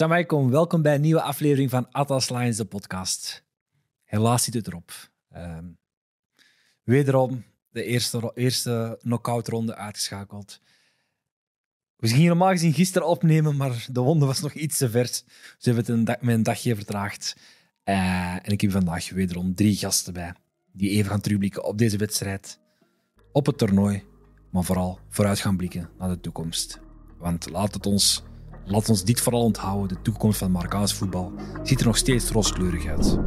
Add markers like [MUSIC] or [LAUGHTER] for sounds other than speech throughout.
Assalamualaikum, welkom bij een nieuwe aflevering van Atlas Lions, de podcast. Helaas zit het erop. Ehm, wederom de eerste, eerste knockout ronde uitgeschakeld. We gingen normaal gezien gisteren opnemen, maar de wonde was nog iets te vers. Dus hebben het een, met een dagje vertraagd. Eh, en ik heb vandaag wederom drie gasten bij, die even gaan terugblikken op deze wedstrijd, op het toernooi, maar vooral vooruit gaan blikken naar de toekomst. Want laat het ons Laat ons dit vooral onthouden. De toekomst van Marokkaans voetbal ziet er nog steeds rooskleurig uit.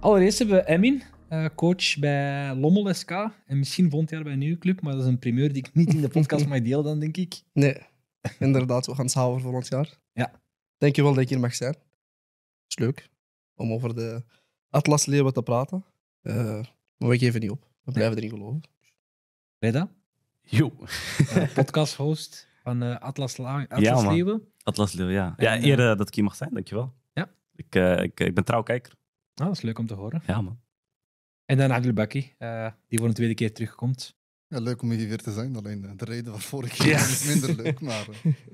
Allereerst hebben we Emin, eh, coach bij Lommel SK. En misschien volgend jaar bij een nieuwe club, maar dat is een primeur die ik niet in de podcast [LAUGHS] mag delen dan, denk ik. Nee, inderdaad. We gaan het houden voor volgend jaar. Ja. Denk je wel dat ik hier mag zijn? is leuk om over de Atlas Leeuwen te praten. Uh, maar we geven niet op. We blijven erin geloven. Reda? Jo. Uh, podcast-host van uh, Atlas, Atlas ja, Leeuwen. Atlas Leeuwen, ja. Ja, eerder dat ik hier mag zijn, dankjewel. Ja. Ik, ik, ik ben trouwkijker. Ah, dat is leuk om te horen. Ja, man. En dan Adil Bakki, die voor een tweede keer terugkomt. Ja, leuk om hier weer te zijn. Alleen de reden waarvoor ik hier ja. is minder leuk, maar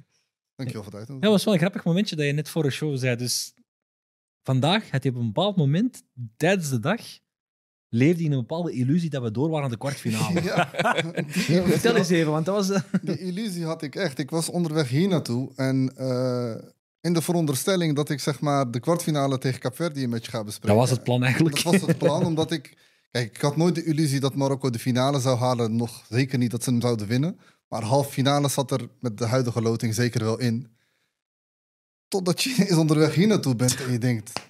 [LAUGHS] dankjewel voor het uitnodigen. Ja, was wel een grappig momentje dat je net voor de show zei. Dus vandaag had hij op een bepaald moment tijdens de dag leefde hij in een bepaalde illusie dat we door waren aan de kwartfinale. [LAUGHS] Ja. [LAUGHS] Vertel eens even, want dat was... Uh... Die illusie had ik echt. Ik was onderweg hier naartoe en uh, in de veronderstelling dat ik zeg maar de kwartfinale tegen Capverdië met je ga bespreken. Dat was het plan eigenlijk. Dat was het plan, omdat ik... Kijk, ik had nooit de illusie dat Marokko de finale zou halen. Nog zeker niet dat ze hem zouden winnen. Maar half finale zat er met de huidige loting zeker wel in. Totdat je [LAUGHS] eens onderweg hier naartoe bent en je denkt...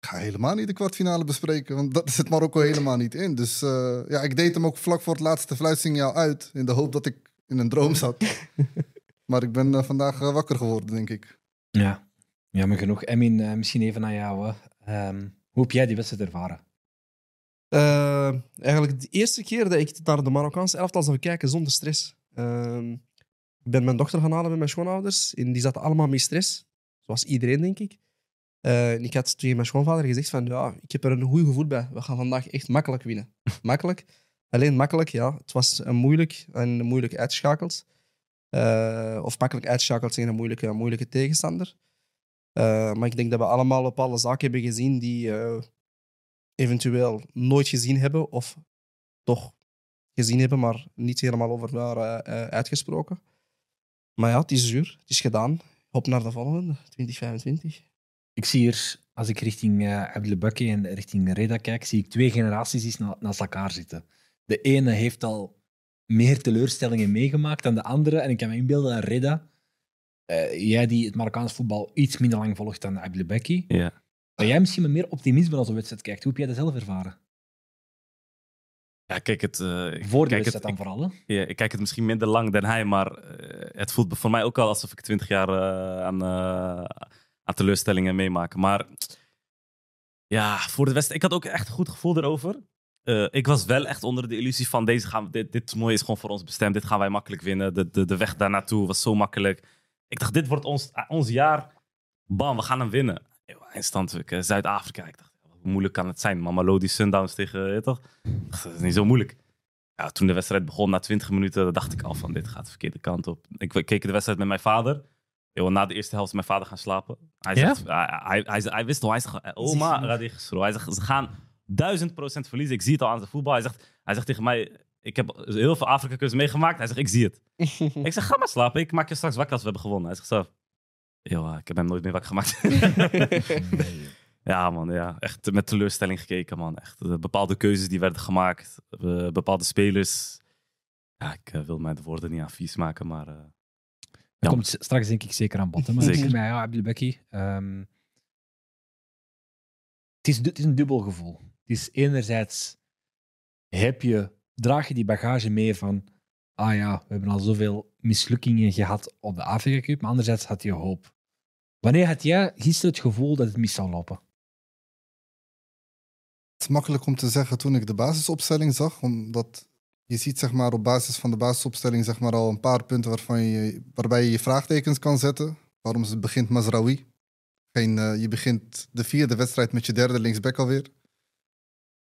Ik ga helemaal niet de kwartfinale bespreken, want dat zit Marokko helemaal niet in. Dus uh, ja, ik deed hem ook vlak voor het laatste fluitsignaal uit. In de hoop dat ik in een droom zat. [LAUGHS] maar ik ben uh, vandaag uh, wakker geworden, denk ik. Ja, jammer genoeg. Emin, misschien even naar jou. Um, hoe heb jij die wedstrijd ervaren? eigenlijk de eerste keer dat ik naar de Marokkaanse elftal zou kijken zonder stress. Ehm, ik ben mijn dochter gaan halen met mijn schoonouders. En die zaten allemaal met stress. Zoals iedereen, denk ik. Uh, ik had tegen mijn schoonvader gezegd van ja, ik heb er een goed gevoel bij. We gaan vandaag echt makkelijk winnen. [LAUGHS] makkelijk. Alleen makkelijk, ja. Het was een moeilijk en moeilijk uitschakeld. Uh, of makkelijk uitschakeld tegen een moeilijke, een moeilijke tegenstander. Uh, maar ik denk dat we allemaal bepaalde zaken hebben gezien die eventueel nooit gezien hebben. Of toch gezien hebben, maar niet helemaal over uitgesproken. Maar ja, het is zuur. Het is gedaan. Hop naar de volgende, 2025. Ik zie hier, als ik richting uh, Abdel en richting Reda kijk, zie ik twee generaties die naast elkaar zitten. De ene heeft al meer teleurstellingen meegemaakt dan de andere. En ik kan me inbeelden dat Reda, uh, jij die het Marokkaans voetbal iets minder lang volgt dan Abdel Bakki, ja. dat jij misschien met meer optimisme als een wedstrijd kijkt. Hoe heb jij dat zelf ervaren? Ja, kijk het. Uh, kijk het, dan vooral. Ja, ik kijk het misschien minder lang dan hij, maar uh, het voelt voor mij ook al alsof ik twintig jaar uh, aan, aan teleurstellingen meemaak. Maar ja, voor de wedstrijd, ik had ook echt een goed gevoel erover. ik was wel echt onder de illusie van deze gaan, dit, dit toernooi is gewoon voor ons bestemd. Dit gaan wij makkelijk winnen. De, de, de weg daar naartoe was zo makkelijk. Ik dacht, dit wordt ons, ons jaar. Bam, we gaan hem winnen. Eindstand, Zuid-Afrika. Ik dacht, moeilijk kan het zijn? Mamelodi Sundowns tegen, je toch? Dat is niet zo moeilijk. Ja, toen de wedstrijd begon, na 20 minuten, dacht ik al van dit gaat de verkeerde kant op. Ik keek de wedstrijd met mijn vader. Yo, na de eerste helft is mijn vader gaan slapen. Hij, zegt, hij, hij, hij, hij, wist al, hij zegt, oma, hij zegt, ze gaan duizend procent verliezen. Ik zie het al aan zijn voetbal. Hij zegt, hij zegt tegen mij, ik heb heel veel Afrika-cursus meegemaakt. Hij zegt, ik zie het. [LAUGHS] ik zeg, ga maar slapen. Ik maak je straks wakker als we hebben gewonnen. Hij zegt zo, ik heb hem nooit meer wakker gemaakt. [LAUGHS] [LAUGHS] Ja, man, ja. Echt met teleurstelling gekeken, man. Echt uh, bepaalde keuzes die werden gemaakt, uh, bepaalde spelers. Ja, ik uh, wil mij de woorden niet aan vies maken, maar. Dat komt straks denk ik zeker aan bod. Maar zeker. Ja, Abdelbekki. Um, het, is, het is een dubbel gevoel. Het is enerzijds heb je, draag je die bagage mee van ah ja, we hebben al zoveel mislukkingen gehad op de Afrika Cup, maar anderzijds had je hoop. Wanneer had jij gisteren het gevoel dat het mis zou lopen? Is makkelijk om te zeggen toen ik de basisopstelling zag, omdat je ziet zeg maar, op basis van de basisopstelling zeg maar, al een paar punten waarvan je, waarbij je je vraagtekens kan zetten. Waarom ze begint Mazraoui? Geen, uh, je begint de vierde wedstrijd met je derde linksback alweer.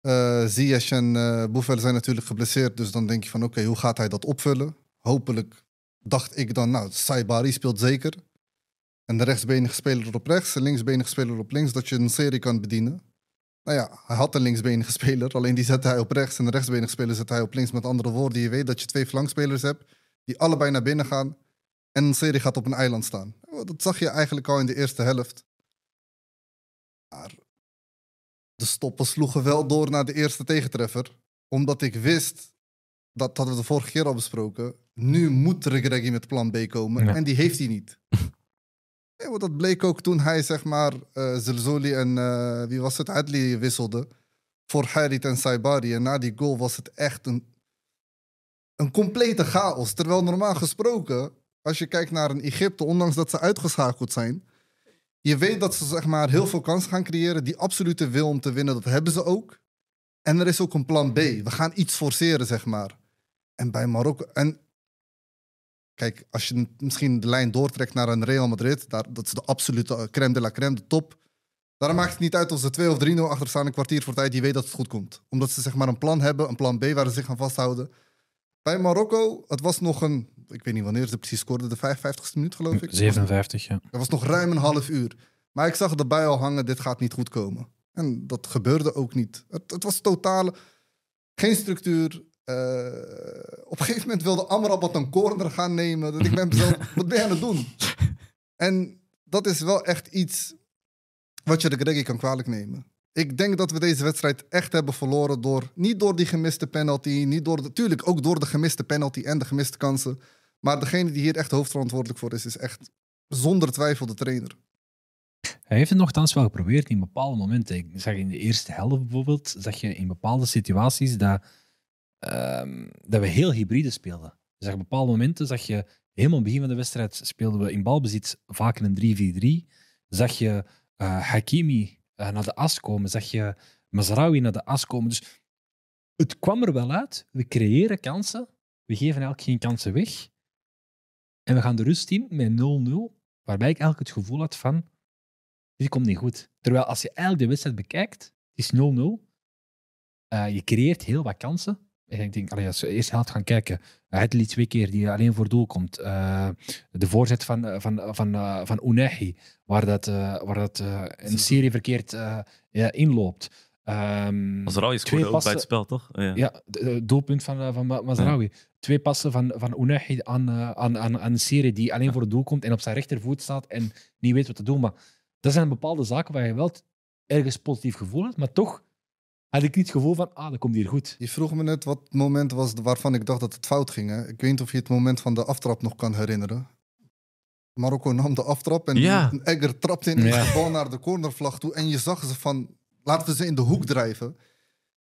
Eh Ziyech en eh Boufel zijn natuurlijk geblesseerd. Dus dan denk je van, oké, hoe gaat hij dat opvullen? Hopelijk dacht ik dan, nou, Saibari speelt zeker. En de rechtsbenige speler op rechts, de linksbenige speler op links, dat je een serie kan bedienen. Nou ja, hij had een linksbenige speler, alleen die zette hij op rechts. En de rechtsbenige speler zette hij op links. Met andere woorden, je weet dat je twee flankspelers hebt die allebei naar binnen gaan. En een serie gaat op een eiland staan. Dat zag je eigenlijk al in de eerste helft. Maar de stoppen sloegen wel door naar de eerste tegentreffer. Omdat ik wist, dat hadden we de vorige keer al besproken. Nu moet Regregi met plan B komen. Ja. En die heeft hij niet. Ja, want dat bleek ook toen hij, zeg maar, eh Zelzoli en eh, wie was het, Adli wisselde. Voor Harit en Saibari. En na die goal was het echt een, een complete chaos. Terwijl normaal gesproken, als je kijkt naar een Egypte, ondanks dat ze uitgeschakeld zijn. Je weet dat ze zeg maar, heel veel kansen gaan creëren. Die absolute wil om te winnen, dat hebben ze ook. En er is ook een plan B. We gaan iets forceren, zeg maar. En bij Marokko. En kijk, als je misschien de lijn doortrekt naar een Real Madrid, daar, dat is de absolute crème de la crème, de top. Daar maakt het niet uit of ze 2 of 3-0 achter staan, een kwartier voor tijd. Die weet dat het goed komt. Omdat ze zeg maar een plan hebben, een plan B waar ze zich aan vasthouden. Bij Marokko, het was nog een. Ik weet niet wanneer ze precies scoorden, de 55ste minuut geloof ik. 57, ja. Er was nog ruim een half uur. Maar ik zag erbij al hangen, dit gaat niet goed komen. En dat gebeurde ook niet. Het, het was totale... Geen structuur. Eh, op een gegeven moment wilde Amrabat een corner gaan nemen. Dat ik ben mezelf, [LAUGHS] wat ben je aan het doen? En dat is wel echt iets wat je de Greggy kan kwalijk nemen. Ik denk dat we deze wedstrijd echt hebben verloren door... Niet door die gemiste penalty, niet door... De, tuurlijk ook door de gemiste penalty en de gemiste kansen. Maar degene die hier echt hoofdverantwoordelijk voor is, is echt zonder twijfel de trainer. Hij heeft het nogthans wel geprobeerd in bepaalde momenten. Ik zag in de eerste helft bijvoorbeeld, zag je in bepaalde situaties dat, ehm, dat we heel hybride speelden. Je zag bepaalde momenten, zag je helemaal het begin van de wedstrijd speelden we in balbezit vaak in een 3-4-3. Zag je eh, Hakimi eh, naar de as komen, zag je Mazraoui naar de as komen. Dus het kwam er wel uit. We creëren kansen, we geven eigenlijk geen kansen weg. En we gaan de rust in met 0-0, waarbij ik eigenlijk het gevoel had van dit komt niet goed. Terwijl als je eigenlijk de wedstrijd bekijkt, het is 0-0. Eh, je creëert heel wat kansen. En ik denk, allee, als we eerst helft gaan kijken, uh, het liet twee keer die alleen voor doel komt. Eh, de voorzet van, eh, van, van, eh, van Unehi, waar dat, eh, waar dat een serie verkeerd ja, inloopt. Als Rauw twee scoorde ook bij het spel, toch? Ja. ja, d- eh, doelpunt van, van Ma- Mazraoui. Twee passen van, van Unahi aan, aan, aan, aan een serie die alleen voor het doel komt en op zijn rechtervoet staat en niet weet wat te doen. Maar dat zijn bepaalde zaken waar je wel ergens positief gevoel hebt, maar toch had ik niet het gevoel van, ah, dat komt hier goed. Je vroeg me net wat het moment was waarvan ik dacht dat het fout ging. Hè? Ik weet niet of je het moment van de aftrap nog kan herinneren. Marokko nam de aftrap en Ja. Egger trapte in Ja. de bal naar de cornervlag toe. En je zag ze van, laten we ze in de hoek drijven.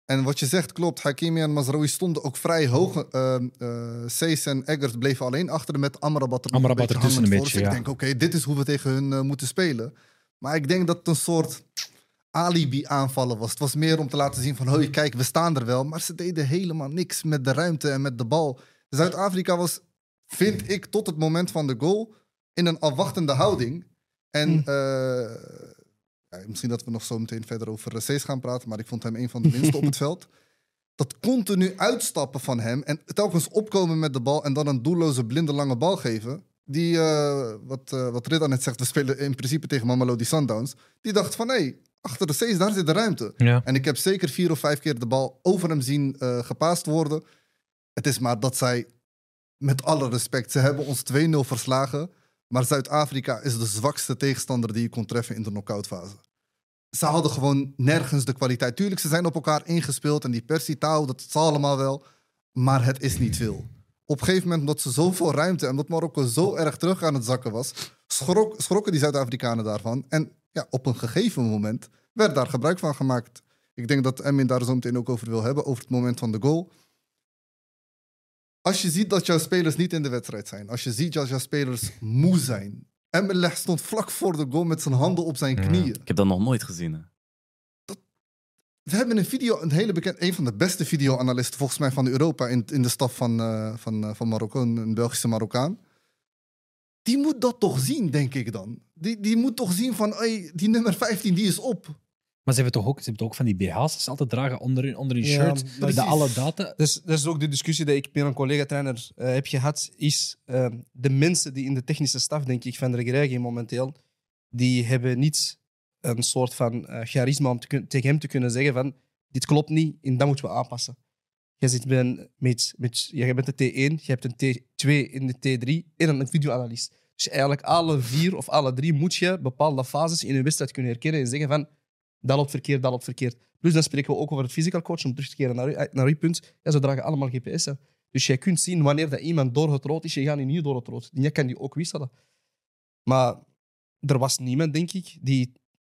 En wat je zegt klopt, Hakimi en Mazraoui stonden ook vrij hoog. Uh, uh, Seys en Eggers bleven alleen achter met Amrabat er Amrabat een beetje hangend een beetje, Dus ja. ik denk, oké, dit is hoe we tegen hun eh, moeten spelen. Maar ik denk dat het een soort alibi-aanvallen was. Het was meer om te laten zien van, hoi, kijk, we staan er wel. Maar ze deden helemaal niks met de ruimte en met de bal. Zuid-Afrika was, vind ik, tot het moment van de goal in een afwachtende houding. En Hmm. eh, ja, misschien dat we nog zo meteen verder over Sees gaan praten, maar ik vond hem een van de minste op het [LAUGHS] veld. Dat continu uitstappen van hem en telkens opkomen met de bal en dan een doelloze blinde lange bal geven. Die, eh, wat, eh wat Ridda net zegt, we spelen in principe tegen Mamelodi Sundowns. Die dacht van, hé, hey, achter de Sees, daar zit de ruimte. Ja. En ik heb zeker vier of vijf keer de bal over hem zien eh gepaast worden. Het is maar dat zij, met alle respect, ze hebben ons 2-0 verslagen. Maar Zuid-Afrika is de zwakste tegenstander die je kon treffen in de knock-outfase. Ze hadden gewoon nergens de kwaliteit. Tuurlijk, ze zijn op elkaar ingespeeld en die Persitao, dat zal allemaal wel. Maar het is niet veel. Op een gegeven moment, omdat ze zoveel ruimte en omdat Marokko zo erg terug aan het zakken was, schrok, schrokken die Zuid-Afrikanen daarvan. En ja, op een gegeven moment werd daar gebruik van gemaakt. Ik denk dat Emin daar zo meteen ook over wil hebben, over het moment van de goal. Als je ziet dat jouw spelers niet in de wedstrijd zijn, als je ziet dat jouw spelers moe zijn. Emelech stond vlak voor de goal met zijn handen op zijn Ja. knieën. Ik heb dat nog nooit gezien. Hè. We hebben een video, een hele bekend, een van de beste videoanalisten volgens mij van Europa in, in de staf van, eh, van, eh, van Marokko, een, een Belgische Marokkaan. Die moet dat toch zien, denk ik dan. Die, die moet toch zien van, hey, die nummer 15 die is op. Maar ze hebben toch ook, ze hebben toch ook van die BH's ze altijd dragen onder hun, onder hun Ja, shirt. De alle data. Dus dat is ook de discussie die ik met een collega-trainer eh, heb gehad. Is eh, de mensen die in de technische staf, denk ik, van de Regregi momenteel, die hebben niet een soort van eh, charisma om te kun- tegen hem te kunnen zeggen van dit klopt niet en dat moeten we aanpassen. Je zit met, een- met, met je bent de T1, je hebt een T2 in de T3 en een videoanalist. Dus eigenlijk alle vier of alle drie moet je bepaalde fases in een wedstrijd kunnen herkennen en zeggen van dat loopt verkeerd, dat loopt verkeerd. Plus dan spreken we ook over het physical coach, om terug te keren naar, u- naar uw punt. Ja, ze dragen allemaal GPS'en. Dus jij kunt zien wanneer dat iemand door het rood is, je gaat niet door het rood. En je kan die ook wisselen. Maar er was niemand, denk ik, die,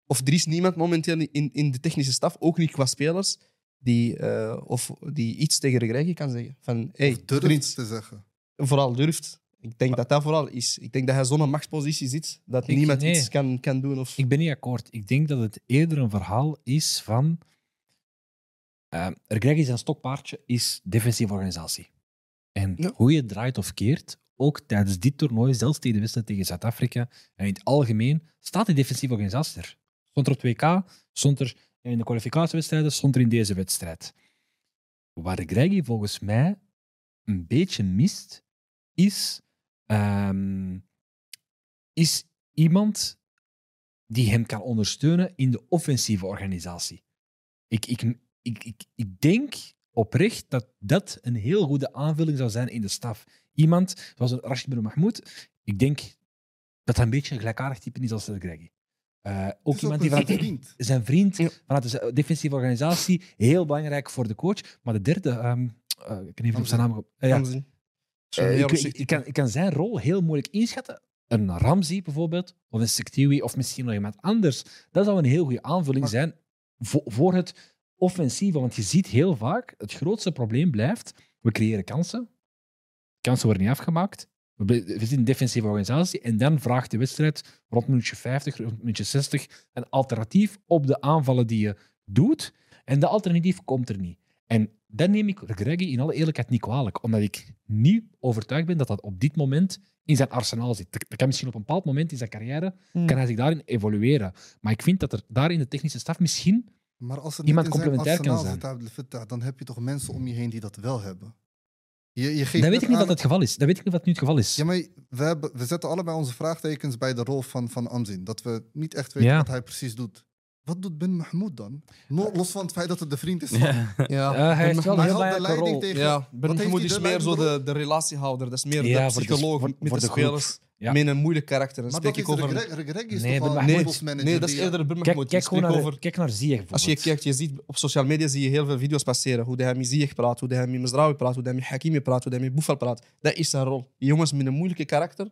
of er is niemand momenteel in, in de technische staf, ook niet qua spelers, die, eh, of, die iets tegen de kan zeggen. Van, hey, Of durft vriend, te zeggen. vooral durft. Ik denk dat dat vooral is. Ik denk dat hij zo'n machtspositie zit, dat Ik- niemand nee. iets kan, kan doen. Of... Ik ben niet akkoord. Ik denk dat het eerder een verhaal is van. Uh, Regregi zijn stokpaardje is defensieve organisatie. En Ja. hoe je draait of keert, ook tijdens dit toernooi, zelfs tegen de wedstrijd tegen Zuid-Afrika en in het algemeen, staat die defensieve organisatie er. Stond er op 2K, stond er in de kwalificatiewedstrijden, stond er in deze wedstrijd. Waar Regregi volgens mij een beetje mist, is, ehm, is iemand die hem kan ondersteunen in de offensieve organisatie. Ik, ik, ik, ik, ik denk oprecht dat dat een heel goede aanvulling zou zijn in de staf. Iemand zoals een Rashid Ben Mahmoud, ik denk dat hij een beetje een gelijkaardig type is als de Greggy. Uh, ook Is iemand ook die vriend. zijn vriend, Ja. vanuit de defensieve organisatie, heel belangrijk voor de coach. Maar de derde, ehm, eh, ik kan even op zijn naam... eh, ja, Heel ik, rustig ik, ik kan, ik kan zijn rol heel moeilijk inschatten. Een Ramsey bijvoorbeeld, of een Sektiwi, of misschien nog iemand anders. Dat zou een heel goede aanvulling Maar- zijn voor, voor het offensieve. Want je ziet heel vaak, het grootste probleem blijft, we creëren kansen. Kansen worden niet afgemaakt. We zitten in een defensieve organisatie en dan vraagt de wedstrijd rond minuutje 50, rond minuutje 60 een alternatief op de aanvallen die je doet. En dat alternatief komt er niet. En dat neem ik Greggy in alle eerlijkheid niet kwalijk, omdat ik niet overtuigd ben dat dat op dit moment in zijn arsenaal zit. Dat kan misschien op een bepaald moment in zijn carrière, Hmm. kan hij zich daarin evolueren. Maar ik vind dat er daar in de technische staf misschien... Maar als Iemand complementair kan arsenaal zijn. zit, dan heb je toch mensen om je heen die dat wel hebben. Je, je geeft Dat weet ik niet aan- wat het geval is. Dat weet ik niet wat nu het geval is. Ja, maar we, hebben, we zetten allebei onze vraagtekens bij de rol van, van Amzin. Dat we niet echt weten Ja. wat hij precies doet. Wat doet Ben Mahmoud dan? No- los van het feit dat het de vriend is van... Ja. Ja, Eh, hij Ben heeft wel Hij heel de belangrijke leiding rol. tegen... Ja, Ben Mahmoud hij is meer zo de, de relatiehouder. Dat is meer Ja, de voor de- psycholoog voor- met voor de, spelers. Ja. Met een moeilijk karakter. Dan Maar spreek dat ik is over... Is Nee, toch al Nee, manager nee, dat is die- eerder Ben Kijk, Mahmoud. kijk, gewoon spreek naar, over... kijk naar Ziyech Als je kijkt, je ziet op social media zie je heel veel video's passeren. Hoe hij met Ziyech praat, hoe hij met Mezraoui praat, hoe hij met Hakimi praat, hoe hij met Boufal praat. Dat is zijn rol. Jongens met een moeilijke karakter,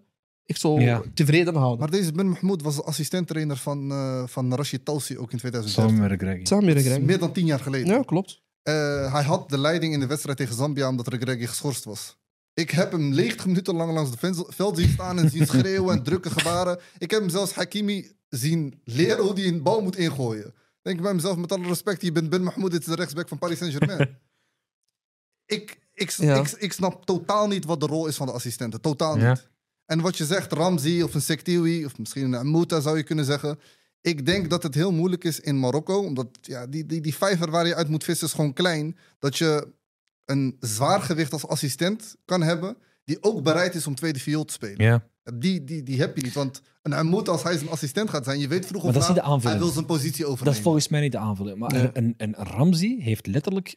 echt zo Ja. tevreden houden. Maar deze Ben Mahmoud was de assistenttrainer van, eh van Rashid Talsi ook in 2013. Samen met Greggy. Samen met Dat is Regreg. meer dan tien jaar geleden. Ja, klopt. Eh, hij had de leiding in de wedstrijd tegen Zambia omdat Regregi geschorst was. Ik heb hem 90 minuten lang langs het ven- veld zien staan en zien [LAUGHS] schreeuwen en drukke gebaren. Ik heb hem zelfs Hakimi zien leren hoe hij een bal moet ingooien. Denk ik bij mezelf, met alle respect, je bent Ben Mahmoud, dit is de rechtsback van Paris Saint-Germain. [LAUGHS] ik, ik, Ja. ik, ik snap totaal niet wat de rol is van de assistenten. Totaal Ja. En wat je zegt, Ramzi of een Sektiwi, of misschien een Amouta zou je kunnen zeggen. Ik denk dat het heel moeilijk is in Marokko, omdat ja, die, die, die vijver waar je uit moet vissen is gewoon klein. Dat je een zwaargewicht als assistent kan hebben, die ook bereid is om tweede viool te spelen. Ja. Die, die, die heb je niet, want een Amouta als hij zijn assistent gaat zijn, je weet vroeg Maar of dat is niet laat, hij wil zijn positie overnemen. Dat is volgens mij niet de aanvulling. Maar Ja. een, een, Ramsey heeft letterlijk...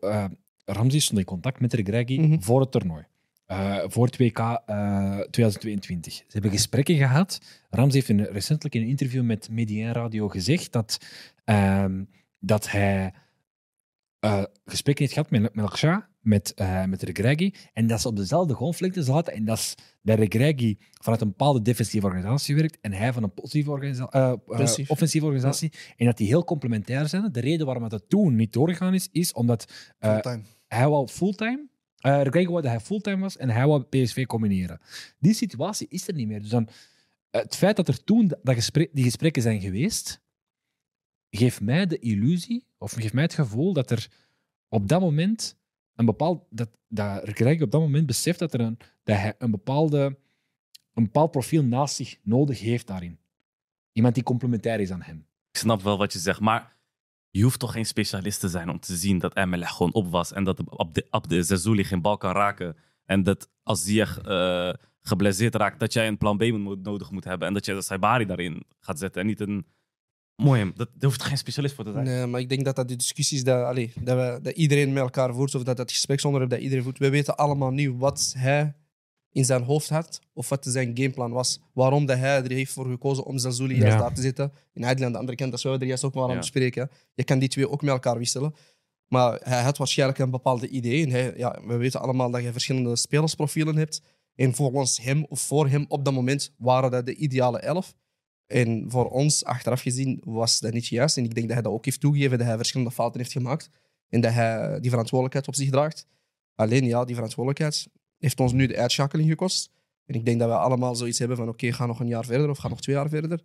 eh, Ramsey stond in contact met Regragui Mhm. voor het toernooi. Eh, voor 2K eh, 2022. Ze hebben gesprekken gehad. Ramsey heeft in, recentelijk in een interview met Medien Radio gezegd dat, ehm, dat hij eh, gesprekken heeft gehad met Melcha, met, eh met Regragui, en dat ze op dezelfde golflengte zaten. En dat, dat vanuit een bepaalde defensieve organisatie werkt en hij van een positieve organisa- eh, eh, offensieve organisatie. En dat die heel complementair zijn. De reden waarom dat toen niet doorgegaan is, is omdat eh, hij wou fulltime. Eh Regragui wou dat hij fulltime was en hij wou PSV combineren. Die situatie is er niet meer. Dus dan, het feit dat er toen dat gesprek, die gesprekken zijn geweest, geeft mij de illusie, of geeft mij het gevoel dat er op dat moment een bepaald, dat, dat op dat moment beseft dat, er een, dat hij een, bepaalde, een bepaald profiel naast zich nodig heeft daarin. Iemand die complementair is aan hem. Ik snap wel wat je zegt, maar je hoeft toch geen specialist te zijn om te zien dat Emelech gewoon op was. En dat Abde, Abde Zazuli geen bal kan raken. En dat als Ziyech eh geblesseerd raakt, dat jij een plan B moet, nodig moet hebben. En dat je de Saibari daarin gaat zetten. En niet een... Mooi, dat, daar hoeft geen specialist voor te zijn. Nee, maar ik denk dat dat de discussies dat, allee, dat, we, dat iedereen met elkaar voert, of dat dat gespreksonderwerp dat iedereen voert, we weten allemaal niet wat hij in zijn hoofd had, of wat zijn gameplan was. Waarom dat hij er heeft voor gekozen om Zazuli Ja. juist daar te zitten. In Adel aan de andere kant, dat zouden we er juist ook maar aan Ja. bespreken. Je kan die twee ook met elkaar wisselen. Maar hij had waarschijnlijk een bepaalde idee. En hij, ja, we weten allemaal dat je verschillende spelersprofielen hebt. En volgens hem of voor hem op dat moment waren dat de ideale elf. En voor ons, achteraf gezien, was dat niet juist. En ik denk dat hij dat ook heeft toegegeven dat hij verschillende fouten heeft gemaakt. En dat hij die verantwoordelijkheid op zich draagt. Alleen ja, die verantwoordelijkheid heeft ons nu de uitschakeling gekost. En ik denk dat we allemaal zoiets hebben van oké, ga nog een jaar verder of ga nog twee jaar verder.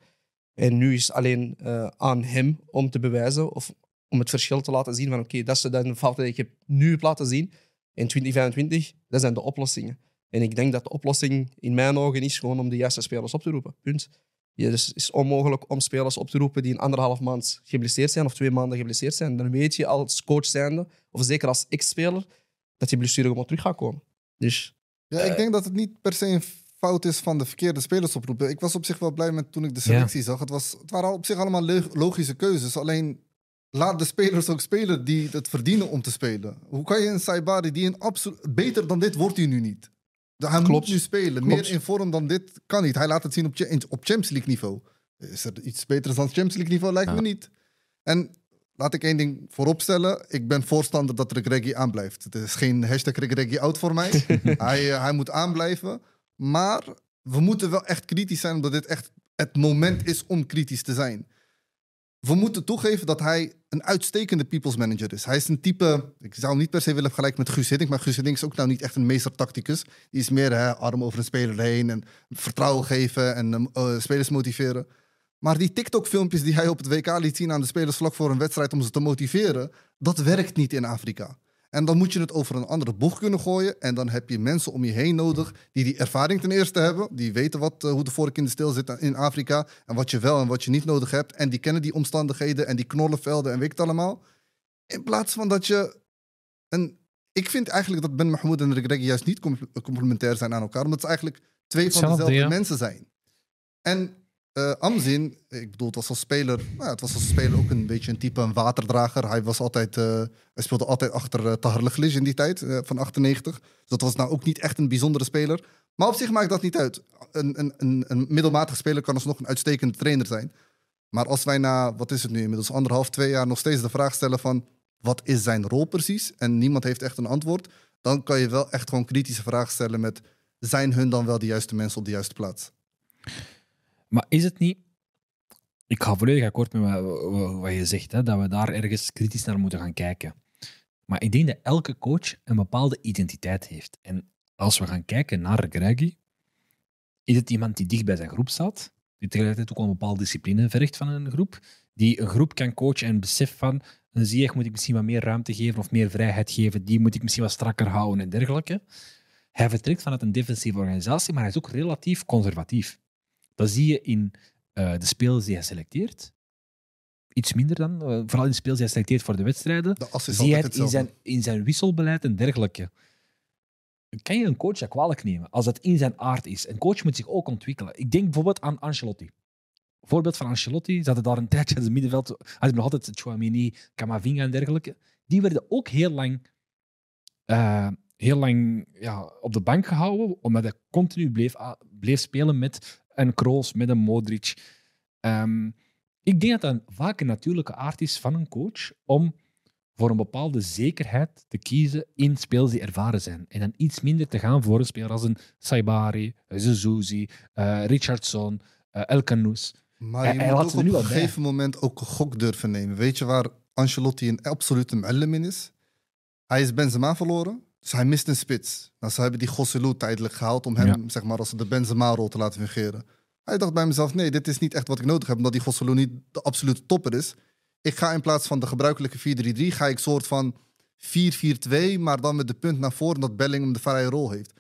En nu is het alleen eh, aan hem om te bewijzen of om het verschil te laten zien van oké, dat is de een fout die ik heb nu heb laten zien. In 2025, dat zijn de oplossingen. En ik denk dat de oplossing in mijn ogen is gewoon om de juiste spelers op te roepen. Punt. Ja, dus het is onmogelijk om spelers op te roepen die een anderhalf maand geblesseerd zijn of twee maanden geblesseerd zijn. Dan weet je als coach zijnde, of zeker als ex-speler, dat die blessure gewoon terug gaat komen. Dus Ja, ik denk dat het niet per se een fout is van de verkeerde spelers oproepen. Ik was op zich wel blij met toen ik de selectie zag. Het, was, het waren op zich allemaal le- logische keuzes. Alleen laat de spelers ook spelen die het verdienen om te spelen. Hoe kan je een Saibari die een absoluut... Beter dan dit wordt hij nu niet. Hij Klopt. moet nu spelen. Klopt. Meer in vorm dan dit kan niet. Hij laat het zien op, op Champions League niveau. Is er iets beters dan Champions League niveau? Lijkt me niet. En laat ik één ding vooropstellen. Ik ben voorstander dat Regregi aanblijft. Het is geen hashtag Regregi out voor mij. [LAUGHS] hij, eh, hij moet aanblijven. Maar we moeten wel echt kritisch zijn, omdat dit echt het moment is om kritisch te zijn. We moeten toegeven dat hij een uitstekende people's manager is. Hij is een type, ik zou hem niet per se willen vergelijken met Guus Hiddink, maar Guus Hiddink is ook nou niet echt een meestertacticus. Die is meer hè, arm over een speler heen en vertrouwen geven en eh, spelers motiveren. Maar die TikTok-filmpjes die hij op het WK liet zien aan de spelers vlak voor een wedstrijd om ze te motiveren, dat werkt niet in Afrika. En dan moet je het over een andere boeg kunnen gooien. En dan heb je mensen om je heen nodig die die ervaring ten eerste hebben. Die weten wat, eh, hoe de vork in de steel zit in Afrika. En wat je wel en wat je niet nodig hebt. En die kennen die omstandigheden en die knollenvelden en weet ik het allemaal. In plaats van dat je een... Ik vind eigenlijk dat Ben Mahmoud en Regregi juist niet com- complementair zijn aan elkaar. Omdat ze eigenlijk twee van dezelfde ja. mensen zijn. En eh Amzin, ik bedoel, het was als speler, nou, het was als speler ook een beetje een type een waterdrager. Hij, was altijd, eh, hij speelde altijd achter uh, Tahar Leglish in die tijd, eh, van 98. Dus dat was nou ook niet echt een bijzondere speler. Maar op zich maakt dat niet uit. Een, een, een, een middelmatige speler kan alsnog een uitstekende trainer zijn. Maar als wij na, wat is het nu, inmiddels anderhalf, twee jaar nog steeds de vraag stellen van... wat is zijn rol precies? En niemand heeft echt een antwoord. Dan kan je wel echt gewoon kritische vragen stellen met... zijn hun dan wel de juiste mensen op de juiste plaats? Maar is het niet... Ik ga volledig akkoord met wat, je zegt, hè, dat we daar ergens kritisch naar moeten gaan kijken. Maar ik denk dat elke coach een bepaalde identiteit heeft. En als we gaan kijken naar Greggy, is het iemand die dicht bij zijn groep staat, die tegelijkertijd ook wel een bepaalde discipline vergt van een groep, die een groep kan coachen en beseft van een Ziyech moet ik misschien wat meer ruimte geven of meer vrijheid geven, die moet ik misschien wat strakker houden en dergelijke. Hij vertrekt vanuit een defensieve organisatie, maar hij is ook relatief conservatief. Dat zie je in eh, de spelers die hij selecteert. Iets minder dan, eh, vooral in de spelers die hij selecteert voor de wedstrijden. De Zie je het in zijn, in zijn wisselbeleid en dergelijke. Kan je een coach dat kwalijk nemen als dat in zijn aard is? Een coach moet zich ook ontwikkelen. Ik denk bijvoorbeeld aan Ancelotti. Voorbeeld van Ancelotti, ze hadden daar een [LAUGHS] tijdje in het middenveld, hadden nog altijd Chouamini, Camavinga en dergelijke. Die werden ook heel lang, eh, heel lang ja, op de bank gehouden, omdat hij continu bleef, bleef spelen met een Kroos, met een Modric. Ehm, ik denk dat dat vaak een natuurlijke aard is van een coach om voor een bepaalde zekerheid te kiezen in spelers die ervaren zijn. En dan iets minder te gaan voor een speler als een Saibari, Zezouzi, eh Richardson, El Canoes. Maar je hij moet ook op een gegeven moment ook een gok durven nemen. Weet je waar Ancelotti een absolute mu'allim in is? Hij is Benzema verloren, dus hij mist een spits. Nou, ze hebben die Gosselu tijdelijk gehaald om hem Ja. zeg maar, als de Benzema-rol te laten fungeren. Hij dacht bij mezelf, nee, dit is niet echt wat ik nodig heb, omdat die Gosselu niet de absolute topper is. Ik ga in plaats van de gebruikelijke 4-3-3, ga ik soort van 4-4-2, maar dan met de punt naar voren dat Bellingham de vrije rol heeft.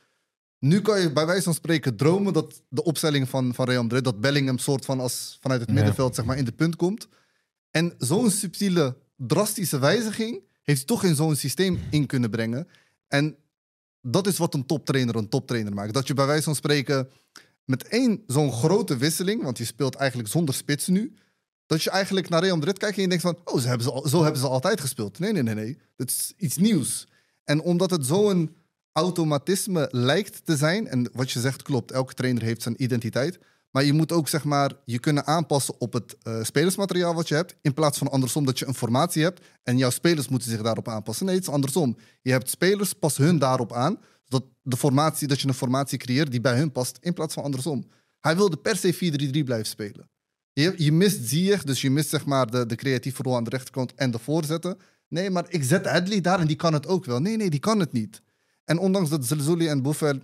Nu kan je bij wijze van spreken dromen dat de opstelling van, van Real Madrid, dat Bellingham soort van als vanuit het middenveld zeg maar, in de punt komt. En zo'n subtiele drastische wijziging heeft hij toch in zo'n systeem in kunnen brengen. En dat is wat een toptrainer een toptrainer maakt. Dat je bij wijze van spreken met één zo'n grote wisseling, want je speelt eigenlijk zonder spits nu, dat je eigenlijk naar Real Madrid kijkt en je denkt van, oh, zo hebben ze, zo hebben ze altijd gespeeld. Nee, nee, nee, nee. Dat is iets nieuws. En omdat het zo'n automatisme lijkt te zijn, en wat je zegt klopt, elke trainer heeft zijn identiteit, maar je moet ook zeg maar je kunnen aanpassen op het eh, spelersmateriaal wat je hebt, in plaats van andersom dat je een formatie hebt en jouw spelers moeten zich daarop aanpassen. Nee, het is andersom. Je hebt spelers, pas hun daarop aan, zodat de formatie, dat je een formatie creëert die bij hun past, in plaats van andersom. Hij wilde per se 4-3-3 blijven spelen. Je, je mist Ziyech, dus je mist zeg maar de, de creatieve rol aan de rechterkant en de voorzetten. Nee, maar ik zet Adley daar en die kan het ook wel. Nee, nee, die kan het niet. En ondanks dat Zelzouli en Buffel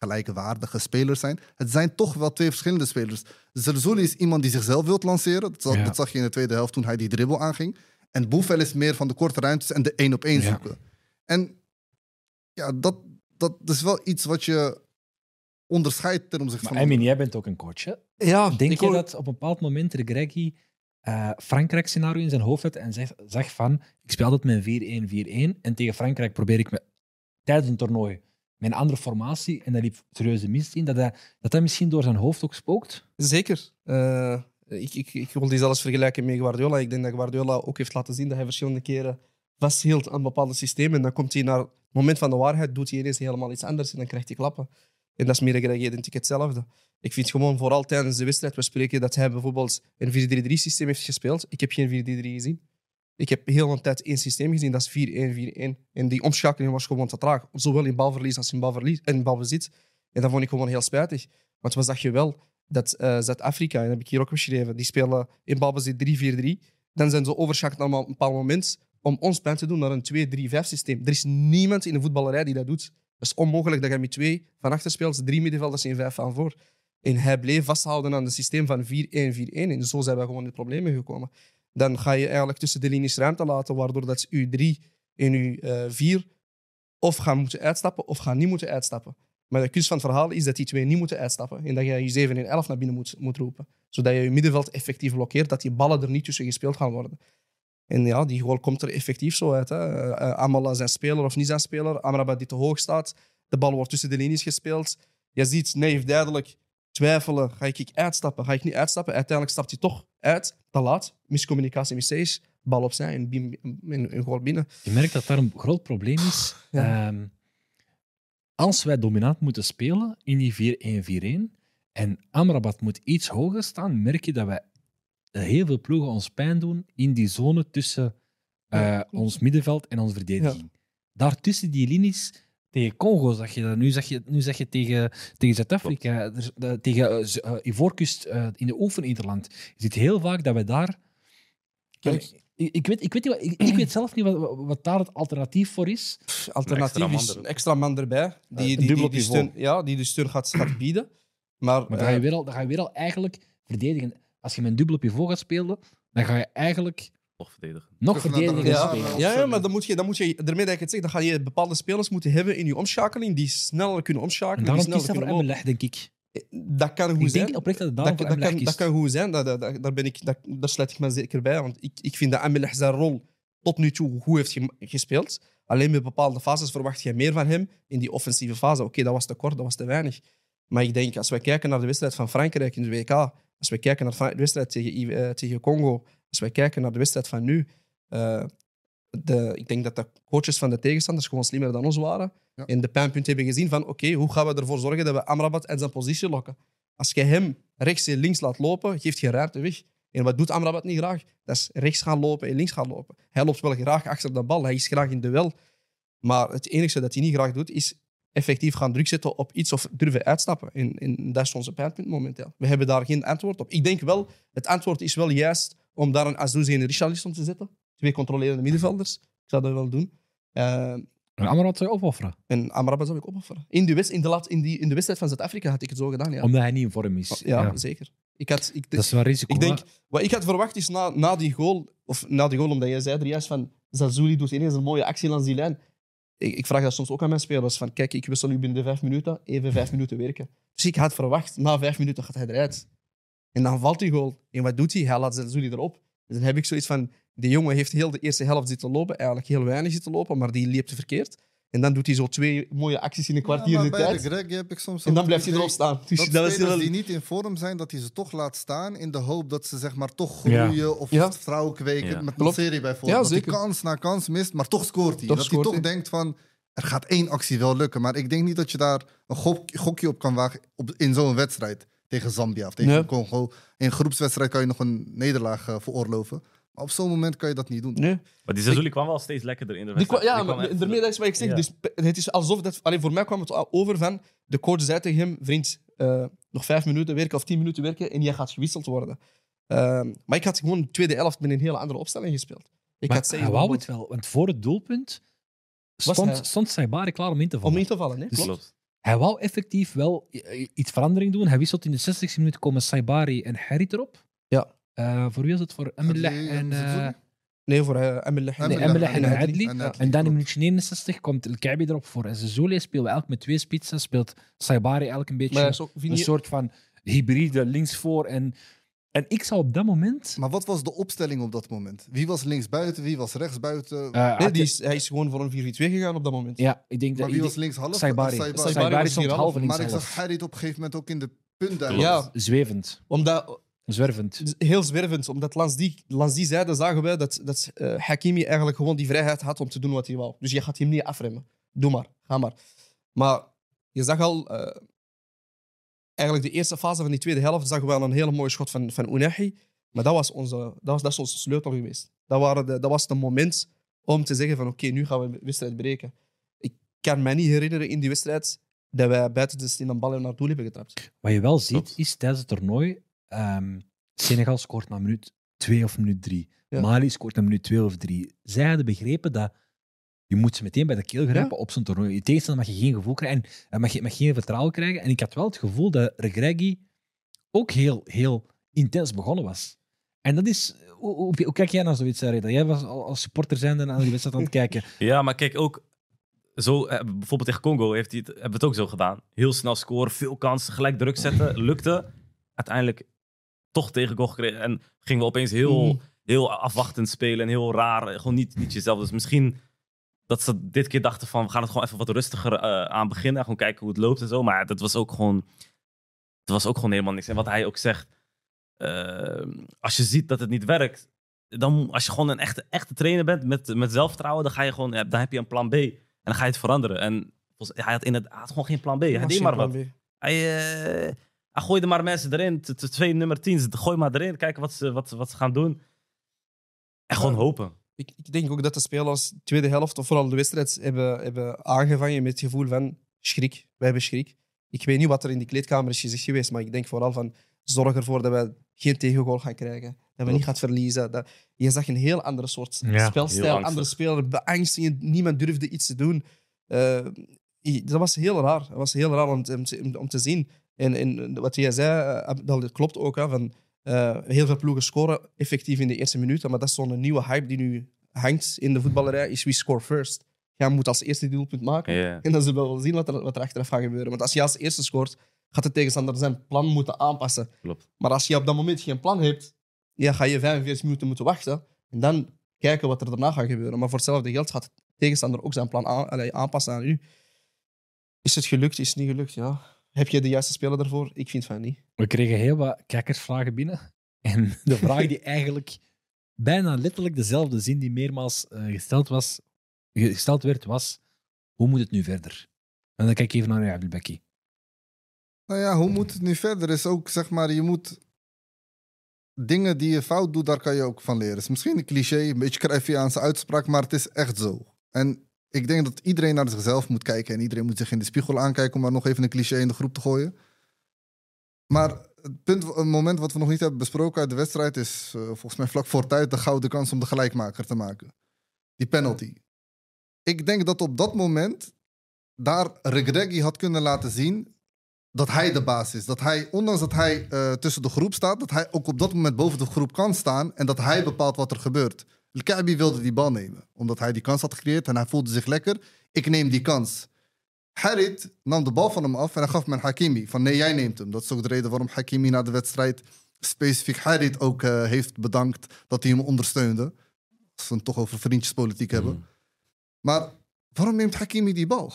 gelijkwaardige spelers zijn, het zijn toch wel twee verschillende spelers. Zelzouli is iemand die zichzelf wil lanceren. Dat, zag- Ja. dat zag je in de tweede helft toen hij die dribbel aanging. En Buffel is meer van de korte ruimtes en de één op één Ja. zoeken. En ja, dat, dat is wel iets wat je onderscheidt ten opzichte Maar van... Emin, jij bent ook een coach. Hè? Ja, Denk ik je hoor- dat op een bepaald moment de Greggy eh Frankrijk-scenario in zijn hoofd had en zegt, zegt van, ik speel altijd met een 4-1-4-1 en tegen Frankrijk probeer ik me tijdens een toernooi met een andere formatie en dat liep serieuze mist in, dat hij, dat hij misschien door zijn hoofd ook spookt? Zeker. Eh, ik, ik, ik wil die zelfs vergelijken met Guardiola. Ik denk dat Guardiola ook heeft laten zien dat hij verschillende keren vasthield aan bepaalde systemen. En dan komt hij naar het moment van de waarheid, doet hij ineens helemaal iets anders en dan krijgt hij klappen. En dat is meer identiek hetzelfde. Ik vind gewoon vooral tijdens de wedstrijd, we spreken dat hij bijvoorbeeld een 4-3-3 systeem heeft gespeeld. Ik heb geen 4-3-3 gezien. Ik heb heel een tijd één systeem gezien, dat is 4-1-4-1. En die omschakeling was gewoon te traag. Zowel in balverlies als in, balverlies, in balbezit. En dat vond ik gewoon heel spijtig. Want wat zag je wel? Dat eh, Zuid-Afrika, en dat heb ik hier ook beschreven, die spelen in balbezit 3-4-3. Dan zijn ze overschakeld naar een bepaald moment om ons pijn te doen naar een 2-3-5 systeem. Er is niemand in de voetballerij die dat doet. Het is onmogelijk dat je met twee van achter speelt, drie middenvelders en vijf van voor. En hij bleef vasthouden aan het systeem van 4-1-4-1. En zo zijn we gewoon in de problemen gekomen. Dan ga je eigenlijk tussen de linies ruimte laten, waardoor dat u 3 en u 4 of gaan moeten uitstappen of gaan niet moeten uitstappen. Maar de kunst van het verhaal is dat die twee niet moeten uitstappen. En dat je je 7 en 11 naar binnen moet, moet roepen. Zodat je je middenveld effectief blokkeert, dat die ballen er niet tussen gespeeld gaan worden. En ja, die goal komt er effectief zo uit. Hè. Uh, Amala zijn speler of niet zijn speler. Amrabat die te hoog staat. De bal wordt tussen de linies gespeeld. Je ziet Neef duidelijk twijfelen. Ga ik uitstappen? Ga ik niet uitstappen? Uiteindelijk stapt hij toch uit. Te laat. Miscommunicatie Sage. Bal opzij en, bim- en, en goal binnen. Je merkt dat daar een groot probleem is. [SIGHS] Ja. Ehm, als wij dominant moeten spelen in die 4-1-4-1 en Amrabat moet iets hoger staan, merk je dat wij heel veel ploegen ons pijn doen in die zone tussen eh, Ja, ons middenveld en onze verdediging. Daartussen die linies, tegen Congo zag je dat, nu zeg je, nu zeg je tegen, tegen Zuid-Afrika, is- eh, tegen eh, Ivoorkust eh, in de oefeninterland. Je ziet heel vaak dat wij daar Kijk. ik, ik, weet, ik, weet niet wat, ik, ik weet zelf niet wat, wat daar het alternatief voor is. Alternatief extra man is een extra man erbij. Die, die, een die, steun, ja, die de steun gaat, gaat bieden. Maar, Maar dan ga, je weer al, dan ga je weer al eigenlijk verdedigen. Als je met een dubbel pivot gaat spelen, dan ga je eigenlijk Toch verdedigen. nog verdedigend Ja, ja, spelen. ja, ja, maar dan moet je, dan moet je, daarmee dat ik het zeg, dan ga je bepaalde spelers moeten hebben in je omschakeling die sneller kunnen En omschakelen. daarom die kiest hij sneller voor Emmeleg, denk ik. lopen. Dat kan goed Ik zijn. denk oprecht dat het Dat, daarom dat, voor kan, dat kan goed zijn, dat, dat, daar, ben ik, dat, daar sluit ik me zeker bij. Want ik, ik vind dat Amelich zijn rol tot nu toe goed heeft gespeeld. Alleen met bepaalde fases verwacht je meer van hem in die offensieve fase. Oké, dat was te kort, dat was te weinig. Maar ik denk, als we kijken naar de wedstrijd van Frankrijk in de WK, als we kijken naar de wedstrijd tegen, eh, tegen Congo, als we kijken naar de wedstrijd van nu, eh, de, ik denk dat de coaches van de tegenstanders gewoon slimmer dan ons waren. Ja. En de pijnpunt hebben gezien van, oké, hoe gaan we ervoor zorgen dat we Amrabat en zijn positie lokken? Als je hem rechts en links laat lopen, geeft je ruimte weg. En wat doet Amrabat niet graag? Dat is rechts gaan lopen en links gaan lopen. Hij loopt wel graag achter de bal, hij is graag in duel. Maar het enige dat hij niet graag doet, is effectief gaan druk zetten op iets of durven uitstappen. En, en dat is onze pijnpunt momenteel. We hebben daar geen antwoord op. Ik denk wel, het antwoord is wel juist om daar een Azouzzi en een Richarlison te zetten. Twee controlerende middenvelders. Ik zou dat wel doen. Eh, En Amrabat zou je opofferen, en Amrabat zou ik opofferen. In de, wed- in, de laat, in, die, in de wedstrijd van Zuid-Afrika had ik het zo gedaan, ja. omdat hij niet in vorm is. ja, Ja. zeker. Ik had, ik, Dat is wel risico. ik denk, wat ik had verwacht is na, na die goal, of na die goal, omdat jij zei er juist van Zazouli doet ineens een mooie actie langs die lijn. Ik, ik vraag dat soms ook aan mijn spelers: van kijk, ik wissel nu binnen de vijf minuten, even vijf minuten werken. Dus ik had verwacht, na vijf minuten gaat hij eruit. En dan valt die goal. En wat doet hij? Hij laat Zazouli erop. Dus dan heb ik zoiets van: Die jongen heeft heel de eerste helft zitten lopen, eigenlijk heel weinig zitten lopen, maar die liep te verkeerd. En dan doet hij zo twee mooie acties in een kwartier Ja, in maar de bij de tijd. Greg heb ik soms En dan blijft hij erop staan. Dus dat dat was spelers heel... die niet in vorm zijn, dat hij ze toch laat staan in de hoop dat ze zeg maar toch groeien of Ja. vertrouwen kweken. Ja. Met een serie bijvoorbeeld. Ja, dat hij zeker. kans na kans mist, maar toch scoort hij. Toch dat scoort hij toch hij. denkt van, er gaat één actie wel lukken. Maar ik denk niet dat je daar een gok- gokje op kan wagen op, in zo'n wedstrijd. Tegen Zambia of tegen. Congo. In een groepswedstrijd kan je nog een nederlaag eh, veroorloven. Maar op zo'n moment kan je dat niet doen. Nee. Maar die Zazuli kwam wel steeds lekkerder in de wedstrijd. ja, maar echt- daarmee dat is wat ik zeg. Ja. Dus het is alsof dat... Alleen voor mij kwam het over van... De coach zei tegen hem, vriend, eh, nog vijf minuten werken of tien minuten werken en jij gaat gewisseld worden. Ehm, maar ik had gewoon de tweede helft met een hele andere opstelling gespeeld. Ik Maar had hij wou het wel, want voor het doelpunt stond, hij- stond Saibari klaar om in te vallen. Om in te vallen, hè? Dus- Klopt. Hij wou effectief wel i- iets verandering doen. Hij wisselt in de 60 minuut komen Saibari en Harit erop. Ja. Eh, voor wie was het? Voor Emelech Hadley en... eh, Zazuli? Nee, voor uh. Nee, Emelech en en Hadley. En Ja. Hadley, En dan in minuutje 69 komt El Kaibi erop voor. En Zezole speelt eigenlijk met twee spitsen. Speelt Saibari eigenlijk een beetje een je- soort van hybride linksvoor. En, en ik zou op dat moment... Maar wat was de opstelling op dat moment? Wie was linksbuiten, wie was rechtsbuiten? eh, Nee, had- die is, hij is gewoon voor een 4-4-2 gegaan op dat moment. ja, ik denk dat... maar wie was linkshalf? Saibari. Saibari. Saibari Saibari was stond half, Maar ik zag Harit op een gegeven moment ook in de punten. Ja, Zwevend. omdat, Zwervend. heel zwervend. Omdat langs die, langs die zijde zagen wij dat, dat eh, Hakimi eigenlijk gewoon die vrijheid had om te doen wat hij wou. Dus je gaat hem niet afremmen. Doe maar, ga maar. Maar je zag al, eh, eigenlijk de eerste fase van die tweede helft, zagen we al een hele mooie schot van, van Unahi. Maar dat was, onze, dat, was, dat is onze sleutel geweest. Dat, waren de, dat was het moment om te zeggen van oké, nu gaan we de wedstrijd breken. Ik kan me niet herinneren in die wedstrijd dat wij buiten de stien een bal naar doel hebben getrapt. Wat je wel ziet, is tijdens het toernooi... ehm, Senegal scoort na minuut 2 of minuut 3. Ja. Mali scoort na minuut 2 of 3. Zij hadden begrepen dat je moet ze meteen bij de keel grijpen op zo'n toernooi. Je tegenstander mag je geen gevoel krijgen en mag, je, mag geen vertrouwen krijgen. En ik had wel het gevoel dat Regragui ook heel, heel intens begonnen was. En dat is... Hoe, hoe, hoe kijk jij naar zoiets, Reda? Jij was al- als supporter zijnde naar die wedstrijd aan het kijken. [LAUGHS] Ja, maar kijk ook. Zo, eh, bijvoorbeeld tegen Congo heeft hij het, hebben we het ook zo gedaan. Heel snel scoren, veel kansen, gelijk druk zetten. [CLEARS THROAT] Lukte. Uiteindelijk toch tegen goal gekregen. En gingen we opeens heel, Mhm. heel afwachtend spelen en heel raar. Gewoon niet, niet jezelf. Dus misschien dat ze dit keer dachten van we gaan het gewoon even wat rustiger eh, aan beginnen. En gewoon kijken hoe het loopt en zo. Maar dat was ook gewoon, dat was ook gewoon helemaal niks. En wat hij ook zegt. eh, als je ziet dat het niet werkt. Dan, als je gewoon een echte, echte trainer bent met, met zelfvertrouwen, dan, ga je gewoon, dan heb je een plan B. En dan ga je het veranderen. En hij had, inderdaad, gewoon geen plan B. Hij deed maar wat. B. Hij, eh, hij gooide maar mensen erin. Twee nummer 10, gooi maar erin. Kijken wat ze, wat, wat ze gaan doen. En gewoon hopen. Ik, ik denk ook dat de spelers de tweede helft, of vooral de wedstrijd, hebben, hebben aangevangen met het gevoel van schrik. Wij hebben schrik. Ik weet niet wat er in die kleedkamer is gezegd geweest, maar ik denk vooral van zorg ervoor dat we geen tegengoal gaan krijgen. Dat we niet gaan verliezen. Dat, je zag een heel andere soort Ja, spelstijl, andere speler, beangstigend. Niemand durfde iets te doen. Eh, dat was heel raar. Dat was heel raar om te, om te, om te zien. En, en wat jij zei, eh, dat klopt ook. Hè, van, eh, heel veel ploegen scoren effectief in de eerste minuten, maar dat is zo'n nieuwe hype die nu hangt in de voetballerij, is wie score first. Jij moet als eerste doelpunt maken. En dan zullen we wel zien wat er, wat er achteraf gaat gebeuren. Want als je als eerste scoort, gaat de tegenstander zijn plan moeten aanpassen. Klopt. Maar als je op dat moment geen plan hebt, ja, ga je 45 minuten moeten wachten. En dan kijken wat er daarna gaat gebeuren. Maar voor hetzelfde geld gaat de tegenstander ook zijn plan aan, aanpassen aan u. Is het gelukt? Is het niet gelukt? Ja. Heb je de juiste speler daarvoor? Ik vind van niet. We kregen heel wat kijkersvragen binnen. [LAUGHS] En de vraag die eigenlijk bijna letterlijk dezelfde zin die meermaals eh, gesteld, was, gesteld werd, was: hoe moet het nu verder? En dan kijk ik even naar jou, Abdelbeki. Nou ja, hoe moet het nu verder? Is ook, zeg maar, je moet... Dingen die je fout doet, daar kan je ook van leren. Het is misschien een cliché, een beetje Cruyffiaanse uitspraak, maar het is echt zo. En ik denk dat iedereen naar zichzelf moet kijken en iedereen moet zich in de spiegel aankijken om maar nog even een cliché in de groep te gooien. Maar het, punt, het moment wat we nog niet hebben besproken uit de wedstrijd is eh, volgens mij vlak voor tijd de gouden kans om de gelijkmaker te maken. Die penalty. Ik denk dat op dat moment daar Regregi had kunnen laten zien dat hij de baas is. Dat hij, ondanks dat hij eh, tussen de groep staat, dat hij ook op dat moment boven de groep kan staan en dat hij bepaalt wat er gebeurt. El Kaabi wilde die bal nemen, omdat hij die kans had gecreëerd en hij voelde zich lekker. Ik neem die kans. Harit nam de bal van hem af en hij gaf hem aan Hakimi. Van nee, jij neemt hem. Dat is ook de reden waarom Hakimi na de wedstrijd specifiek Harit ook eh, heeft bedankt dat hij hem ondersteunde. Als we het toch over vriendjespolitiek hebben. Mm. Maar waarom neemt Hakimi die bal?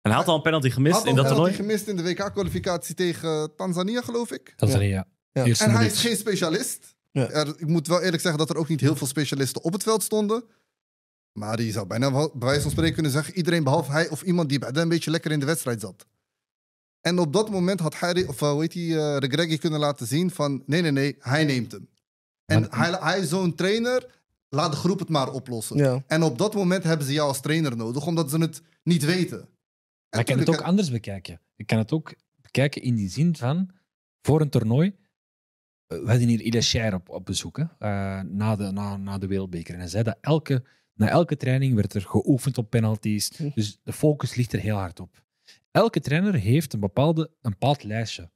En hij had al een penalty gemist Had in al dat een penalty toernooi. gemist in de WK-kwalificatie tegen Tanzania, geloof ik. Tanzania. Ja. En hij is geen specialist. Ja. Er, ik moet wel eerlijk zeggen dat er ook niet heel veel specialisten op het veld stonden. Maar je zou bijna wel, bij wijze van spreken kunnen zeggen... iedereen behalve hij of iemand die bij hem een beetje lekker in de wedstrijd zat. En op dat moment had hij, of eh, hoe heet die, eh Regragui kunnen laten zien van... nee, nee, nee, hij neemt hem. En Maar- hij, hij is zo'n trainer, laat de groep het maar oplossen. Ja. En op dat moment hebben ze jou als trainer nodig, omdat ze het niet weten. En Maar ik kan het ook anders bekijken. Ik kan het ook bekijken in die zin van, voor een toernooi, we hadden hier Scheir op, op bezoek, hè, eh, na, de, na, na de Wereldbeker. En hij zei dat elke, na elke training werd er geoefend op penalties. Hm. Dus de focus ligt er heel hard op. Elke trainer heeft een, bepaalde, een bepaald lijstje.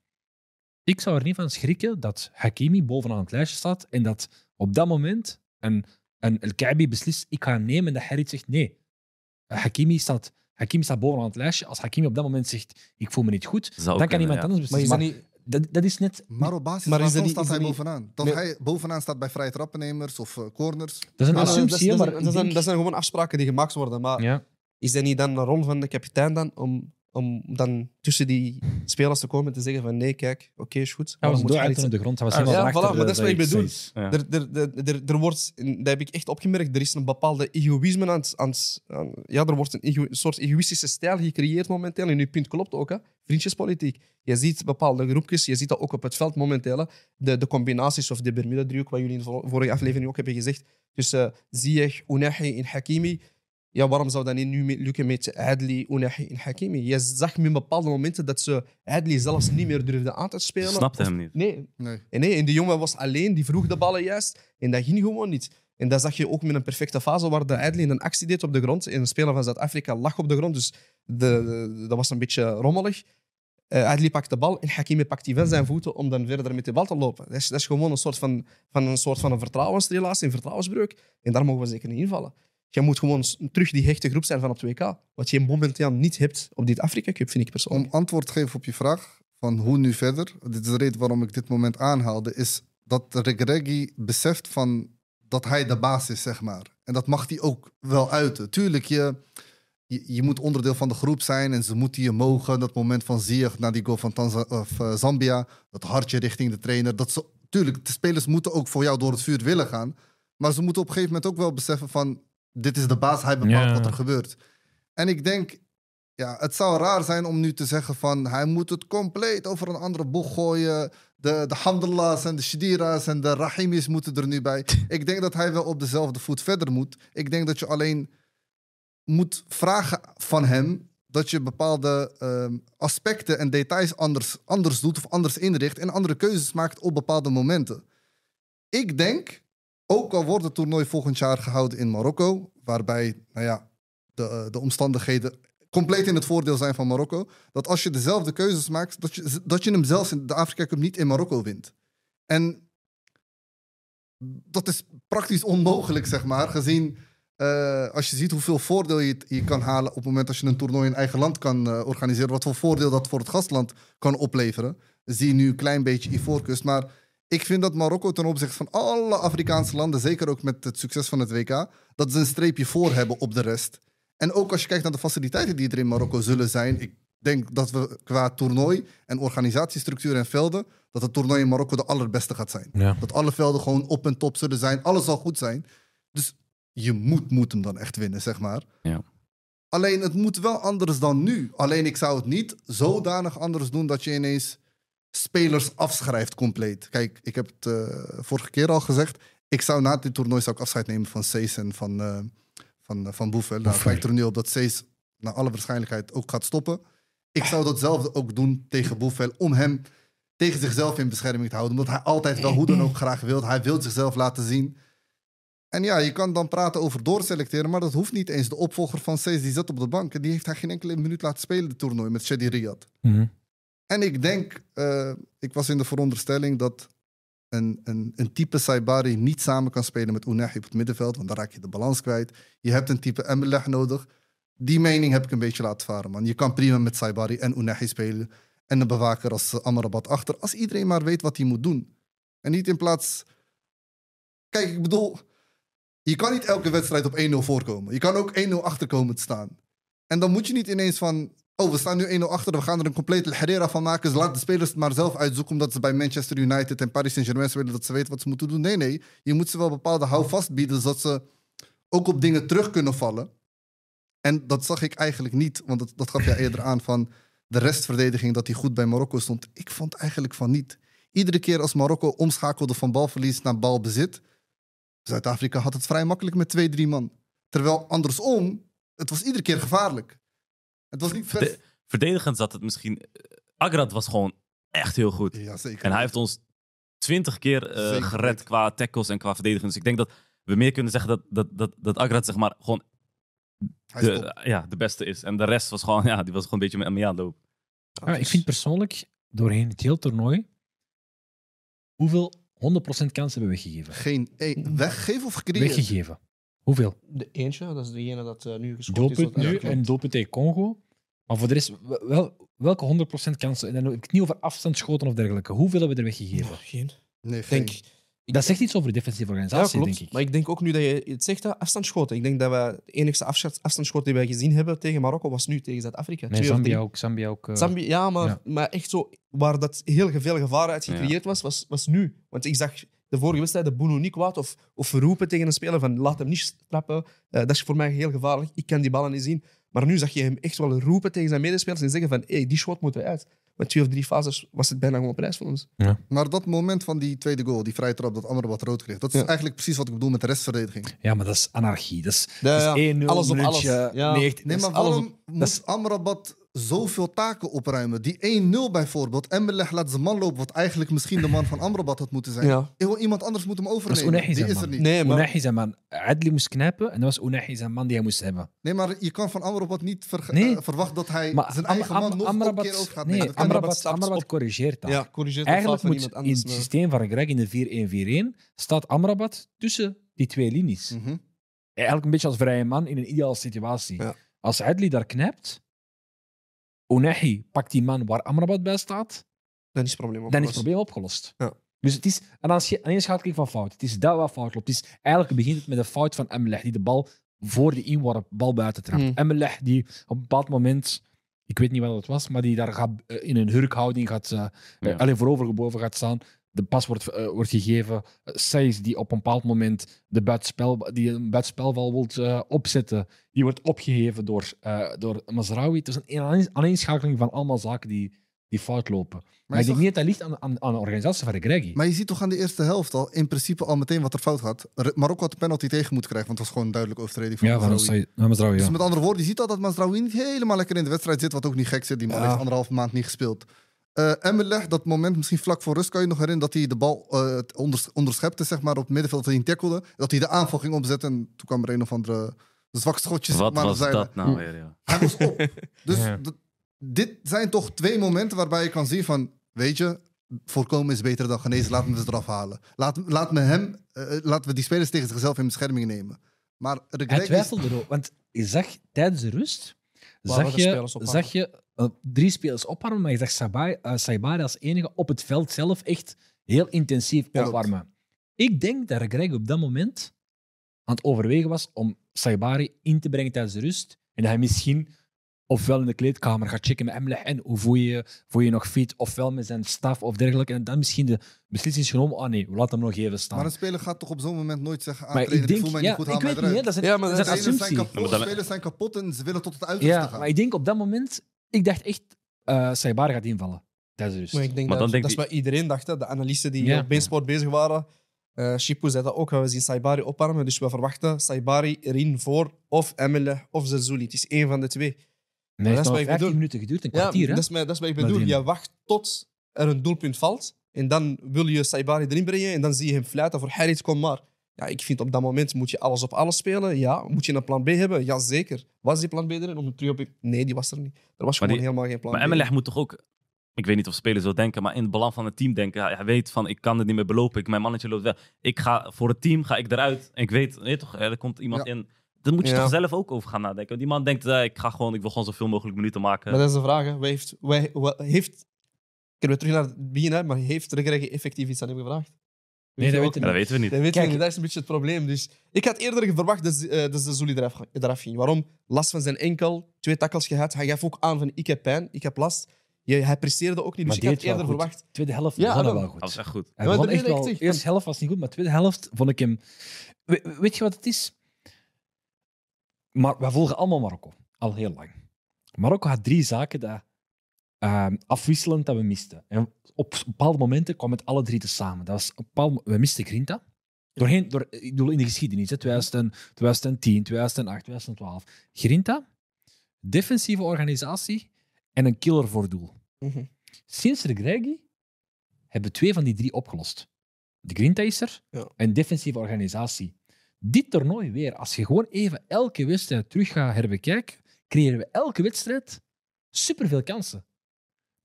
Ik zou er niet van schrikken dat Hakimi bovenaan het lijstje staat en dat op dat moment een, een El Kaabi beslist, ik ga hem nemen en dat Harit zegt nee. Hakimi staat, Hakimi staat bovenaan het lijstje. Als Hakimi op dat moment zegt, ik voel me niet goed, Zou dan kan kunnen, iemand ja. anders Maar beslissen. is dat Maar niet... dat, dat is net... Maar op basis Maar is waarvan staat hij bovenaan? Dat Nee. hij bovenaan staat bij vrije trappennemers of eh, corners. Dat is een Maar, assumptie, maar dat, zijn, denk- dat zijn gewoon afspraken die gemaakt worden. Maar Ja. is dat niet dan de rol van de kapitein dan om, om dan tussen die spelers te komen en te zeggen van nee, kijk, oké, is goed. Hij maar was door iets- op de grond. Hij was Ah, helemaal ja, voilà, maar dat is wat ik eh, bedoel. Ja. Er, er, er, er, er wordt, dat heb ik echt opgemerkt, er is een bepaalde egoïsme aan het... Aan het- aan- ja, er wordt een, ego- een soort egoïstische stijl gecreëerd momenteel. En uw punt klopt ook, hè. vriendjespolitiek. Je ziet bepaalde groepjes, je ziet dat ook op het veld momenteel. hè. De, de combinaties of de Bermuda-driehoek, wat jullie in de vor- vorige aflevering ook hebben gezegd, tussen Ziyech, Unahi en Hakimi. Ja, waarom zou dat niet nu lukken met Adli, Unahi en Hakimi? Je zag met bepaalde momenten dat ze Adli zelfs niet meer durfden aan te spelen. snapte hem niet. Nee, Nee. en nee, en die jongen was alleen, die vroeg de ballen juist. En dat ging gewoon niet. En dat zag je ook met een perfecte fase waar de Adley een actie deed op de grond. En een speler van Zuid-Afrika lag op de grond, dus de, de- dat was een beetje rommelig. Eh Adli pakt de bal en Hakimi pakt die van zijn voeten om dan verder met de bal te lopen. Dat is, dat is gewoon een soort van, van een soort van een vertrouwensrelatie, een vertrouwensbreuk. En daar mogen we zeker niet invallen. Je moet gewoon terug die hechte groep zijn van op 2K. Wat je momenteel niet hebt op dit Afrika Cup, vind ik persoonlijk. Om antwoord te geven op je vraag van hoe nu verder. Dit is de reden waarom ik dit moment aanhaalde. Is dat Regregi beseft van dat hij de baas is, zeg maar. En dat mag hij ook wel uiten. Tuurlijk, je, je, je moet onderdeel van de groep zijn en ze moeten je mogen. Dat moment van Ziyech na die goal van Tanza of, eh, Zambia. Dat hartje richting de trainer. Dat ze, tuurlijk, de spelers moeten ook voor jou door het vuur willen gaan. Maar ze moeten op een gegeven moment ook wel beseffen van... Dit is de baas, hij bepaalt wat er gebeurt. En ik denk, ja, het zou raar zijn om nu te zeggen van... hij moet het compleet over een andere boeg gooien. De, de Hamdallahs en de Shadira's en de Rahimis moeten er nu bij. [LAUGHS] Ik denk dat hij wel op dezelfde voet verder moet. Ik denk dat je alleen moet vragen van hem... dat je bepaalde ehm, aspecten en details anders, anders doet... of anders inricht en andere keuzes maakt op bepaalde momenten. Ik denk, ook al wordt het toernooi volgend jaar gehouden in Marokko... waarbij, nou ja, de, eh, de omstandigheden compleet in het voordeel zijn van Marokko. Dat als je dezelfde keuzes maakt, dat je, dat je hem zelfs in de Afrika Cup niet in Marokko wint. En dat is praktisch onmogelijk, zeg maar, gezien eh, als je ziet hoeveel voordeel je, je kan halen op het moment dat je een toernooi in eigen land kan eh, organiseren. Wat voor voordeel dat voor het gastland kan opleveren. Zie je nu een klein beetje Ivoorkust. Maar ik vind dat Marokko ten opzichte van alle Afrikaanse landen, zeker ook met het succes van het WK, dat ze een streepje voor hebben op de rest. En ook als je kijkt naar de faciliteiten die er in Marokko zullen zijn. Ik denk dat we qua toernooi en organisatiestructuur en velden, dat het toernooi in Marokko de allerbeste gaat zijn. Ja. Dat alle velden gewoon op en top zullen zijn. Alles zal goed zijn. Dus je moet, moet hem dan echt winnen, zeg maar. Ja. Alleen het moet wel anders dan nu. Alleen ik zou het niet zodanig anders doen dat je ineens spelers afschrijft compleet. Kijk, ik heb het eh, vorige keer al gezegd. Ik zou na dit toernooi zou ik afscheid nemen van Sees en van, eh van, eh, van Boefel. Nou, lijkt er nu op dat Sees naar alle waarschijnlijkheid ook gaat stoppen. Ik zou datzelfde ook doen tegen Boefel om hem tegen zichzelf in bescherming te houden. Omdat hij altijd wel hoe dan ook graag wil. Hij wil zichzelf laten zien. En ja, je kan dan praten over doorselecteren, maar dat hoeft niet eens. De opvolger van Sees die zat op de bank en die heeft hij geen enkele minuut laten spelen, het toernooi met Shadi Riyad. Mhm. En ik denk, eh, ik was in de veronderstelling dat een, een, een type Saibari niet samen kan spelen met Unahi op het middenveld, want dan raak je de balans kwijt. Je hebt een type Emelech nodig. Die mening heb ik een beetje laten varen, man. Je kan prima met Saibari en Unahi spelen. En een bewaker als eh, Amrabat achter. Als iedereen maar weet wat hij moet doen. En niet in plaats... Kijk, ik bedoel... Je kan niet elke wedstrijd op 1-0 voorkomen. Je kan ook 1-0 achterkomen te staan. En dan moet je niet ineens van... Oh, we staan nu 1-0 achter, we gaan er een complete Herrera van maken. Dus laat de spelers het maar zelf uitzoeken... omdat ze bij Manchester United en Paris Saint-Germain spelen... dat ze weten wat ze moeten doen. Nee, nee. Je moet ze wel bepaalde houvast bieden... zodat ze ook op dingen terug kunnen vallen. En dat zag ik eigenlijk niet. Want dat, dat gaf jij eerder aan van de restverdediging... dat die goed bij Marokko stond. Ik vond eigenlijk van niet. Iedere keer als Marokko omschakelde van balverlies naar balbezit... Zuid-Afrika had het vrij makkelijk met twee, drie man. Terwijl andersom, het was iedere keer gevaarlijk. Het was niet vet. De- Verdedigend zat het misschien... Agrad was gewoon echt heel goed. Ja, zeker. En hij heeft ons twintig keer eh, gered qua tackles en qua verdediging. Dus ik denk dat we meer kunnen zeggen dat, dat, dat, dat Agrad zeg maar gewoon de, ja, de beste is. En de rest was gewoon, [LAUGHS] ja, die was gewoon een beetje mee aan het lopen. Ja, ik vind persoonlijk, doorheen het hele toernooi, hoeveel 100% kansen hebben we weggegeven? Geen e- weggeven of gecreëerd? Weggegeven. Hoeveel? De eentje, dat is degene dat eh, nu gescoord Doelpunt is. nu en doelpunt tegen Congo. Maar voor de rest, wel, welke 100% kansen? En dan heb ik niet over afstandsschoten of dergelijke. Hoeveel hebben we er weggegeven? Geen. Nee, Ik denk, Dat zegt iets over de defensieve ja, organisatie, klopt. denk ik. Maar ik denk ook nu dat je het zegt, afstandsschoten. Ik denk dat we de enigste afstand- afstandsschoot die wij gezien hebben tegen Marokko was nu tegen Zuid-Afrika. Nee, Twee of Zambia drie. ook. Zambia ook eh, Zambia, ja, maar, Ja. maar echt zo, waar dat heel veel gevaar uit gecreëerd was, was, was nu. Want ik zag de vorige wedstrijd Bono niet kwaad of, of roepen tegen een speler van laat hem niet trappen. Eh, dat is voor mij heel gevaarlijk. Ik kan die ballen niet zien. Maar nu zag je hem echt wel roepen tegen zijn medespelers en zeggen van hey, die shot moet eruit. Want twee of drie fases was het bijna gewoon prijs voor ons. Maar dat moment van die tweede goal, die vrije trap, dat Amrabat rood kreeg, dat is Ja. eigenlijk precies wat ik bedoel met de restverdediging. Ja, maar dat is anarchie. Dat is, Ja, dat is 1-0, alles op minuutje alles. Ja. 90. Nee, maar is alles waarom op- moet Amrabat zoveel taken opruimen? Die 1-0 bijvoorbeeld, Embelech laat zijn man lopen, wat eigenlijk misschien de man van Amrabat had moeten zijn. Ja. Iemand anders moet hem Dat is overnemen. Die is man. er niet. Nee, maar Unahi zijn man. Adli moest knijpen en dat was Unahi zijn man die hij moest hebben. Nee, maar je kan van Amrabat niet Nee. eh, verwachten dat hij Maar zijn Am- eigen Am- man nog Amrabat- een keer over gaat nee, nemen. Dat kan niet. Amrabat, corrigeert dat. ja, corrigeert Eigenlijk moet iemand in anders. het maar- systeem van Greg in de 4-1-4-1 staat Amrabat tussen die twee linies. Mhm. Eigenlijk een beetje als vrije man in een ideale situatie. Ja. Als Adli daar knijpt, Unahi pakt die man waar Amrabat bij staat, Dan is het probleem dan is het opgelost. probleem opgelost. Ja. Dus het is een aansche- aaneenschakeling van fout. Het is dat wat fout loopt. Het is, eigenlijk begint het met een fout van Emelech, die de bal voor de inworp, bal buiten trapt. Emelech, die op een bepaald moment, ik weet niet wat het was, maar die daar gaat, eh, in een hurkhouding gaat, eh, Ja. alleen voorovergebogen gaat staan. De pas wordt, eh, wordt gegeven. Uh, Seis, die op een bepaald moment de buitenspel, die een buitenspelval wil eh, opzetten, die wordt opgeheven door, eh door Mazraoui. Het is een aaneens- aaneenschakeling van allemaal zaken die, die fout lopen. Maar, je ik denk niet dat dat ligt aan, aan, aan de organisatie van de Greggy. Maar je ziet toch aan de eerste helft al in principe al meteen wat er fout gaat. Marokko had de penalty tegen moeten krijgen, want het was gewoon een duidelijke overtreding van ja, van Mazraoui. Dus ja. met andere woorden, je ziet al dat Mazraoui niet helemaal lekker in de wedstrijd zit, wat ook niet gek zit. Die man Ja. heeft anderhalf maand niet gespeeld. Eh Emelech, dat moment misschien vlak voor rust, kan je nog herinneren dat hij de bal eh, het onders- onderschepte, zeg maar, op het middenveld, dat hij tackelde. Dat hij de aanval ging opzetten en toen kwam er een of andere zwak schotje. Wat maar was dat nou weer, ja. Hij was op. [LAUGHS] Dus Ja. dit zijn toch twee momenten waarbij je kan zien van, weet je, voorkomen is beter dan genezen. Laten we ze eraf halen. Laat, laat me hem, eh, laten we die spelers tegen zichzelf in bescherming nemen. Maar Hij Regreg is... twijfelde erop. Want je zag tijdens de rust zag je, zag je drie spelers opwarmen, maar je zag Sabai, eh, Saibari als enige op het veld zelf echt heel intensief Ja. opwarmen. Ik denk dat Greg op dat moment aan het overwegen was om Saibari in te brengen tijdens de rust. En dat hij misschien ofwel in de kleedkamer gaat checken met Emlech en hoe voel je je, voel je nog fit, ofwel met zijn staf of dergelijke. En dan misschien de beslissing is genomen, oh nee, we laten hem nog even staan. Maar een speler gaat toch op zo'n moment nooit zeggen aan Maar trainer, ik ik denk, voel mij ja, niet goed, haal ik mij weet niet, hè, eruit. dat is een, Ja, maar dat is een zijn kapot, Ja, maar dan- spelers zijn kapot en ze willen tot het uiterste Ja, gaan. maar ik denk op dat moment, ik dacht echt, eh Saibari gaat invallen tijdens de rust. Maar ik denk Maar dat, dan denk dat is wat iedereen dacht. Hè. De analisten die Ja. op Beansport bezig waren. eh Chipo zei dat ook. We zien Saibari opwarmen. Dus we verwachten Saibari erin voor of Emile of Zerzouli. Het is één van de twee. Nee, dat het is heeft wat nog ik 15 bedoel. minuten geduurd, een Ja, kwartier. hè? dat is, mij- dat is wat ik bedoel. Je wacht tot er een doelpunt valt. En dan wil je Saibari erin brengen. En dan zie je hem fluiten voor Harit, kom maar. Ja, ik vind op dat moment moet je alles op alles spelen. Ja, moet je een plan B hebben? Jazeker. Was die plan B erin? Om het terug op... Nee, die was er niet. Er was Maar gewoon die- helemaal geen plan Maar B. Emelech moet toch ook, ik weet niet of spelers zo denken, maar in het belang van het team denken. Hij weet van, ik kan het niet meer belopen. Ik, mijn mannetje loopt weg. Ik ga, voor het team ga ik eruit. En ik weet, weet toch, er komt iemand Ja. in. Daar moet je Ja. toch zelf ook over gaan nadenken. Die man denkt, eh, ik, ga gewoon, ik wil gewoon zoveel mogelijk minuten maken. Maar dat is de vraag. Hè. Wij heeft, wij, heeft, kunnen we terug naar het begin, hè, maar heeft de Greg effectief iets aan hem gevraagd? Nee, dat Ja, dat weten we niet. Dat weten we Kijk. niet, dat is een beetje het probleem. Dus ik had eerder verwacht dat, ze- eh, dat de Zuli eraf, eraf ging. Waarom? Last van zijn enkel, twee takkels gehad. Hij gaf ook aan van ik heb pijn, ik heb last. Je, hij presteerde ook niet, dus Maar ik had eerder goed. verwacht. Tweede helft Ja, begon wel goed. Dat was echt goed. Hij Ja, echt ik wel. echt. De eerste helft was niet goed, maar de tweede helft vond ik hem... We- weet je wat het is? Maar wij volgen allemaal Marokko. Al heel lang. Marokko had drie zaken dat, ehm, afwisselend dat we misten. En op bepaalde momenten kwam het alle drie te samen. Dat was op bepaald mo- we misten Grinta. Doorheen, door, ik bedoel in de geschiedenis, hè, 2000, 2010, 2008, 2012. Grinta, defensieve organisatie en een killer voor doel. Mhm. Sinds Regregi hebben twee van die drie opgelost. De Grinta is er Ja. en defensieve organisatie. Dit toernooi weer, als je gewoon even elke wedstrijd terug gaat herbekijken, creëren we elke wedstrijd superveel kansen.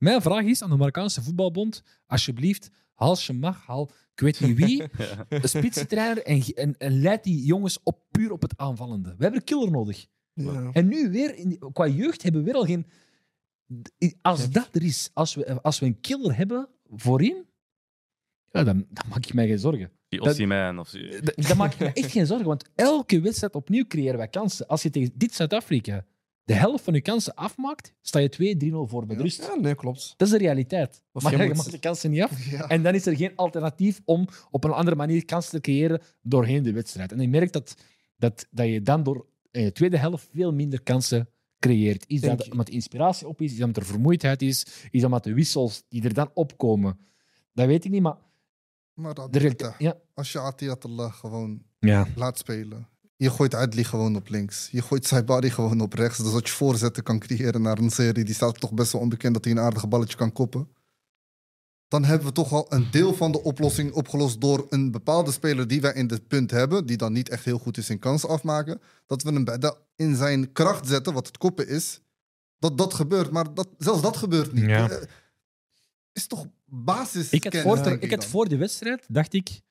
Mijn vraag is aan de Marokkaanse voetbalbond, alsjeblieft, haal je mag, haal ik weet niet wie, [LAUGHS] een spitsentrainer en, en, en leid die jongens op, puur op het aanvallende. We hebben een killer nodig. Ja. En nu weer, in qua jeugd, hebben we weer al geen... Als dat er is, als we, als we een killer hebben voorin, ja, dan, dan maak ik mij geen zorgen. Die Osimhen of... Dan maak ik me echt geen zorgen, want elke wedstrijd opnieuw creëren wij kansen. Als je tegen dit Zuid-Afrika de helft van je kansen afmaakt, sta je 2-3-0 voor bij Ja. rust. Ja, nee, klopt. Dat is de realiteit. Maar je je, maakt de kansen niet af. [LAUGHS] Ja. En dan is er geen alternatief om op een andere manier kansen te creëren doorheen de wedstrijd. En ik merk dat, dat, dat je dan door in de tweede helft veel minder kansen creëert. Is dat je? omdat de inspiratie op is? Is dat omdat er vermoeidheid is? Is dat omdat de wissels die er dan opkomen? Dat weet ik niet, maar Maar dat, de. Ja. als je Atiatullah gewoon ja. laat spelen. Je gooit Adli gewoon op links. Je gooit Saibari gewoon op rechts. Dus dat je voorzetten kan creëren naar een serie. Die staat toch best wel onbekend dat hij een aardige balletje kan koppen. Dan hebben we toch al een deel van de oplossing opgelost door een bepaalde speler die wij in dit punt hebben. Die dan niet echt heel goed is in kansen afmaken. Dat we hem bij de- in zijn kracht zetten, wat het koppen is. Dat dat gebeurt. Maar dat, zelfs dat gebeurt niet. Ja. Eh, Is toch basis. Ik had, voor, ik had voor de wedstrijd, dacht ik,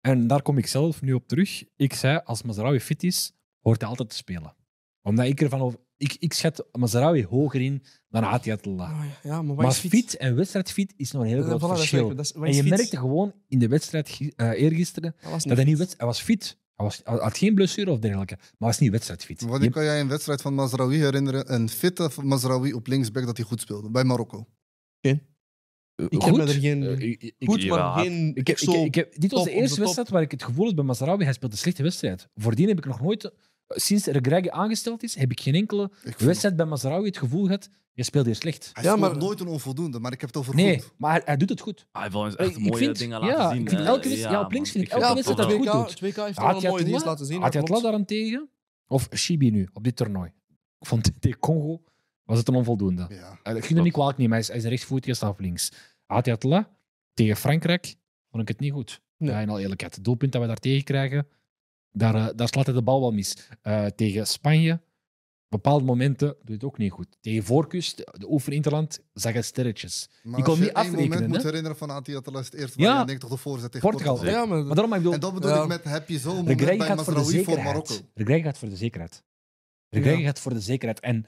en daar kom ik zelf nu op terug, ik zei, als Mazraoui fit is, hoort hij altijd te spelen. Omdat ik ervan over... Ik, ik schat Mazraoui hoger in dan Atiatullah. Ah, ja, maar wat Maar fit? en wedstrijdfit is nog een heel groot voilà, dat is verschil. waar. Dat is- wat En je fit? merkte gewoon in de wedstrijd eh, eergisteren Dat was dat hij niet... fit. Wed- hij was fit. Hij, was, hij had geen blessure of dergelijke, maar hij was niet wedstrijdfit. Wanneer Je- kan jij een wedstrijd van Mazraoui herinneren? Een fitte Mazraoui op linksback dat hij goed speelde. Bij Marokko. Ik heb er geen... Eh, ik- ik- Goed, Jawel, maar geen... Ik heb, zo- ik, ik heb, dit was de eerste wedstrijd waar ik het gevoel had bij Mazarawi. Hij speelt een slechte wedstrijd. Voordien heb ik nog nooit, eh, sinds Regregi aangesteld is, heb ik geen enkele wedstrijd bij Mazarawi het gevoel gehad. Je speelt hier slecht. Hij Ja, maar- nooit een onvoldoende, maar ik heb het over Nee, goed. maar hij, hij doet het goed. Hij heeft wel eens Ik- echt mooie vind- dingen ja, laten zien. ik vind elke wedstrijd- ja, op links vind ik elke dat wedstrijd wel. dat WK, goed doet. 2K heeft wel mooie dingen laten zien. klopt. daarentegen, of Shibi nu, op dit toernooi. Ik vond [LAUGHS] tegen Congo was het een onvoldoende. Ja. Eh, Ik vind hem niet kwalijk nemen, hij is, hij is een rechtsvoetige, staat op links. Atiatullah tegen Frankrijk vond ik het niet goed. Nee. Ja, in alle eerlijkheid. Het doelpunt dat we daar tegen krijgen, daar, eh, daar slaat hij de bal wel mis. Eh, tegen Spanje, bepaalde momenten, doet het ook niet goed. Tegen Voorkust, de oefeninterland, zag hij sterretjes. Maar Ik kon niet één moment afrekenen, moet hè? herinneren van Atiatullah is het eerste Ja. waar je denkt toch de voorzet tegen Portugal. Portugal. Ja, maar... Maar daarom, ik bedoel, En dat bedoel Ja. ik met heb je zo'n moment bij gaat voor de Mazraoui voor zekerheid. Marokko. Gaat voor de zekerheid. Regregi Ja. gaat voor de zekerheid. En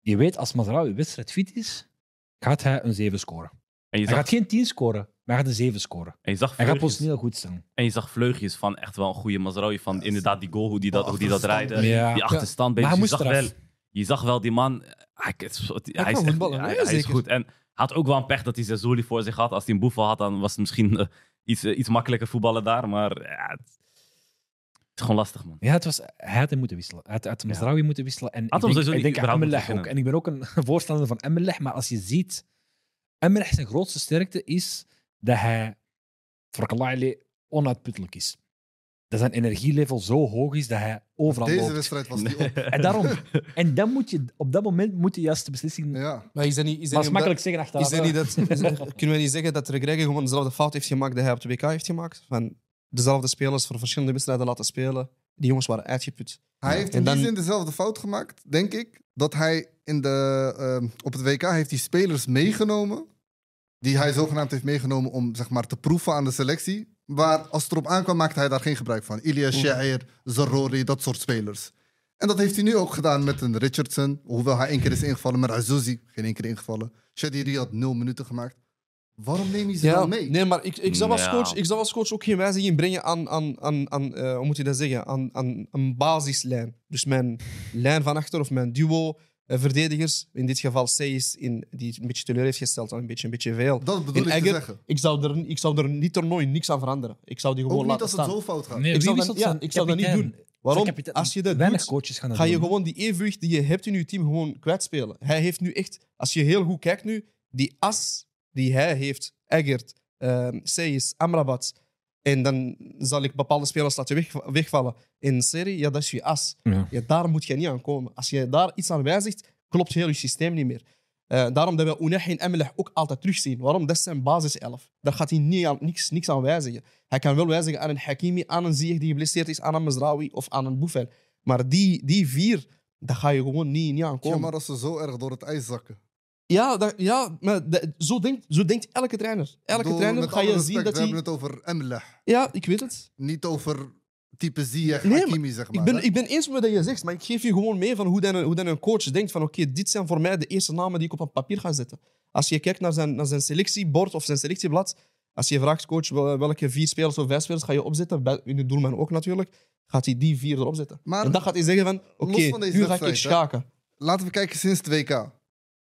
je weet, als Mazraoui wedstrijd fit is, gaat hij een 7 scoren. En je Hij gaat geen 10 scoren, maar hij gaat een 7 scoren. en je zag Hij gaat positioneel goed staan. en je zag vleugjes van echt wel een goede Mazraoui. Van inderdaad die goal, hoe die dat, hoe die dat rijden. Ja. Die achterstand. Maar hij je, zag eraf. wel, je zag wel die man. Hij, hij, is echt- hij, hij is goed. En hij had ook wel een pech dat hij Zazuli voor zich had. Als hij een boevel had, dan was het misschien eh, iets, eh, iets makkelijker voetballen daar. Maar ja, het, het is gewoon lastig, man. Ja, het was, hij had hem moeten wisselen. Hij had, had Mazraoui moeten wisselen. En Had ik denk, ik denk aan ook. En ik ben ook een [LAUGHS] voorstander van Emelech. Maar als je ziet... Emelech zijn grootste sterkte is dat hij voor Kalaili onuitputtelijk is. Dat zijn energielevel zo hoog is dat hij overal Deze loopt. wedstrijd was die op. En daarom... [LAUGHS] En dan moet je... Op dat moment moet je juist de beslissing... Ja. Maar is dat niet... Is dat dat is niet makkelijk zeggen Is achteraf. dat niet dat, is- [LAUGHS] kunnen we niet zeggen dat Regregi gewoon dezelfde fout heeft gemaakt dat hij op de WK heeft gemaakt? Van dezelfde spelers voor verschillende wedstrijden laten spelen. Die jongens waren uitgeput. Hij heeft En in dan- die zin dezelfde fout gemaakt, denk ik. Dat hij in de, ehm, op het WK heeft hij spelers meegenomen. Die hij zogenaamd heeft meegenomen om zeg maar, te proeven aan de selectie. Maar als het erop aankwam, maakte hij daar geen gebruik van. Ilias Shair, Zarori, dat soort spelers. En dat heeft hij nu ook gedaan met een Richardson. Hoewel hij één keer is ingevallen. Maar Azouzi, geen één keer ingevallen. Shadiri had nul minuten gemaakt. Waarom neem je ze dan mee? nee, maar ik, ik, zou als Ja. coach, ik zou als coach ook geen wijziging brengen aan, aan, aan, aan eh, hoe moet je dat zeggen, aan, aan een basislijn. Dus mijn lijn van achter of mijn duo verdedigers, in dit geval Seis, in, die een beetje teleur heeft gesteld, al een beetje, een beetje veel. Dat bedoel In ik te Egger, zeggen. ik zou, er, ik zou er niet toernooi niks aan veranderen. Ik zou die gewoon Ook niet laten als het staan. zo fout gaat. Nee, Ik zou dat- ja, ik zou dat niet doen. Waarom? Als je dat Weinig doet, coaches gaan dat ga je doen. gewoon die evenwicht die je hebt in je team gewoon kwijtspelen. Hij heeft nu echt, als je heel goed kijkt nu, die as die hij heeft, Eggert, um, Amrabat, en dan zal ik bepaalde spelers laten weg, wegvallen in een serie, ja, dat is je as. Ja. Ja, daar moet je niet aan komen. Als je daar iets aan wijzigt, klopt heel je systeem niet meer. Eh, daarom dat we Unahi en Emelech ook altijd terugzien. Waarom? Dat is zijn basiself. Daar gaat hij niet aan, niks, niks aan wijzigen. Hij kan wel wijzigen aan een Hakimi, aan een Ziyech die geblesseerd is, aan een Mezraoui of aan een Boufel. Maar die, die vier, daar ga je gewoon niet, niet aan Ja, komen. maar als ze zo erg door het ijs zakken. Ja, dat, ja maar dat- zo, denkt, zo denkt elke trainer. Elke bedoel, trainer met ga alle je respect, zien dat We hij... hebben het over Emlech. Ja, ik weet het. Niet over type Ziyech, Nee, Hakimi, zeg maar. Ik ben, ik ben eens met wat je zegt, maar ik geef je gewoon mee van hoe, dan, hoe dan een coach denkt van oké, dit zijn voor mij de eerste namen die ik op een papier ga zetten. Als je kijkt naar zijn, naar zijn selectiebord of zijn selectieblad, als je vraagt coach wel- welke vier spelers of vijf spelers ga je opzetten, bij, in de doelman ook natuurlijk, gaat hij die vier erop zetten. Maar en dan gaat hij zeggen van oké, los van deze nu ga ik wedstrijd, iets hè. schaken. Laten we kijken sinds het WK.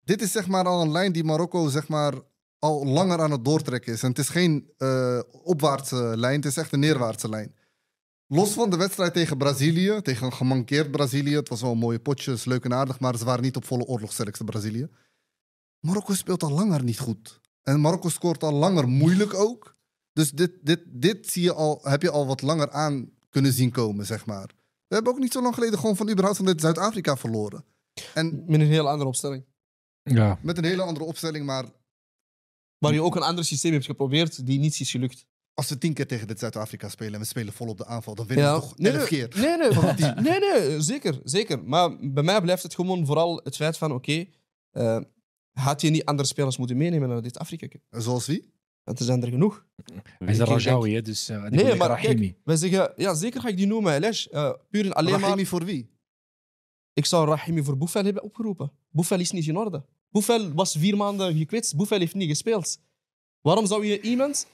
Dit is zeg maar al een lijn die Marokko zeg maar al langer aan het doortrekken is. En het is geen eh, opwaartse lijn, het is echt een neerwaartse lijn. Los van de wedstrijd tegen Brazilië, tegen een gemankeerd Brazilië. Het was wel een mooie potjes, leuk en aardig, maar ze waren niet op volle oorlogssterkste Brazilië. Marokko speelt al langer niet goed. En Marokko scoort al langer moeilijk ook. Dus dit, dit, dit zie je al, heb je al wat langer aan kunnen zien komen, zeg maar. We hebben ook niet zo lang geleden gewoon van überhaupt van dit Zuid-Afrika verloren. En Met een heel andere opstelling. Ja. met een hele andere opstelling, maar Waar je ook een ander systeem hebt geprobeerd die niet is gelukt. als we tien keer tegen dit Zuid-Afrika spelen en we spelen vol op de aanval, dan winnen we toch nee, elf nee, keer. Nee, nee, [LAUGHS] van het [LAUGHS] team. nee, nee, zeker, zeker. Maar bij mij blijft het gewoon vooral het feit van, oké, eh, had je niet andere spelers moeten meenemen naar dit Afrika Cup? Zoals wie? Want er zijn er genoeg. Hij is Rajawi, hè, dus uh, Nee, maar Rahimi. kijk, wij zeggen, ja, zeker ga ik die noemen, Elish. Eh, puur en alleen maar, Rahimi voor wie? ik zou Rahimi voor Boufel hebben opgeroepen. Boufel is niet in orde. Boufel was vier maanden gekwetst, Boufel heeft niet gespeeld. Waarom zou je iemand...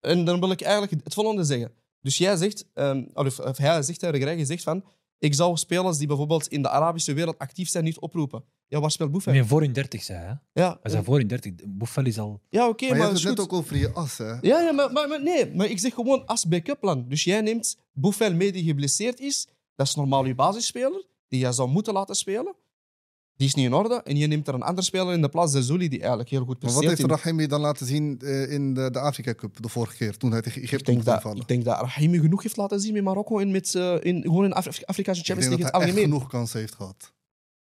En dan wil ik eigenlijk het volgende zeggen. Dus jij zegt, ehm, of, of hij zegt, hè, Regrij, je zegt van, ik zou spelers die bijvoorbeeld in de Arabische wereld actief zijn niet oproepen. Ja, waar speelt Boufel? Nee, voor hun 30 zei hè? Ja, Hij zei voor hun 30. Buffel is al. ja oké, maar je maar, hebt is het ook over je as, hè? Ja, ja maar, maar, maar nee, maar ik zeg gewoon als backup plan. Dus jij neemt Boufel mee die geblesseerd is. Dat is normaal je basisspeler, die jij zou moeten laten spelen. Die is niet in orde. En je neemt er een andere speler in de plaats, de Zuli, die eigenlijk heel goed Maar wat presteert. heeft Rahimi dan laten zien eh, in de, de Afrika Cup de vorige keer, toen hij tegen Egypte moest dat, ik denk dat Rahimi genoeg heeft laten zien met Marokko en met, eh, in, gewoon in Afri- Afrikaanse Ik Champions League in dat het algemeen. genoeg kansen heeft gehad.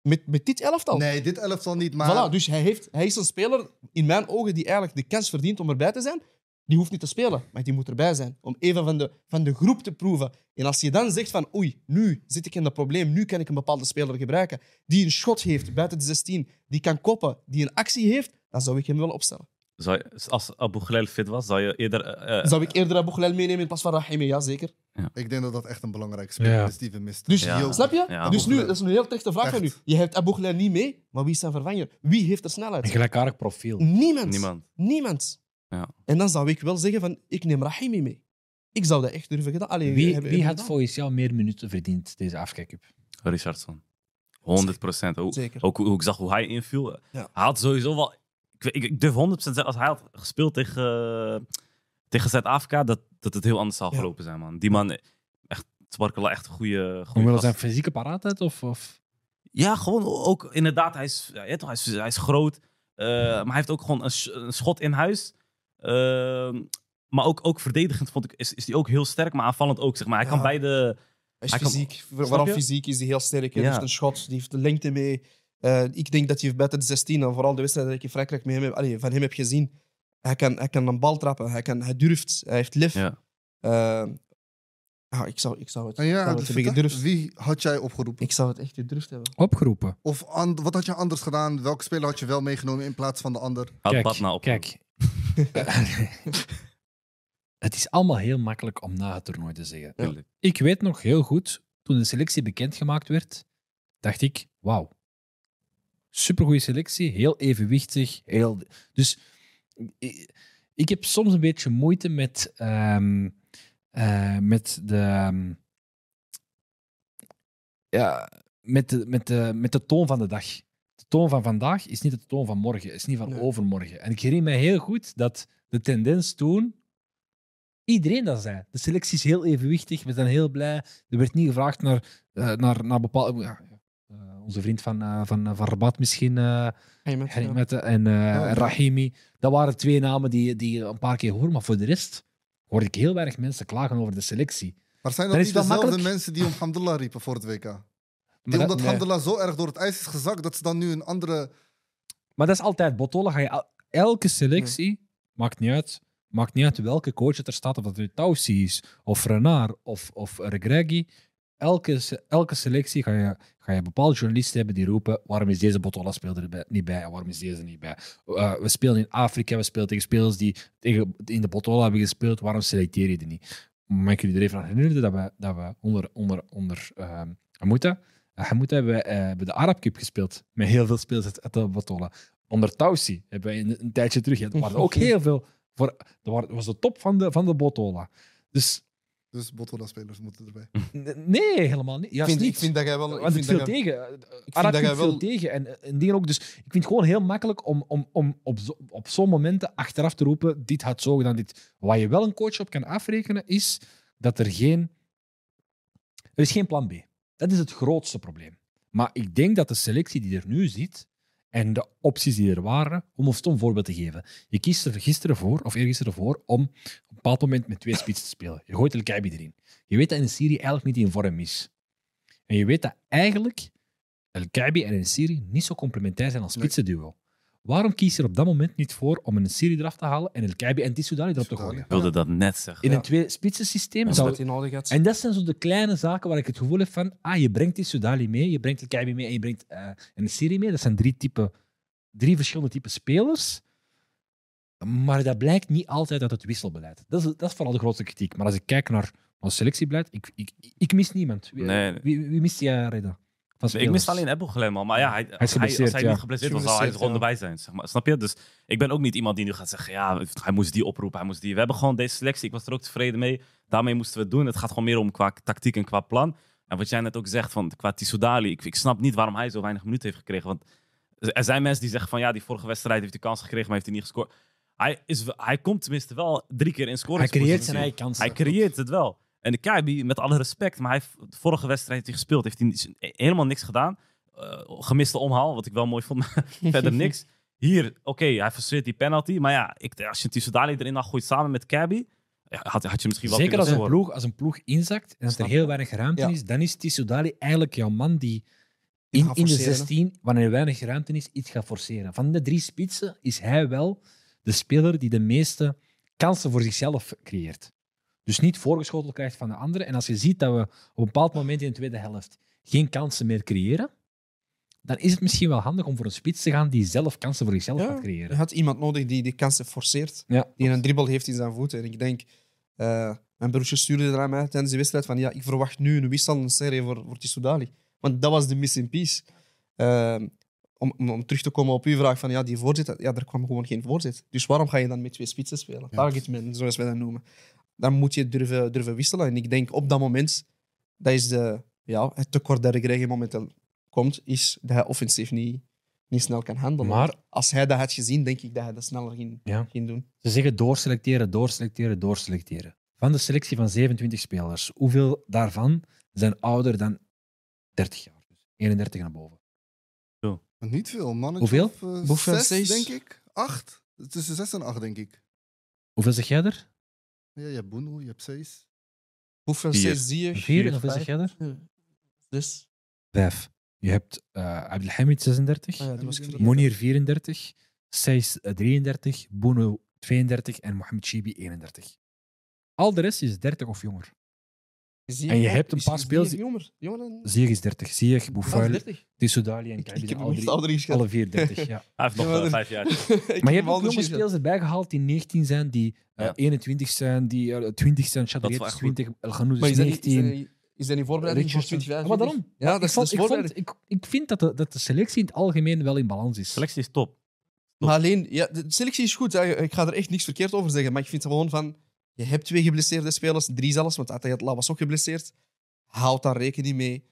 Met, met dit elftal. Nee, dit elftal niet, maar... Voilà, dus hij, heeft, hij is een speler, in mijn ogen, die eigenlijk de kans verdient om erbij te zijn. Die hoeft niet te spelen, maar die moet erbij zijn. Om even van de, van de groep te proeven. En als je dan zegt van oei, nu zit ik in dat probleem, nu kan ik een bepaalde speler gebruiken. Die een schot heeft buiten de 16, die kan koppen, die een actie heeft, dan zou ik hem wel opstellen. Zou je- als Abu Ghalil fit was, zou je eerder... eh, Zou ik eerder Abu Ghalil meenemen in plaats van Rahimi? Ja, zeker. Ik denk dat dat echt een belangrijke speler Ja. is die we misten. Dus, Ja. Snap je? Ja, dus nu, dat is een heel terechte vraag van u. Je hebt Abu Ghalil niet mee, maar wie is zijn vervanger? Wie heeft er snelheid? Een gelijkaardig profiel. Niemand. Niemand. Niemand. Ja. En dan zou ik wel zeggen van, ik neem Rahimi mee. Ik zou dat echt durven gedaan. Allee, Wie, hebben- wie had gedaan. volgens jou meer minuten verdiend deze Afrika Cup? Richardson. 100 procent. Ook, Zeker. ook hoe ik zag hoe hij inviel. Ja. Hij had sowieso wel... Ik, ik, ik durf 100% zeggen, als hij had gespeeld tegen, tegen Zuid-Afrika, dat, dat het heel anders zou Ja. gelopen zijn, man. Die man, echt, Twarkela, echt een goede... goede Omwille zijn fysieke paraatheid? Of, of... Ja, gewoon ook inderdaad. Hij is, ja, toch, hij is, hij is groot. eh, maar hij heeft ook gewoon een, een schot in huis. Ehm, maar ook, ook verdedigend vond ik, is, is hij ook heel sterk, maar aanvallend ook. Zeg maar. Hij Ja. kan beide. Hij is Hij kan- fysiek. Vooral je? fysiek is hij heel sterk. Hij Ja. heeft een schot, die heeft de lengte mee. Eh, ik denk dat hij buiten de 16, en vooral de wedstrijd dat ik in Frankrijk met hem heb, allee, van hem heb gezien, hij kan, hij kan een bal trappen, hij, kan, hij durft, hij heeft lef. Ja. Eh, ja, ik, zou, ik zou het, ik ja, zou het hebben vertel, gedurfd. wie had jij opgeroepen? Ik zou het echt gedurfd hebben. Opgeroepen. Of an- wat had je anders gedaan? Welke speler had je wel meegenomen in plaats van de ander? Had Kijk, Badna op. kijk. [LAUGHS] het is allemaal heel makkelijk om na het toernooi te zeggen. Ik weet nog heel goed, toen de selectie bekendgemaakt werd, dacht ik, wauw. Supergoeie selectie, heel evenwichtig. Heel... Dus ik, ik heb soms een beetje moeite met, ehm, eh, met de. ehm, ja, met de, met, de, met de toon van de dag. De toon van vandaag is niet de toon van morgen, is niet van Nee. overmorgen. En ik herinner me heel goed dat de tendens toen. Iedereen dat zei. De selectie is heel evenwichtig. We zijn heel blij. Er werd niet gevraagd naar, eh, naar, naar bepaalde. ja, eh, onze vriend van, eh, van, van Rabat misschien. eh, Hey, met, Henry ja. Mette en, eh, ja. en Rahimi. Dat waren twee namen die, die je een paar keer hoorde. Maar voor de rest hoorde ik heel weinig mensen klagen over de selectie. Maar zijn dat niet dezelfde makkelijk. mensen die om Hamdullah riepen voor het WK? Maar Die omdat nee. Zo erg door het ijs is gezakt, dat ze dan nu een andere... maar dat is altijd Botola. Ga je elke selectie, maakt niet uit. Maakt niet uit welke coach het er staat. Of dat het nu Taussi is, of Renard, of, of Regragui. Elke, elke selectie ga je, ga je bepaalde journalisten hebben die roepen waarom is deze Botola speler er bij- niet bij en waarom is deze niet bij. Eh, we spelen in Afrika, we spelen tegen spelers die tegen, in de Botola hebben gespeeld, waarom selecteer je die niet? Mag ik jullie er even aan herinneren dat we, dat we onder, onder, onder uh, Hamouta, uh, Hamouta hebben, we, eh, hebben de Arab Cup gespeeld met heel veel spelers uit, de Botola. Onder Taussi hebben we een, een tijdje terug, er waren ook [LAUGHS] heel veel, voor, dat was de top van de, van de Botola. Dus Dus Botola-spelers moeten erbij. nee, helemaal niet. Ik Juist vind, niet. ik vind dat jij wel... Ik Want vind viel dat jij- tegen. vind Arab dat viel wel- tegen. En, en dingen ook. Dus ik vind het gewoon heel makkelijk om, om, om op, zo, op zo'n momenten achteraf te roepen: dit had zo gedaan. Dit. Waar je wel een coach op kan afrekenen, is dat er geen. Er is geen plan B. Dat is het grootste probleem. Maar ik denk dat de selectie die er nu zit en de opties die er waren, om een stom voorbeeld te geven. Je kiest er gisteren voor, of eergisteren voor, om op een bepaald moment met twee spitsen te spelen. Je gooit El Kaibi erin. Je weet dat in Syrië eigenlijk niet in vorm is. En je weet dat eigenlijk El Kaibi en Siri niet zo complementair zijn als spitsenduo. Waarom kies je er op dat moment niet voor om een Siri eraf te halen en El Kaibi en Tissoudali erop te Tissoudali. gooien? Ik wilde dat net zeggen. In Ja. een twee spitsen systeem zou dat hij nodig had. en dat zijn zo de kleine zaken waar ik het gevoel heb van, ah, je brengt die Sudali mee, je brengt El Kaibi mee en je brengt eh een Siri mee. Dat zijn drie, type, drie verschillende typen spelers. Maar dat blijkt niet altijd uit het wisselbeleid. Dat is, dat is vooral de grootste kritiek. Maar als ik kijk naar ons selectiebeleid, ik, ik, ik mis niemand. Wie, Nee, nee. wie, wie mist jij, Reda? Van Ik mis spelers? alleen Ebel Gelem al. Maar ja, hij, is hij, als hij ja. niet geblesseerd was, zou hij er gewoon erbij zijn. Zeg maar. Snap je? Dus ik ben ook niet iemand die nu gaat zeggen, ja, hij moest die oproepen, hij moest die. We hebben gewoon deze selectie. Ik was er ook tevreden mee. Daarmee moesten we het doen. Het gaat gewoon meer om qua tactiek en qua plan. En wat jij net ook zegt, van, qua Tissoudali, ik, ik snap niet waarom hij zo weinig minuten heeft gekregen. Want er zijn mensen die zeggen van, ja, die vorige wedstrijd heeft hij kans gekregen, maar heeft hij niet gescoord. Hij, is, hij komt tenminste wel drie keer in Hij scoringspositie. creëert zijn eigen kansen. Hij creëert het wel. En de Kaibi, met alle respect, maar hij, heeft- de vorige wedstrijd die gespeeld heeft, hij helemaal niks gedaan. Eh, gemiste omhaal, wat ik wel mooi vond, maar [LAUGHS] verder [LAUGHS] niks. Hier, oké, hij frustreert die penalty. Maar ja, ik, als je Tissoudali erin had gooit samen met Kaibi, ja, had, had je misschien wel Zeker als een, ploeg, als een ploeg inzakt en als er heel weinig ruimte Ja. is, dan is Tissoudali eigenlijk jouw man die in, in de forceren. 16, wanneer er weinig ruimte is, iets gaat forceren. Van de drie spitsen is hij wel de speler die de meeste kansen voor zichzelf creëert. Dus niet voorgeschoteld krijgt van de anderen. En als je ziet dat we op een bepaald moment in de tweede helft geen kansen meer creëren, dan is het misschien wel handig om voor een spits te gaan die zelf kansen voor zichzelf Ja, gaat Je creëren. had iemand nodig die die kansen forceert. Ja. Die een dribbel heeft in zijn voeten. En ik denk, eh, mijn broertje stuurde er aan mij tijdens de wedstrijd van ja, ik verwacht nu een wissel, een serie voor, voor Tissoudali. Want dat was de missing piece. Ehm, om, om, om terug te komen op uw vraag van ja, die voorzet, ja, er kwam gewoon geen voorzet. Dus waarom ga je dan met twee spitsen spelen? Ja. Targetman, zoals wij dat noemen. Dan moet je durven, durven wisselen. En ik denk op dat moment, dat is de, ja, het tekort dat Regregi momenteel komt, is dat hij offensief niet, niet snel kan handelen. Maar- als hij dat had gezien, denk ik dat hij dat sneller ging, Ja. ging doen. Ze zeggen doorselecteren, doorselecteren, doorselecteren. Van de selectie van 27 spelers, hoeveel daarvan zijn ouder dan 30 jaar? Dus 31 naar boven. Niet veel, man. Hoeveel? Hoeveel? zes, Zes? denk ik. Acht. Tussen zes en acht, denk ik. Hoeveel zeg jij er? Ja, je hebt Boeno, je hebt Seis. Hoeveel Vier. zie je? Vier. En hoeveel zeg jij er? Dus, Vijf. Je hebt eh Abdelhamid 36, ah ja. Monir 34, Seis eh, 33, Bono 32 en Mohamed Chibi 31. Al de rest is 30 of jonger. En je hebt een paar spelers-. Ziyech is 30. Ziyech, Ah, Boufal, 30. Tissoudali en zijn heb alle, alle vier 30. Ja. [LAUGHS] Hij heeft nog Ja, eh, maar- vijf jaar. [LAUGHS] Maar je hebt ook jonge spelers erbij gehaald die 19 zijn, die eh, Ja. 21 zijn, die eh, 20 zijn. Dat is Chadriet wel is echt goed. 20, El Ghanoud is is dat, niet, is, dat 19. niet, is dat niet voorbereiding voor Richardson. 2025? Ja, maar daarom. Ja, dat ik, is vond, ik, vond, ik, ik vind dat de, dat de selectie in het algemeen wel in balans is. Selectie is top. Maar alleen, ja, de selectie is goed. hè. Ik ga er echt niks verkeerd over zeggen. Maar ik vind gewoon van... Je hebt twee geblesseerde spelers, drie zelfs, want Atayatla was ook geblesseerd. Houd daar rekening mee.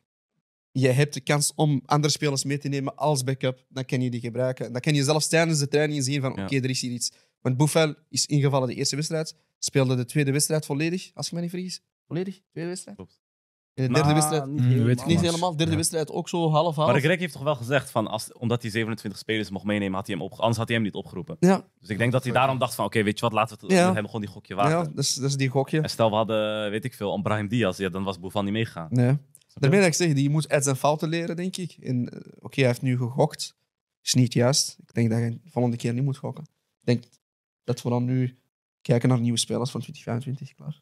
Je hebt de kans om andere spelers mee te nemen als backup. Dan kan je die gebruiken. Dan kan je zelfs tijdens de training zien van... Ja. Oké, er is hier iets. Want Boufal is ingevallen de eerste wedstrijd. Speelde de tweede wedstrijd volledig, als ik me niet vergis. Volledig? Tweede wedstrijd? Klopt. En de derde wedstrijd... niet Mm, weet ik Niet helemaal. Derde Ja. wedstrijd ook zo half-half. Maar Greg heeft toch wel gezegd, van als, omdat hij 27 spelers mocht meenemen, had hij hem op, anders had hij hem niet opgeroepen. Ja, Dus ik denk dat hij daarom dacht van, oké, weet je wat, laten we het, Ja. hem gewoon die gokje wagen. ja dat, is, dat is die gokje. En stel, we hadden, weet ik veel, een Brahim Diaz, ja, dan was Boufal niet meegegaan. Nee. Daarmee dat ik zeg, die moet uit zijn fouten leren, denk ik. En eh, oké, hij heeft nu gegokt. Is niet juist. Ik denk dat hij de volgende keer niet moet gokken. Ik denk dat we dan nu kijken naar nieuwe spelers van 2025. Klaar.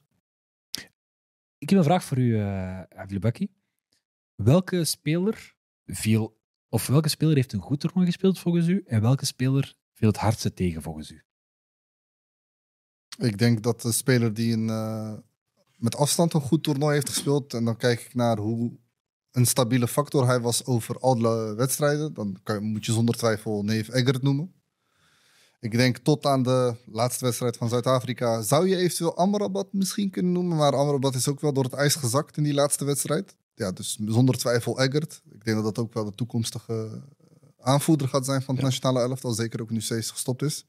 Ik heb een vraag voor u, uh. Welke speler viel, of welke speler heeft een goed toernooi gespeeld volgens u en welke speler viel het hardste tegen volgens u? Ik denk dat de speler die een, eh, met afstand een goed toernooi heeft gespeeld. En dan kijk ik naar hoe een stabiele factor hij was over alle wedstrijden. Dan kan moet je zonder twijfel Neef Eggert noemen. Ik denk tot aan de laatste wedstrijd van Zuid-Afrika zou je eventueel Amrabat misschien kunnen noemen. Maar Amrabat is ook wel door het ijs gezakt in die laatste wedstrijd. Ja, dus zonder twijfel Eggert. Ik denk dat dat ook wel de toekomstige aanvoerder gaat zijn van het Ja. nationale elftal. Zeker ook nu steeds gestopt is.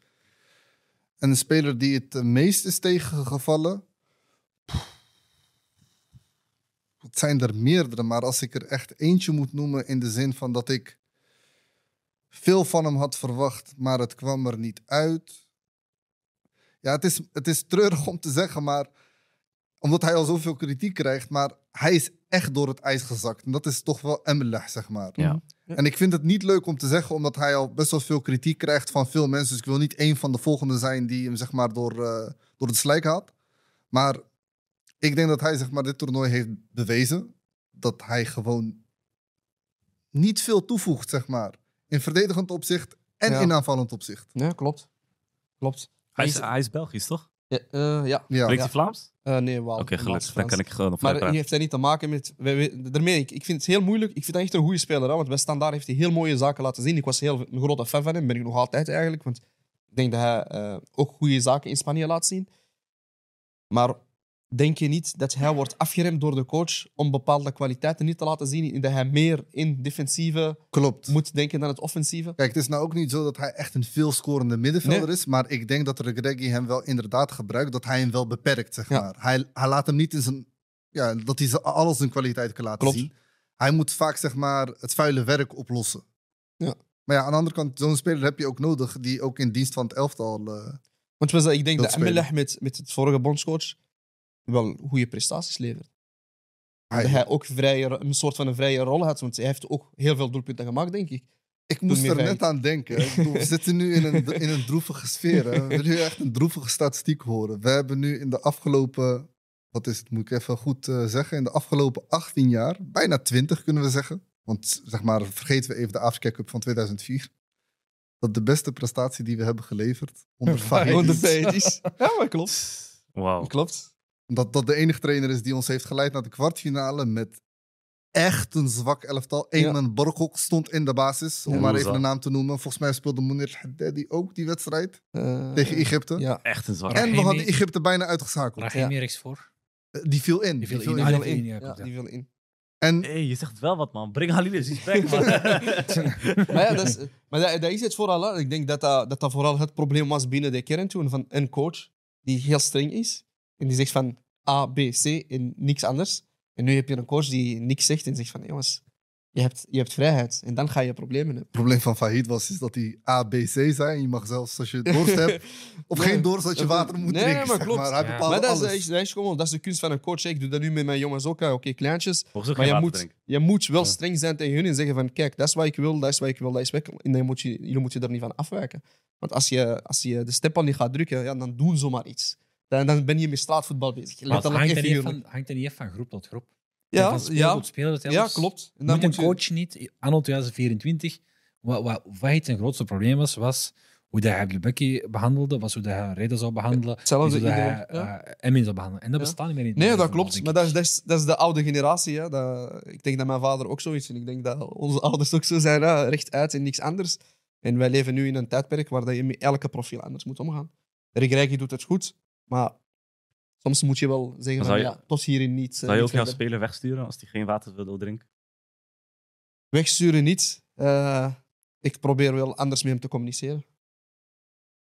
En de speler die het meest is tegengevallen. Het zijn er meerdere, maar als ik er echt eentje moet noemen in de zin van dat ik veel van hem had verwacht, maar het kwam er niet uit. Ja, het is, het is treurig om te zeggen, maar omdat hij al zoveel kritiek krijgt, maar hij is echt door het ijs gezakt. En dat is toch wel Emmelah, zeg maar. Ja. En ik vind het niet leuk om te zeggen, omdat hij al best wel veel kritiek krijgt van veel mensen. Dus ik wil niet een van de volgende zijn die hem zeg maar door, eh, door het slijk haalt. Maar ik denk dat hij zeg maar, dit toernooi heeft bewezen dat hij gewoon niet veel toevoegt, zeg maar. In verdedigend opzicht en Ja. in aanvallend opzicht. Ja, klopt. Klopt. Hij is, hij is Belgisch, toch? Ja, eh, ja. Ja. Spreekt Ja. hij Vlaams? Eh, nee, wel. Oké, gelukkig. Dan kan ik gewoon nog Maar verder die heeft hij niet te maken met... daarmee, ik, ik vind het heel moeilijk. Ik vind hem echt een goede speler. Hè, want bij Standaard heeft hij heel mooie zaken laten zien. Ik was heel een grote fan van hem. Ben ik nog altijd eigenlijk. Want ik denk dat hij eh, ook goede zaken in Spanje laat zien. Maar denk je niet dat hij wordt afgeremd door de coach om bepaalde kwaliteiten niet te laten zien? en Dat hij meer in defensieve Klopt. moet denken dan het offensieve? Kijk, het is nou ook niet zo dat hij echt een veelscorende middenvelder Nee. is. Maar ik denk dat Regregui hem wel inderdaad gebruikt. Dat hij hem wel beperkt, zeg Ja. maar. Hij, hij laat hem niet in zijn... Ja, dat hij alles zijn kwaliteit kan laten Klopt. zien. Hij moet vaak, zeg maar, het vuile werk oplossen. Ja. Maar ja, aan de andere kant, zo'n speler heb je ook nodig... die ook in dienst van het elftal... eh, Want ik denk Dat Emelich met, met het vorige bondscoach wel goede prestaties levert. hij- Dat hij ook vrije, een soort van een vrije rol had. Want hij heeft ook heel veel doelpunten gemaakt, denk ik. ik moest er net aan denken. Ik bedoel, we [LAUGHS] zitten nu in een, in een droevige sfeer. Hè. We willen nu echt een droevige statistiek horen. We hebben nu in de afgelopen... Wat is het, moet ik even goed eh, zeggen? In de afgelopen 18 jaar, bijna 20 kunnen we zeggen. Want zeg maar, vergeten we even de Afrika Cup van 2004. Dat de beste prestatie die we hebben geleverd onder Fahid Gewoon de is. pages. Ja, maar klopt. Wauw. Klopt. Dat dat de enige trainer is die ons heeft geleid naar de kwartfinale met echt een zwak elftal. Ja. Eamon Borgok stond in de basis, om Ja. maar even dat? naam te noemen. Volgens mij speelde Mounir Haddadi ook die wedstrijd Eh, tegen Egypte. Ja. Echt een zwak. En we hadden Egypte bijna uitgeschakeld. Rahimi Ja. rechts voor. Eh, Die viel in. Die viel Die in. viel Ah, Die in. viel viel in. ja, Ja, klopt, ja. die viel in. En hey, je zegt wel wat, man. Breng Halil eens man. [LAUGHS] [LAUGHS] Maar, ja, dat is, maar dat, dat is het vooral. Hè. Ik denk dat dat, dat dat vooral het probleem was binnen de kern toen van een coach die heel streng is. En die zegt van A, B, C en niks anders. En nu heb je een coach die niks zegt en zegt van jongens, je hebt, je hebt vrijheid. En dan ga je problemen hebben. het probleem van Fahid was is dat hij A, B, C zei. En je mag zelfs als je dorst [LAUGHS] hebt of Nee. geen dorst, dat je water moet Nee, drinken. maar zeg klopt. maar. Hij Ja. Maar dat is, alles. dat, is gewoon, dat is de kunst van een coach. Ik doe dat nu met mijn jongens ook. hè. Oké, kleintjes. Maar je moet, drinken. je moet wel Ja. streng zijn tegen hun en zeggen van kijk, dat is wat ik wil, dat is wat ik wil, dat is wat ik wil. En dan moet je, jullie moeten er niet van afwijken. Want als je, als je de step al niet gaat drukken, ja, dan doen ze maar iets. Dan, dan ben je met straatvoetbal bezig. Hangt er, niet van, hangt er niet echt van groep tot groep. Ja, van ja, tot speler zelfs. ja, klopt. En dan moet een je- coach niet, anno 2024, wat, wat, wat het zijn grootste probleem was, was hoe dat hij Bekki behandelde, was hoe dat hij Reda zou behandelen, Hetzelfde hoe hij ja. eh, Emin zou behandelen. En dat Ja. bestaat niet meer in het Nee, dat klopt. Maar dat is, dat, is, dat is de oude generatie. Hè. Dat, ik denk dat mijn vader ook zoiets is. En ik denk dat onze ouders ook zo zijn. Hè. Rechtuit en niks anders. En wij leven nu in een tijdperk waar dat je met elke profiel anders moet omgaan. Regregi doet het goed, maar soms moet je wel zeggen van, je- ja, tot hierin niet. eh, Zou je ook jouw verder. speler wegsturen als hij geen water wil drinken? Wegsturen niet. Eh, ik probeer wel anders met hem te communiceren.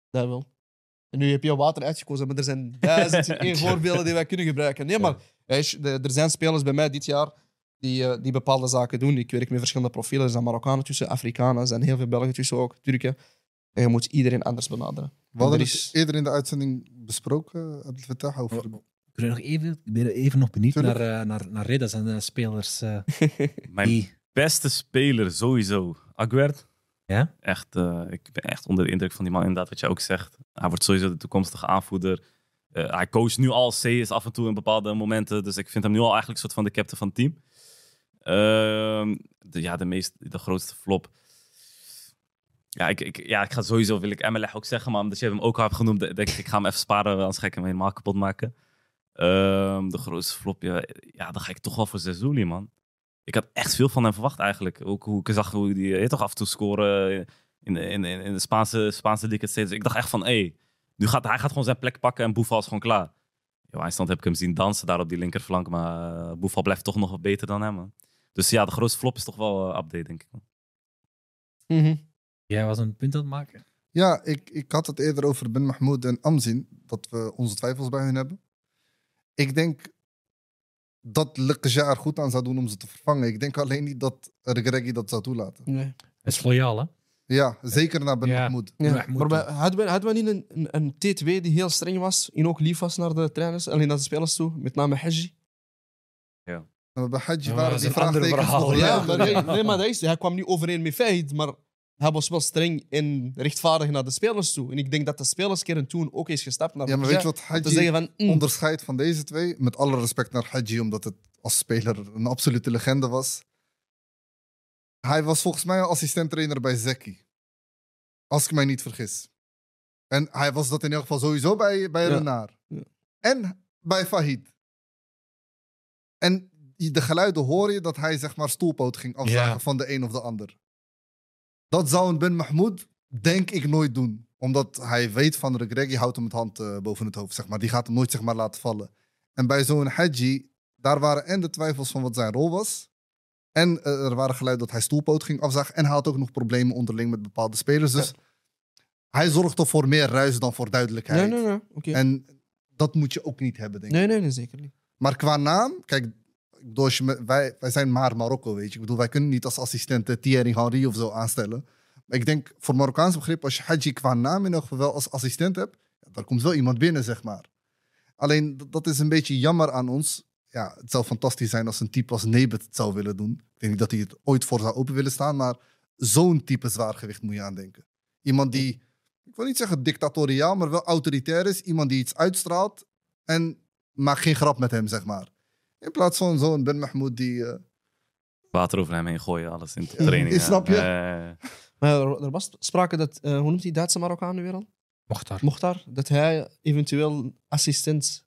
Dat wel. En nu heb je water uitgekozen, maar er zijn [LAUGHS] duizend en één voorbeelden die wij kunnen gebruiken. Nee, maar de- er zijn spelers bij mij dit jaar die, eh, die bepaalde zaken doen. Ik werk met verschillende profielen. Er zijn Marokkanen tussen, Afrikanen, er zijn heel veel Belgen tussen ook, Turken. En je moet iedereen anders benaderen. We hadden Er het is- eerder in de uitzending besproken, Abdel Fattah, over... Ik ben nog even, ik ben even nog benieuwd Tuurlijk. naar, eh, naar, naar Redas en de spelers eh, [LAUGHS] Mijn die... beste speler sowieso, Aguerd. Ja? Echt, eh, ik ben echt onder de indruk van die man, inderdaad, wat jij ook zegt. Hij wordt sowieso de toekomstige aanvoerder. Eh, hij coacht nu al C is af en toe in bepaalde momenten. Dus ik vind hem nu al eigenlijk een soort van de captain van het team. Ehm, de, ja, de, meest, de grootste flop. Ja, ik, ik, ja, ik ga sowieso, wil ik Emelech ook zeggen. Maar omdat je hem ook al hebt genoemd, denk ik, ik ga hem even sparen. Anders ga ik hem helemaal kapot maken. Ehm, de grootste flop, ja, dan ga ik toch wel voor Zezuli, man. Ik had echt veel van hem verwacht eigenlijk. Ook hoe ik zag hoe eh, toch af en toe scoren in de, in, in in de Spaanse, Spaanse league. steeds. Ik dacht echt van, hé, hey, nu gaat hij gaat gewoon zijn plek pakken en Boefal is gewoon klaar. Ja, eindstand heb ik hem zien dansen daar op die linkerflank, maar uh, Boefal blijft toch nog wat beter dan hem. Dus ja, de grootste flop is toch wel eh, update, denk ik. man. Mhm. Jij was een punt aan het maken. Ja, ik, ik had het eerder over Ben Mahmoud en Amzin, dat we onze twijfels bij hun hebben. Ik denk dat Lekjar goed aan zou doen om ze te vervangen. Ik denk alleen niet dat Regregi dat zou toelaten. Nee. Het is loyaal, hè? Ja, zeker naar Ben Ja. Mahmoud. Ja, Mahmoud maar hadden, we, hadden we niet een, een, een T2 die heel streng was en ook lief was naar de trainers, alleen naar de spelers toe, met name Haji? Maar Bij Hadji Ja, waren die vraagtekens nog Ja, Ja, lager. maar nee, nee, maar dat is, hij kwam niet overeen met Fahid, maar hij was wel streng en rechtvaardig naar de spelers toe. En ik denk dat de spelerskern toen ook is gestapt naar Ja, maar weet je wat zeggen van... mm, onderscheidt van deze twee? Met alle respect naar Hadji, omdat het als speler een absolute legende was. Hij was volgens mij een assistent-trainer bij Zeki. Als ik mij niet vergis. En hij was dat in ieder geval sowieso bij, bij Ja. Renard. Ja. En bij Fahid. En de geluiden hoor je dat hij zeg maar stoelpoot ging afzagen Ja. van de een of de ander. Dat zou een Ben Mahmoud denk ik nooit doen. Omdat hij weet van Regregi houdt hem met hand eh, boven het hoofd. Zeg maar. Die gaat hem nooit zeg maar, laten vallen. En bij zo'n Hadji, daar waren en de twijfels van wat zijn rol was. En eh, er waren geluiden dat hij stoelpoot ging afzagen. En hij had ook nog problemen onderling met bepaalde spelers. Dus hij zorgde voor meer ruis dan voor duidelijkheid. Nee, nee, nee. oké. En dat moet je ook niet hebben, denk ik. Nee, nee, nee, zeker niet. Maar qua naam, kijk, ik wij, wij zijn maar Marokko, weet je. Ik bedoel, wij kunnen niet als assistenten Thierry Henry of zo aanstellen. Maar ik denk, voor Marokkaans begrip, als je Hadji qua naam in ieder geval wel als assistent hebt, ja, daar komt wel iemand binnen, zeg maar. Alleen, dat- is een beetje jammer aan ons. Ja, het zou fantastisch zijn als een type als Nebet het zou willen doen. Ik denk niet dat hij het ooit voor zou open willen staan, maar zo'n type zwaargewicht moet je aandenken. Iemand die, ik wil niet zeggen dictatoriaal, maar wel autoritair is. Iemand die iets uitstraalt en maak geen grap met hem, zeg maar. In plaats van zo'n Ben Mahmoud die... eh, Water over hem heen gooien, alles in de training. ik snap je. Eh, [LAUGHS] Maar er, er was sprake dat, eh, hoe noemt die Duitse Marokkaan nu weer al? Mocht daar. Mochtar, dat hij eventueel assistent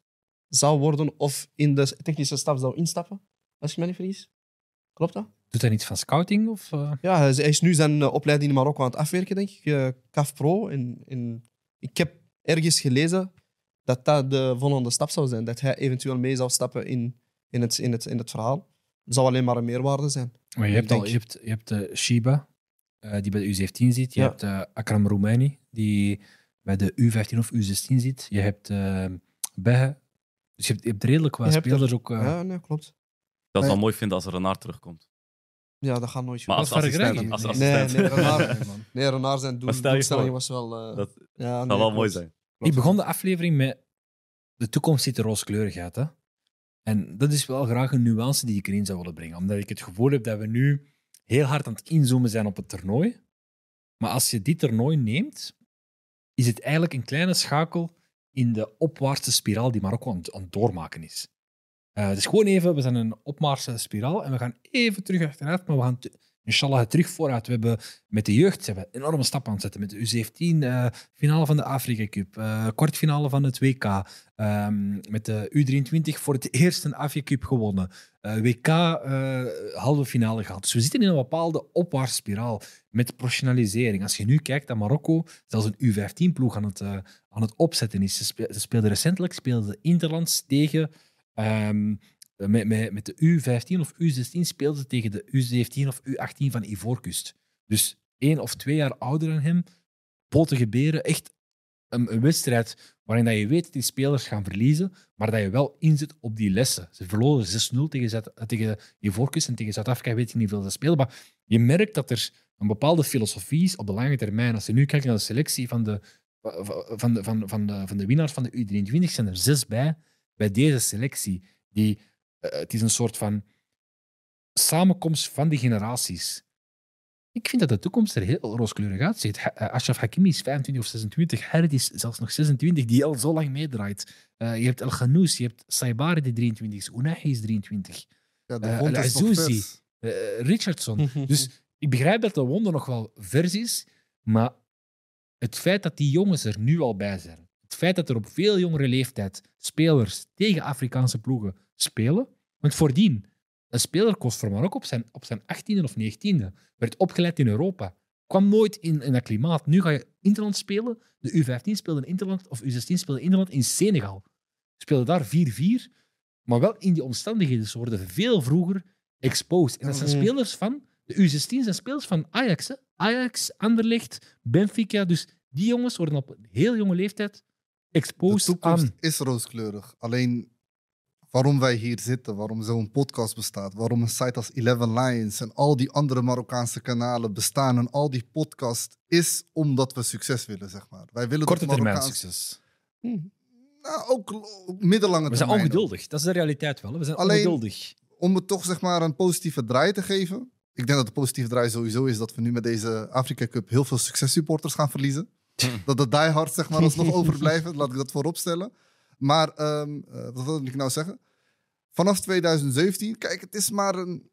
zou worden of in de technische staf zou instappen, als ik me niet vergis. Klopt dat? Doet hij niet van scouting? Of, eh? Ja, hij is, nu zijn opleiding in Marokko aan het afwerken, denk ik. eh CAF Pro. En, en ik heb ergens gelezen dat dat de volgende stap zou zijn. Dat hij eventueel mee zou stappen in, in, het, in, het, in het verhaal. Dat zou alleen maar een meerwaarde zijn. Maar je hebt, al, je hebt, je hebt de Shiba, eh, die bij de U17 zit. Je Ja. hebt eh, Akram Roumani, die bij de U15 of U16 zit. Je hebt uh, Behe. Dus je hebt, je hebt redelijk wat Je hebt er- spelers ook. eh, Ja, nee, klopt. ik zou het wel Nee. mooi vinden als Renard terugkomt. Ja, dat gaat nooit Maar als assistent. Regregi? Als Nee. assistent. Nee, nee, Renard, [LAUGHS] nee, man. nee, Renard zijn doel, Maar stel je doelstelling voor, was wel... eh, Dat ja, zou nee, wel mooi klopt. zijn. Ik begon de aflevering met de toekomst ziet er rooskleurig uit. Hè? En dat is wel graag een nuance die ik erin zou willen brengen. Omdat ik het gevoel heb dat we nu heel hard aan het inzoomen zijn op het toernooi. Maar als je dit toernooi neemt, is het eigenlijk een kleine schakel in de opwaartse spiraal die Marokko aan, het- doormaken is. Eh, is gewoon even, we zijn in een opwaartse spiraal en we gaan even terug achteruit, maar we gaan inshallah terug vooruit. We hebben met de jeugd hebben enorme stappen aan het zetten. Met de U17, eh, finale van de Afrika Cup, eh, kwartfinale van het WK. ehm, met de U23 voor het eerst een Afrika Cup gewonnen. Eh, WK halve finale gehad. Dus we zitten in een bepaalde opwaartse spiraal met professionalisering. Als je nu kijkt naar Marokko, zelfs een U15-ploeg aan het, aan het opzetten is. Ze, spe- ze speelden recentelijk speelden interlands tegen... ehm, met, met, met de U15 of U16 speelden ze tegen de U17 of U18 van Ivoorkust. Dus één of twee jaar ouder dan hem. Potige beren. Echt een, wedstrijd waarin dat je weet dat die spelers gaan verliezen, maar dat je wel inzet op die lessen. Ze verloren 6-0 tegen, Zuid- tegen Ivoorkust en tegen Zuid-Afrika weet ik niet hoeveel ze spelen. Maar je merkt dat er een bepaalde filosofie is op de lange termijn. Als je nu kijkt naar de selectie van de, van de, van, van de, van de winnaars van de U23, zijn er zes bij, bij deze selectie. Die, eh, het is een soort van samenkomst van die generaties. Ik vind dat de toekomst er heel rooskleurig uitziet. Eh, Ashraf Hakimi is 25 of 26. Harit is zelfs nog 26, die al zo lang meedraait. Eh, je hebt El Ghanous, je hebt Saibari, die 23 is. Unahi is 23. Ja, de Eh. Eh, Richardson. [LAUGHS] Dus ik begrijp dat de wonder nog wel vers is, maar het feit dat die jongens er nu al bij zijn, het feit dat er op veel jongere leeftijd spelers tegen Afrikaanse ploegen spelen, want voordien, een speler kost voor Marokko op zijn, op zijn 18e of 19e, werd opgeleid in Europa, kwam nooit in, in dat klimaat. Nu ga je Interland spelen, de U15 speelde in Interland, of U16 speelde in Interland in Senegal. Speelde daar 4-4, maar wel in die omstandigheden. Ze worden veel vroeger exposed. En dat zijn Mhm. spelers van, de U16 zijn spelers van Ajax. Hè? Ajax, Anderlecht, Benfica. Dus die jongens worden op een heel jonge leeftijd De exposed toekomst aan. is rooskleurig. Alleen waarom wij hier zitten, waarom zo'n podcast bestaat, waarom een site als Eleven Lions en al die andere Marokkaanse kanalen bestaan en al die podcasts, is omdat we succes willen, zeg maar. Wij willen Korte termijn Marokkaans- succes. Nou, ook, ook middellange We zijn termijn. ongeduldig. Dat is de realiteit wel. hè. We zijn Alleen- ongeduldig. om het toch zeg maar een positieve draai te geven. Ik denk dat de positieve draai sowieso is dat we nu met deze Afrika Cup heel veel successupporters gaan verliezen. dat de diehards zeg maar alsnog [LAUGHS] overblijven, laat ik dat voorop stellen. Maar ehm, eh, wat wil ik nou zeggen? Vanaf 2017, kijk, het is maar een...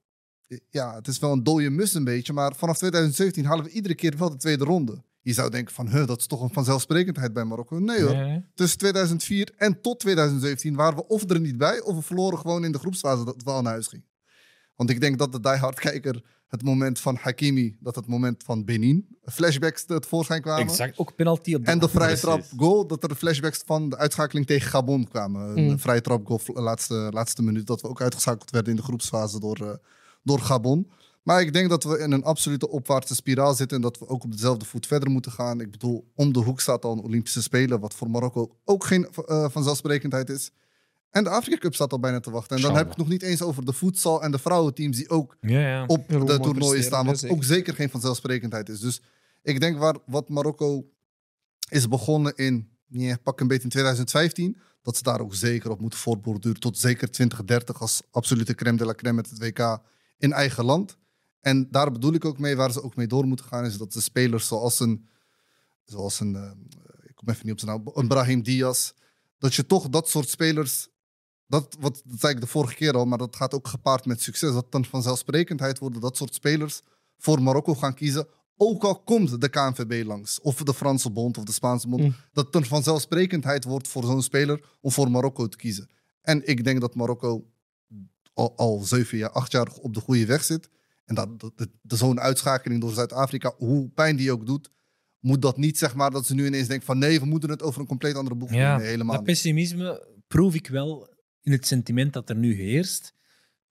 Ja, het is wel een dode mus een beetje, maar vanaf 2017 halen we iedere keer wel de tweede ronde. Je zou denken van, huh, dat is toch een vanzelfsprekendheid bij Marokko. Nee hoor, Nee. tussen 2004 en tot 2017 waren we of er niet bij, of we verloren gewoon in de groepsfase dat we al naar huis gingen. Want ik denk dat de diehard kijker het moment van Hakimi, dat het moment van Benin, flashbacks tevoorschijn kwamen. Exact. Ook penalty op En de vrije trap goal, dat er de flashbacks van de uitschakeling tegen Gabon kwamen. Mm. Een vrije trap goal, de laatste, laatste minuut, dat we ook uitgeschakeld werden in de groepsfase door, eh, door Gabon. Maar ik denk dat we in een absolute opwaartse spiraal zitten en dat we ook op dezelfde voet verder moeten gaan. Ik bedoel, om de hoek staat al een Olympische Spelen, wat voor Marokko ook geen eh, vanzelfsprekendheid is. En de Afrika Cup staat al bijna te wachten. En dan heb ik het nog niet eens over de voedsel en de vrouwenteams die ook Ja, ja. op de mooi toernooien staan. ja, Wat zeker. ook zeker geen vanzelfsprekendheid is. Dus ik denk waar, wat Marokko is begonnen in, nee, pak een beetje in 2015, dat ze daar ook zeker op moeten voortborduren tot zeker 2030 als absolute crème de la crème met het WK in eigen land. En daar bedoel ik ook mee, waar ze ook mee door moeten gaan, is dat de spelers zoals een, zoals een eh, ik kom even niet op zijn naam, een Brahim Diaz, dat je toch dat soort spelers dat, wat, dat zei ik de vorige keer al, maar dat gaat ook gepaard met succes. Dat dan vanzelfsprekendheid worden dat soort spelers voor Marokko gaan kiezen. Ook al komt de KNVB langs, of de Franse bond of de Spaanse bond. Mm. Dat het een vanzelfsprekendheid wordt voor zo'n speler om voor Marokko te kiezen. En ik denk dat Marokko al, al zeven jaar, acht jaar op de goede weg zit. En dat, dat, dat- dat zo'n uitschakeling door Zuid-Afrika, hoe pijn die ook doet, moet dat niet zeg maar dat ze nu ineens denken van nee, we moeten het over een compleet andere boeg doen. Ja, Nee, helemaal dat niet. pessimisme proef ik wel in het sentiment dat er nu heerst.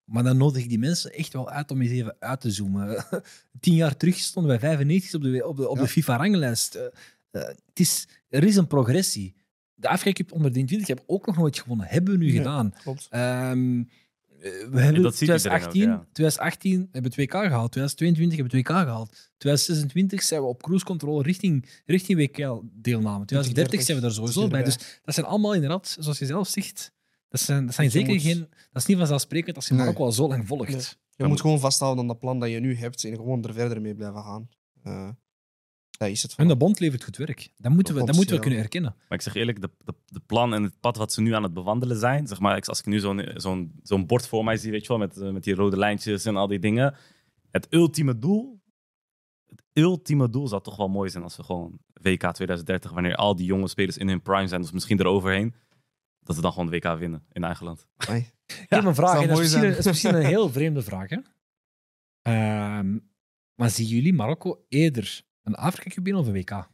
Maar dan nodig ik die mensen echt wel uit om eens even uit te zoomen. [LAUGHS] Tien jaar terug stonden wij 95 op de, op de, op Ja. de FIFA-ranglijst. Eh, eh, het is, er is een progressie. De Afrika Cup onder 23 hebben we ook nog nooit gewonnen. Hebben we nu Ja. gedaan. Klopt. Ehm, eh, we hebben dat ziet iedereen ook, 2018, ja. 2018 hebben we 2K gehaald, 2022 hebben we 2K gehaald. 2026 zijn we op cruise control richting, richting WK-deelname. 2030 zijn we daar sowieso bij. Dus dat zijn allemaal inderdaad, zoals je zelf zegt, dat zijn, dat zijn Je zeker moet- geen... Dat is niet vanzelfsprekend als je Nee. Marokko al zo lang volgt. Nee. Je moet gewoon vasthouden aan dat plan dat je nu hebt en gewoon er verder mee blijven gaan. Eh dat is het. En de bond levert goed werk. Dat moeten we, dat moeten we kunnen erkennen. Maar ik zeg eerlijk, de, de, de plan en het pad wat ze nu aan het bewandelen zijn, zeg maar, als ik nu zo'n zo'n zo'n bord voor mij zie, weet je wel, met, eh, met die rode lijntjes en al die dingen. het ultieme doel. Het ultieme doel zou toch wel mooi zijn als we gewoon WK 2030, wanneer al die jonge spelers in hun prime zijn, dus misschien eroverheen, dat we dan gewoon de WK winnen in eigen land. Ik heb een vraag. Dat is, misschien, is misschien een heel vreemde vraag. Hè? Ehm, maar zien jullie Marokko eerder een Afrika Cup winnen of een WK?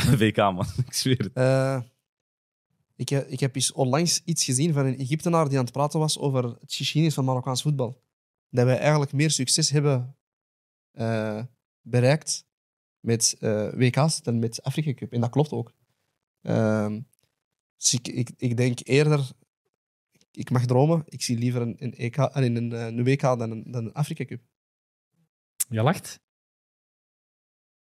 [LAUGHS] WK, man. [LAUGHS] Ik zweer het. Eh, ik, ik heb eens onlangs iets gezien van een Egyptenaar die aan het praten was over het geschiedenis van Marokkaans voetbal. Dat wij eigenlijk meer succes hebben eh, bereikt met eh, WK's dan met Afrika Cup. En dat klopt ook. Ehm, dus ik, ik, ik denk eerder, ik mag dromen, ik zie liever een, een, EK, eh, een, een, een WK dan een, dan een Afrika Cup. Je lacht?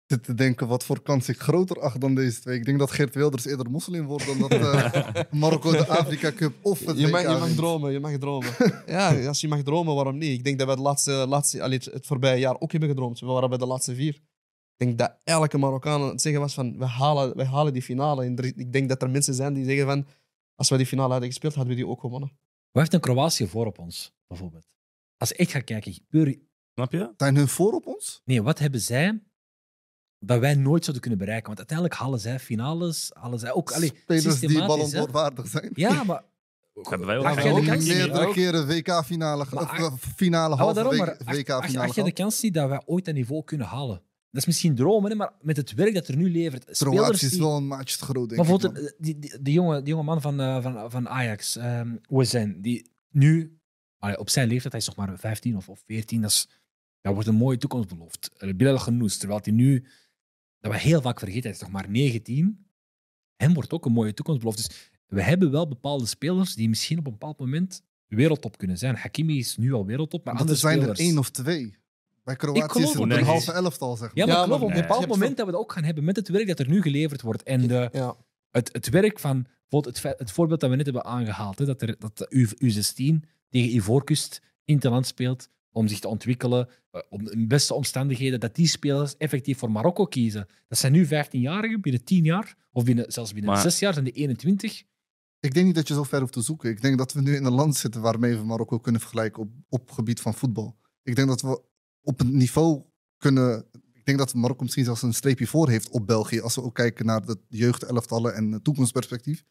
Ik zit te denken wat voor kans ik groter acht dan deze twee. Ik denk dat Geert Wilders eerder moslim wordt dan dat eh, [LAUGHS] Marokko de Afrika Cup of het Je WK mag, je mag dromen, je mag dromen. [LAUGHS] ja, als je mag dromen, waarom niet? Ik denk dat we het, laatste, laatste, allee, het voorbije jaar ook hebben gedroomd. We waren bij de laatste vier. Ik denk dat elke Marokkaan aan het zeggen was van, we halen, we halen die finale. En er- ik denk dat er mensen zijn die zeggen van, als we die finale hadden gespeeld, hadden we die ook gewonnen. Wat heeft een Kroatië voor op ons, bijvoorbeeld? Als je echt gaat kijken, puur... Snap je? Zijn hun voor op ons? Nee, wat hebben zij dat wij nooit zouden kunnen bereiken? Want uiteindelijk halen zij finales, halen zij ook... Allee, Spelers die Ballon hè? d'Or waardig zijn. Ja, maar... [LAUGHS] Hebben wij ook. Ja, de ook meerdere Ook- keren WK-finale, ach- eh, finale, Ah, halve WK-finale acht je de kans niet dat wij ooit dat niveau kunnen halen? Dat is misschien dromen, hè, maar met het werk dat er nu levert... Spelers is die- wel een maatje te groot, denk Maar ik. bijvoorbeeld die, die, die jonge, die jonge man van, eh, van, van Ajax, um, Ozen, die nu allee, op zijn leeftijd, hij is nog maar 15 of, of 14, dat, is, dat wordt een mooie toekomst beloofd. Uh, Bilal Genoes, terwijl hij nu, dat we heel vaak vergeten, hij is nog maar 19. Hem wordt ook een mooie toekomst beloofd. Dus we hebben wel bepaalde spelers die misschien op een bepaald moment wereldtop kunnen zijn. Hakimi is nu al wereldtop, maar andere zijn er één of twee. Bij Kroatië geloof is het het een halve elftal, zeg Ja, maar. maar Ja, klopt, maar op een bepaald moment dat we dat ook gaan hebben met het werk dat er nu geleverd wordt. En de, Ja. het, het werk van bijvoorbeeld het, het voorbeeld dat we net hebben aangehaald, hè, dat, er, dat de U, U16 tegen Ivoorkust interland speelt om zich te ontwikkelen, eh, om in de beste omstandigheden, dat die spelers effectief voor Marokko kiezen. Dat zijn nu 15-jarigen, binnen 10 jaar, of binnen, zelfs binnen Maar- 6 jaar zijn die 21. Ik denk niet dat je zo ver hoeft te zoeken. Ik denk dat we nu in een land zitten waarmee we Marokko kunnen vergelijken op, op gebied van voetbal. Ik denk dat we op een niveau kunnen. Ik denk dat Marokko misschien zelfs een streepje voor heeft op België. Als we ook kijken naar de jeugdelftallen en toekomstperspectief.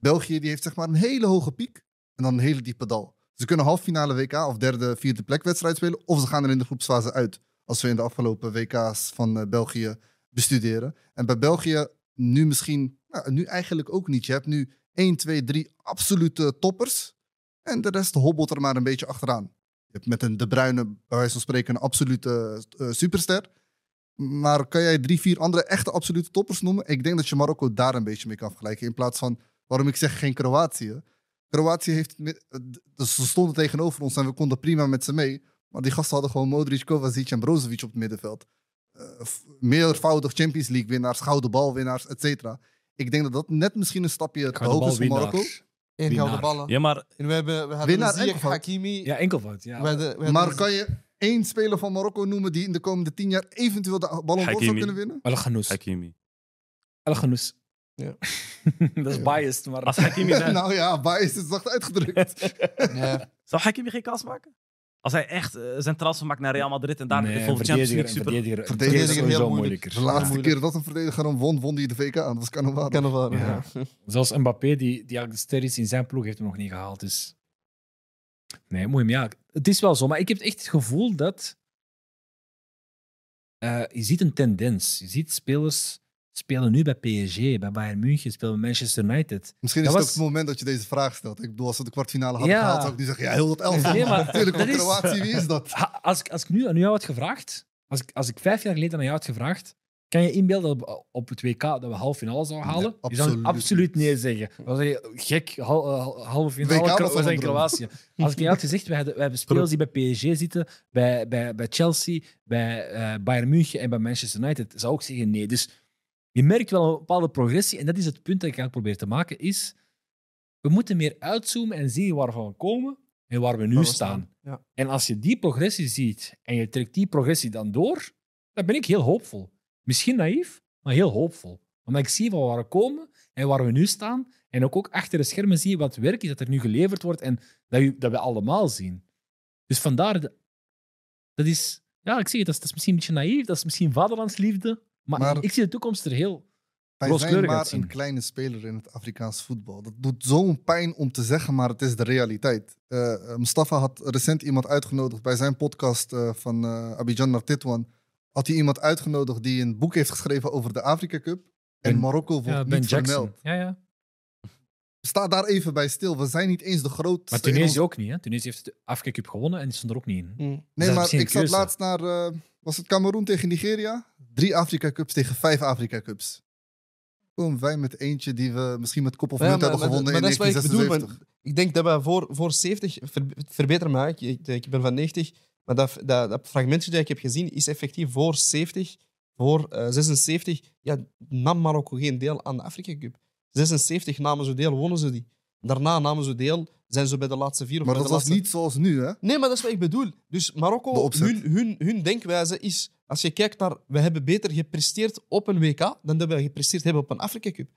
België die heeft zeg maar een hele hoge piek en dan een hele diepe dal. Ze kunnen halffinale WK of derde, vierde plekwedstrijd spelen. Of ze gaan er in de groepsfase uit. Als we in de afgelopen WK's van eh, België bestuderen. En bij België nu misschien, nou, nu eigenlijk ook niet. Je hebt nu 1, 2, 3 absolute toppers. En de rest hobbelt er maar een beetje achteraan. Je hebt met een De Bruyne, bij wijze van spreken, een absolute eh, superster. Maar kan jij drie, vier andere echte absolute toppers noemen? Ik denk dat je Marokko daar een beetje mee kan vergelijken. In plaats van, waarom ik zeg geen Kroatië. Kroatië heeft, dus ze stonden tegenover ons en we konden prima met ze mee. Maar die gasten hadden gewoon Modric, Kovacic en Brozovic op het middenveld. F- meervoudig Champions League winnaars, gouden balwinnaars, et cetera. Ik denk dat dat net misschien een stapje te hoog is voor Marokko. Gouden ballen. Ja, maar En we, hebben, we hadden Winnaar Ziyech, enkelvoud. Hakimi. Ja, enkelvoud. Ja. we hadden, we hadden Maar kan je één speler van Marokko noemen die in de komende tien jaar eventueel de Ballon d'Or zou kunnen winnen? El Ghanous. Hakimi. El Ghanous. Ja. [LAUGHS] dat is biased, maar... Als Hakimi [LAUGHS] zijn, nou ja, bias is zacht uitgedrukt. Ja. zou Hakimi geen kans maken? Als hij echt eh, zijn transfer maakt naar Real Madrid en daar nee, voor een Champions League een super... verdediger, Verdediger verdediger is heel moeilijk. De laatste keer dat een verdediger hem won, won hij de VK aan. Dat was Cannavaro. Cannavaro, Ja. ja. Zelfs Mbappé, die, die al ster is in zijn ploeg, heeft hem nog niet gehaald. Dus... Nee, mooi. Maar ja, het is wel zo. Maar ik heb echt het gevoel dat... eh, je ziet een tendens. Je ziet spelers spelen nu bij PSG, bij Bayern München, spelen bij Manchester United. Misschien is Dat het was- ook het moment dat je deze vraag stelt. Ik bedoel, als we de kwartfinale hadden Ja. gehaald, zou ik nu zeggen, ja, heel dat elftal. Nee, maar [LAUGHS] Natuurlijk, dat Kroatië, wie is dat? Als ik, als ik nu aan jou had gevraagd, als ik, als ik vijf jaar geleden aan jou had gevraagd, kan je inbeelden dat op het WK dat we halve finale zouden halen? Nee, je zou absoluut absoluut nee zeggen. Dan zeg je, gek, hal, eh, halve finale, was Kro- al we zijn. Kroatië. Als ik je had gezegd, we hebben, we hebben spelers die bij PSG zitten, bij, bij, bij Chelsea, bij eh, Bayern München en bij Manchester United, zou ik zeggen nee. Dus je merkt wel een bepaalde progressie en dat is het punt dat ik eigenlijk probeer te maken, is we moeten meer uitzoomen en zien waar we komen en waar we nu Waar we staan. staan, ja. En als je die progressie ziet en je trekt die progressie dan door, dan ben ik heel hoopvol. Misschien naïef, maar heel hoopvol. Omdat ik zie van waar we komen en waar we nu staan. En ook, ook achter de schermen zie je wat werk is dat er nu geleverd wordt en dat, je, dat we allemaal zien. Dus vandaar, de- dat is Ja, ik zeg het, dat is, dat is misschien een beetje naïef, dat is misschien vaderlandsliefde. Maar, Maar- ik zie de toekomst er heel... Wij zijn maar een kleine speler in het Afrikaans voetbal. Dat doet zo'n pijn om te zeggen, maar het is de realiteit. Eh, eh, Mustafa had recent iemand uitgenodigd bij zijn podcast eh, van eh, Abidjan naar Titwan. Had hij iemand uitgenodigd die een boek heeft geschreven over de Afrika Cup. En Ben- Marokko wordt Ja, Ben niet Jackson. vermeld. Ja, ja. Sta daar even bij stil. We zijn niet eens de grootste. Maar Tunesië ons- ook niet. Hè? Tunesië heeft de Afrika Cup gewonnen en die stond er ook niet in. Mm. Nee, maar ik zat laatst naar... eh, was het Cameroen tegen Nigeria? Drie Afrika Cups tegen vijf Afrika Cups. Komen wij met eentje die we misschien met kop of munt hebben maar- gewonnen maar in dat is wat ik bedoel, 1976. Ik denk dat we voor, voor 70, ver, verbeter me, ik, ik, ben van 90, maar dat, dat, dat fragmentje dat ik heb gezien is effectief voor 70, voor eh, 76. Ja, nam Marokko geen deel aan de Afrika Cup. 76 namen ze deel, wonnen ze die. Daarna namen ze deel, zijn ze bij de laatste vier of Maar bij dat de was laatste... niet zoals nu, hè? Nee, maar dat is wat ik bedoel. Dus Marokko, hun, hun, hun denkwijze is... Als je kijkt naar... We hebben beter gepresteerd op een WK dan dat we gepresteerd hebben op een Afrika Cup.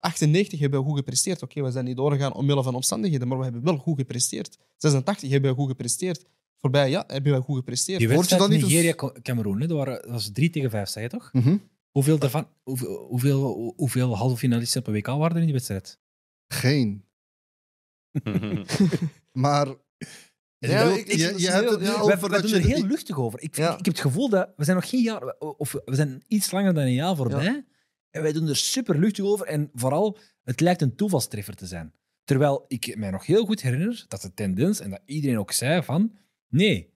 98 hebben we goed gepresteerd. Oké, we zijn niet doorgegaan omwille van omstandigheden, maar we hebben wel goed gepresteerd. 86 hebben we goed gepresteerd. Voorbij, ja, hebben we goed gepresteerd. Die je wedstrijd dan niet eens- Nigeria-Cameroen, dat, waren- dat was 3 tegen 5, zeg je toch? Mhm. Hoeveel, daarvan, hoeveel, hoeveel, hoeveel halve finalisten op een WK waren er in die wedstrijd? Geen. [LAUGHS] Maar je, Ja, wilt- ik- ik- je, hebt heel- het nu ja. Wij, over wij dat doen je... er heel luchtig over. Ik, Ja. ik, ik heb het gevoel dat we zijn nog geen jaar, of we zijn iets langer dan een jaar voorbij. En wij doen er super luchtig over. En vooral, het lijkt een toevalstreffer te zijn. Terwijl ik mij nog heel goed herinner dat de tendens, en dat iedereen ook zei van, nee,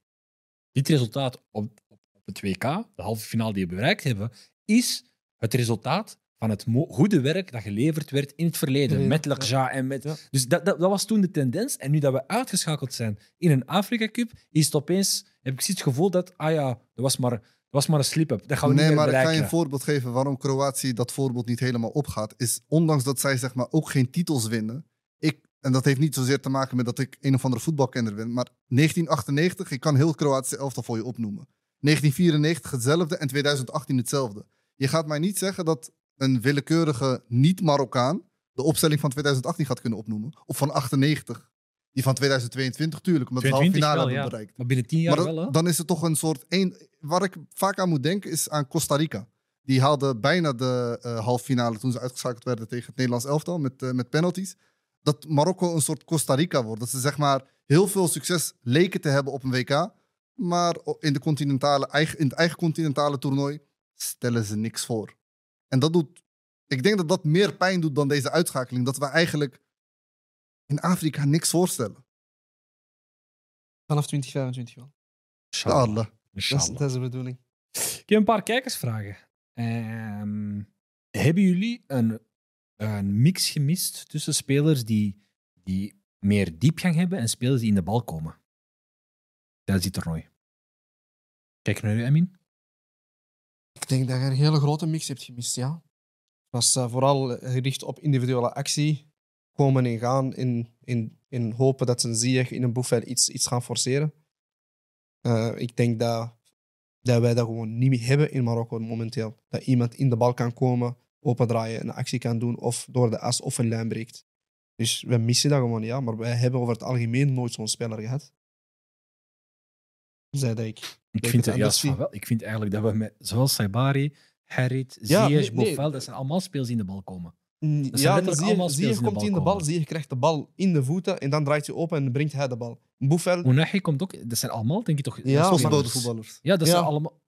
dit resultaat op, op, op het WK, de halve finale die we bereikt hebben, is het resultaat van het goede werk dat geleverd werd in het verleden. Met ja. Lakja en met... Ja. Dus dat, dat, dat was toen de tendens. En nu dat we uitgeschakeld zijn in een Afrika Cup, is het opeens, heb ik zoiets het gevoel dat, ah ja, dat was maar, dat was maar een slip-up. Dat gaan we Nee, niet meer maar ik ga je een voorbeeld geven waarom Kroatië dat voorbeeld niet helemaal opgaat. Is ondanks dat zij zeg maar ook geen titels winnen. Ik, en dat heeft niet zozeer te maken met dat ik een of andere voetbalkenner ben. Maar 1998, ik kan heel Kroatië elftal voor je opnoemen. 1994 hetzelfde en 2018 hetzelfde. Je gaat mij niet zeggen dat een willekeurige niet-Marokkaan de opstelling van 2018 gaat kunnen opnoemen. Of van 98. Die van 2022, tuurlijk, omdat we de halve 22 finale wel, hebben ja. bereikt. Maar binnen tien jaar Maar wel, dan, hè? dan is het toch een soort. Een, waar ik vaak aan moet denken is aan Costa Rica. Die haalde bijna de eh halve finale toen ze uitgeschakeld werden tegen het Nederlands elftal met, eh, met penalties. Dat Marokko een soort Costa Rica wordt. Dat ze zeg maar heel veel succes leken te hebben op een WK. Maar in, de continentale, eigen, in het eigen continentale toernooi stellen ze niks voor. En dat doet. Ik denk dat dat meer pijn doet dan deze uitschakeling. Dat we eigenlijk in Afrika niks voorstellen. Vanaf 2025 wel. Inshallah. Allah. Dat is, Inshallah. dat is de bedoeling. Ik heb een paar kijkersvragen. Ehm, hebben jullie een, een mix gemist tussen spelers die, die meer diepgang hebben en spelers die in de bal komen? Tijdens dit toernooi. Kijk naar u, Emin. Ik denk dat je een hele grote mix hebt gemist, ja. Was eh, vooral gericht op individuele actie. Komen en gaan in, in, in hopen dat ze een Ziyech in een Buffel iets, iets gaan forceren. Eh, ik denk dat, dat wij dat gewoon niet meer hebben in Marokko momenteel. Dat iemand in de bal kan komen, opendraaien, een actie kan doen of door de as of een lijn breekt. Dus we missen dat gewoon, ja. Maar wij hebben over het algemeen nooit zo'n speler gehad. Zei dat ik. Ik vind, het juist van wel. ik vind eigenlijk dat we met, zoals Saibari, Harit, Ja, Ziyech, nee, nee. Bofel, dat zijn allemaal spelers die in de bal komen. Mm, zijn Ja, de komt bal in de bal, komen. krijgt de bal in de voeten en dan draait hij open en brengt hij de bal. Boefel, Unahi komt ook, dat zijn allemaal, denk ik toch? Ja, voetballers. Ja, dat Ja. zijn allemaal.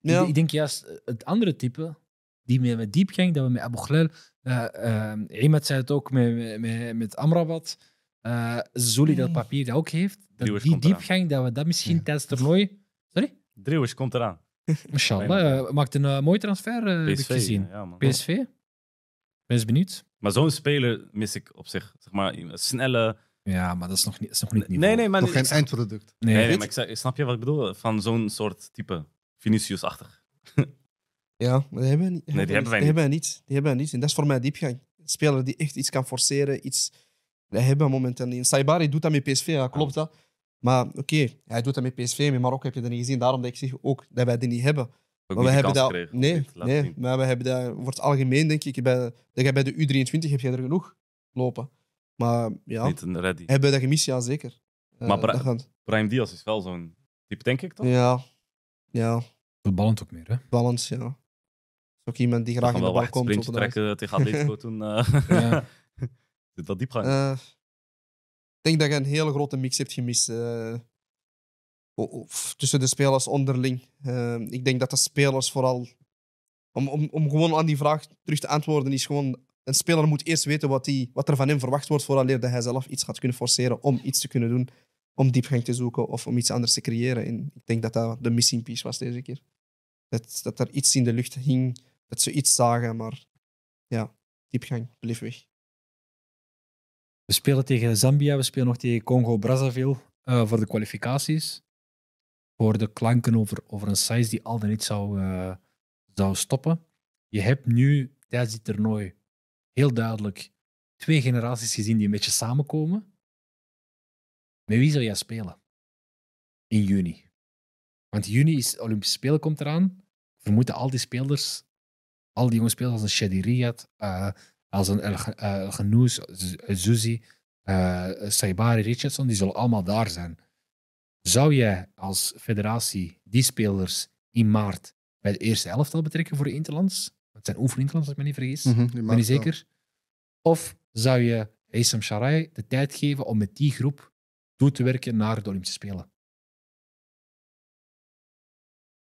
ja. Ik, ik denk juist eh, het andere type, die met, met diepgang, dat we met Abu Ghlal, eh eh, Imad zei het ook met, met- met, Amrabat, eh Zuli dat papier dat ook heeft, dat die diepgang, dat we dat misschien Ja. tijdens het toernooi... Driehoes komt eraan. Mashallah, eh, maakt een eh, mooi transfer, eh, heb ik PSV. gezien. Ja, man. PSV? Ben eens benieuwd. Maar zo'n speler mis ik op zich. Zeg maar, een snelle... Ja, maar dat is nog niet, is nog niet Nee, niveau. nee, maar... Nog geen eindproduct. Nee, Nee, nee, maar ik zeg, snap je wat ik bedoel? Van zo'n soort type. Vinicius-achtig. ja, maar die hebben we niet. die hebben wij die niet. hebben we niet. Die hebben we niet. En dat is voor mij diepgang. Een speler die echt iets kan forceren, iets... Dat hebben we momenteel niet. Saibari doet dat met PSV, ja, klopt dat. Maar oké, hij doet dat met PSV, met Marokko heb je dat niet gezien. Daarom dat ik zeg ook dat wij die niet hebben. Ook Maar we hebben dat, nee, nee, zien. maar we hebben dat voor het algemeen, denk ik, bij, dat jij bij de U23 heb je er genoeg lopen. Maar ja, Niet een ready. hebben we dat gemist? Ja, zeker. Eh, Maar Bra- dat Brian Diaz is wel zo'n type, denk ik toch? ja, Ja, Voetballend ook meer, hè? balans, ja. Is ook iemand die graag Gaan in de wel bal echt komt. sprintje op de trekken tegen Atletico [LAUGHS] toen. eh Ja. [LAUGHS] Zit wel diepgang. Eh, ik denk dat je een hele grote mix hebt gemist. eh, tussen de spelers onderling. Eh, ik denk dat de spelers vooral. Om, om, om gewoon aan die vraag terug te antwoorden, is gewoon. Een speler moet eerst weten wat, die, wat er van hem verwacht wordt, voordat hij zelf iets gaat kunnen forceren om iets te kunnen doen. Om diepgang te zoeken of om iets anders te creëren. En ik denk dat dat de missing piece was deze keer. Dat, dat er iets in de lucht hing, dat ze iets zagen, maar ja, diepgang bleef weg. We spelen tegen Zambia, we spelen nog tegen Congo-Brazzaville eh, voor de kwalificaties. Voor de klanken over, over een size die al dan niet zou, eh, zou stoppen. Je hebt nu tijdens dit toernooi heel duidelijk twee generaties gezien die een beetje samenkomen. Met wie zou jij spelen? In juni. Want juni is Olympische Spelen komt eraan. Ik vermoed dat al die spelers, al die jonge spelers als een Shadi Riyad, eh, als een El Gh- eh, Z- Zuzi, eh, Saibari, Richardson, die zullen allemaal daar zijn. Zou jij als federatie die spelers in maart bij de eerste elftal betrekken voor de Interlands? Het zijn oefeninterlands, als ik me niet vergis. Ik ben maakt niet wel. zeker. Of zou je Haysam Sharai de tijd geven om met die groep toe te werken naar de Olympische Spelen?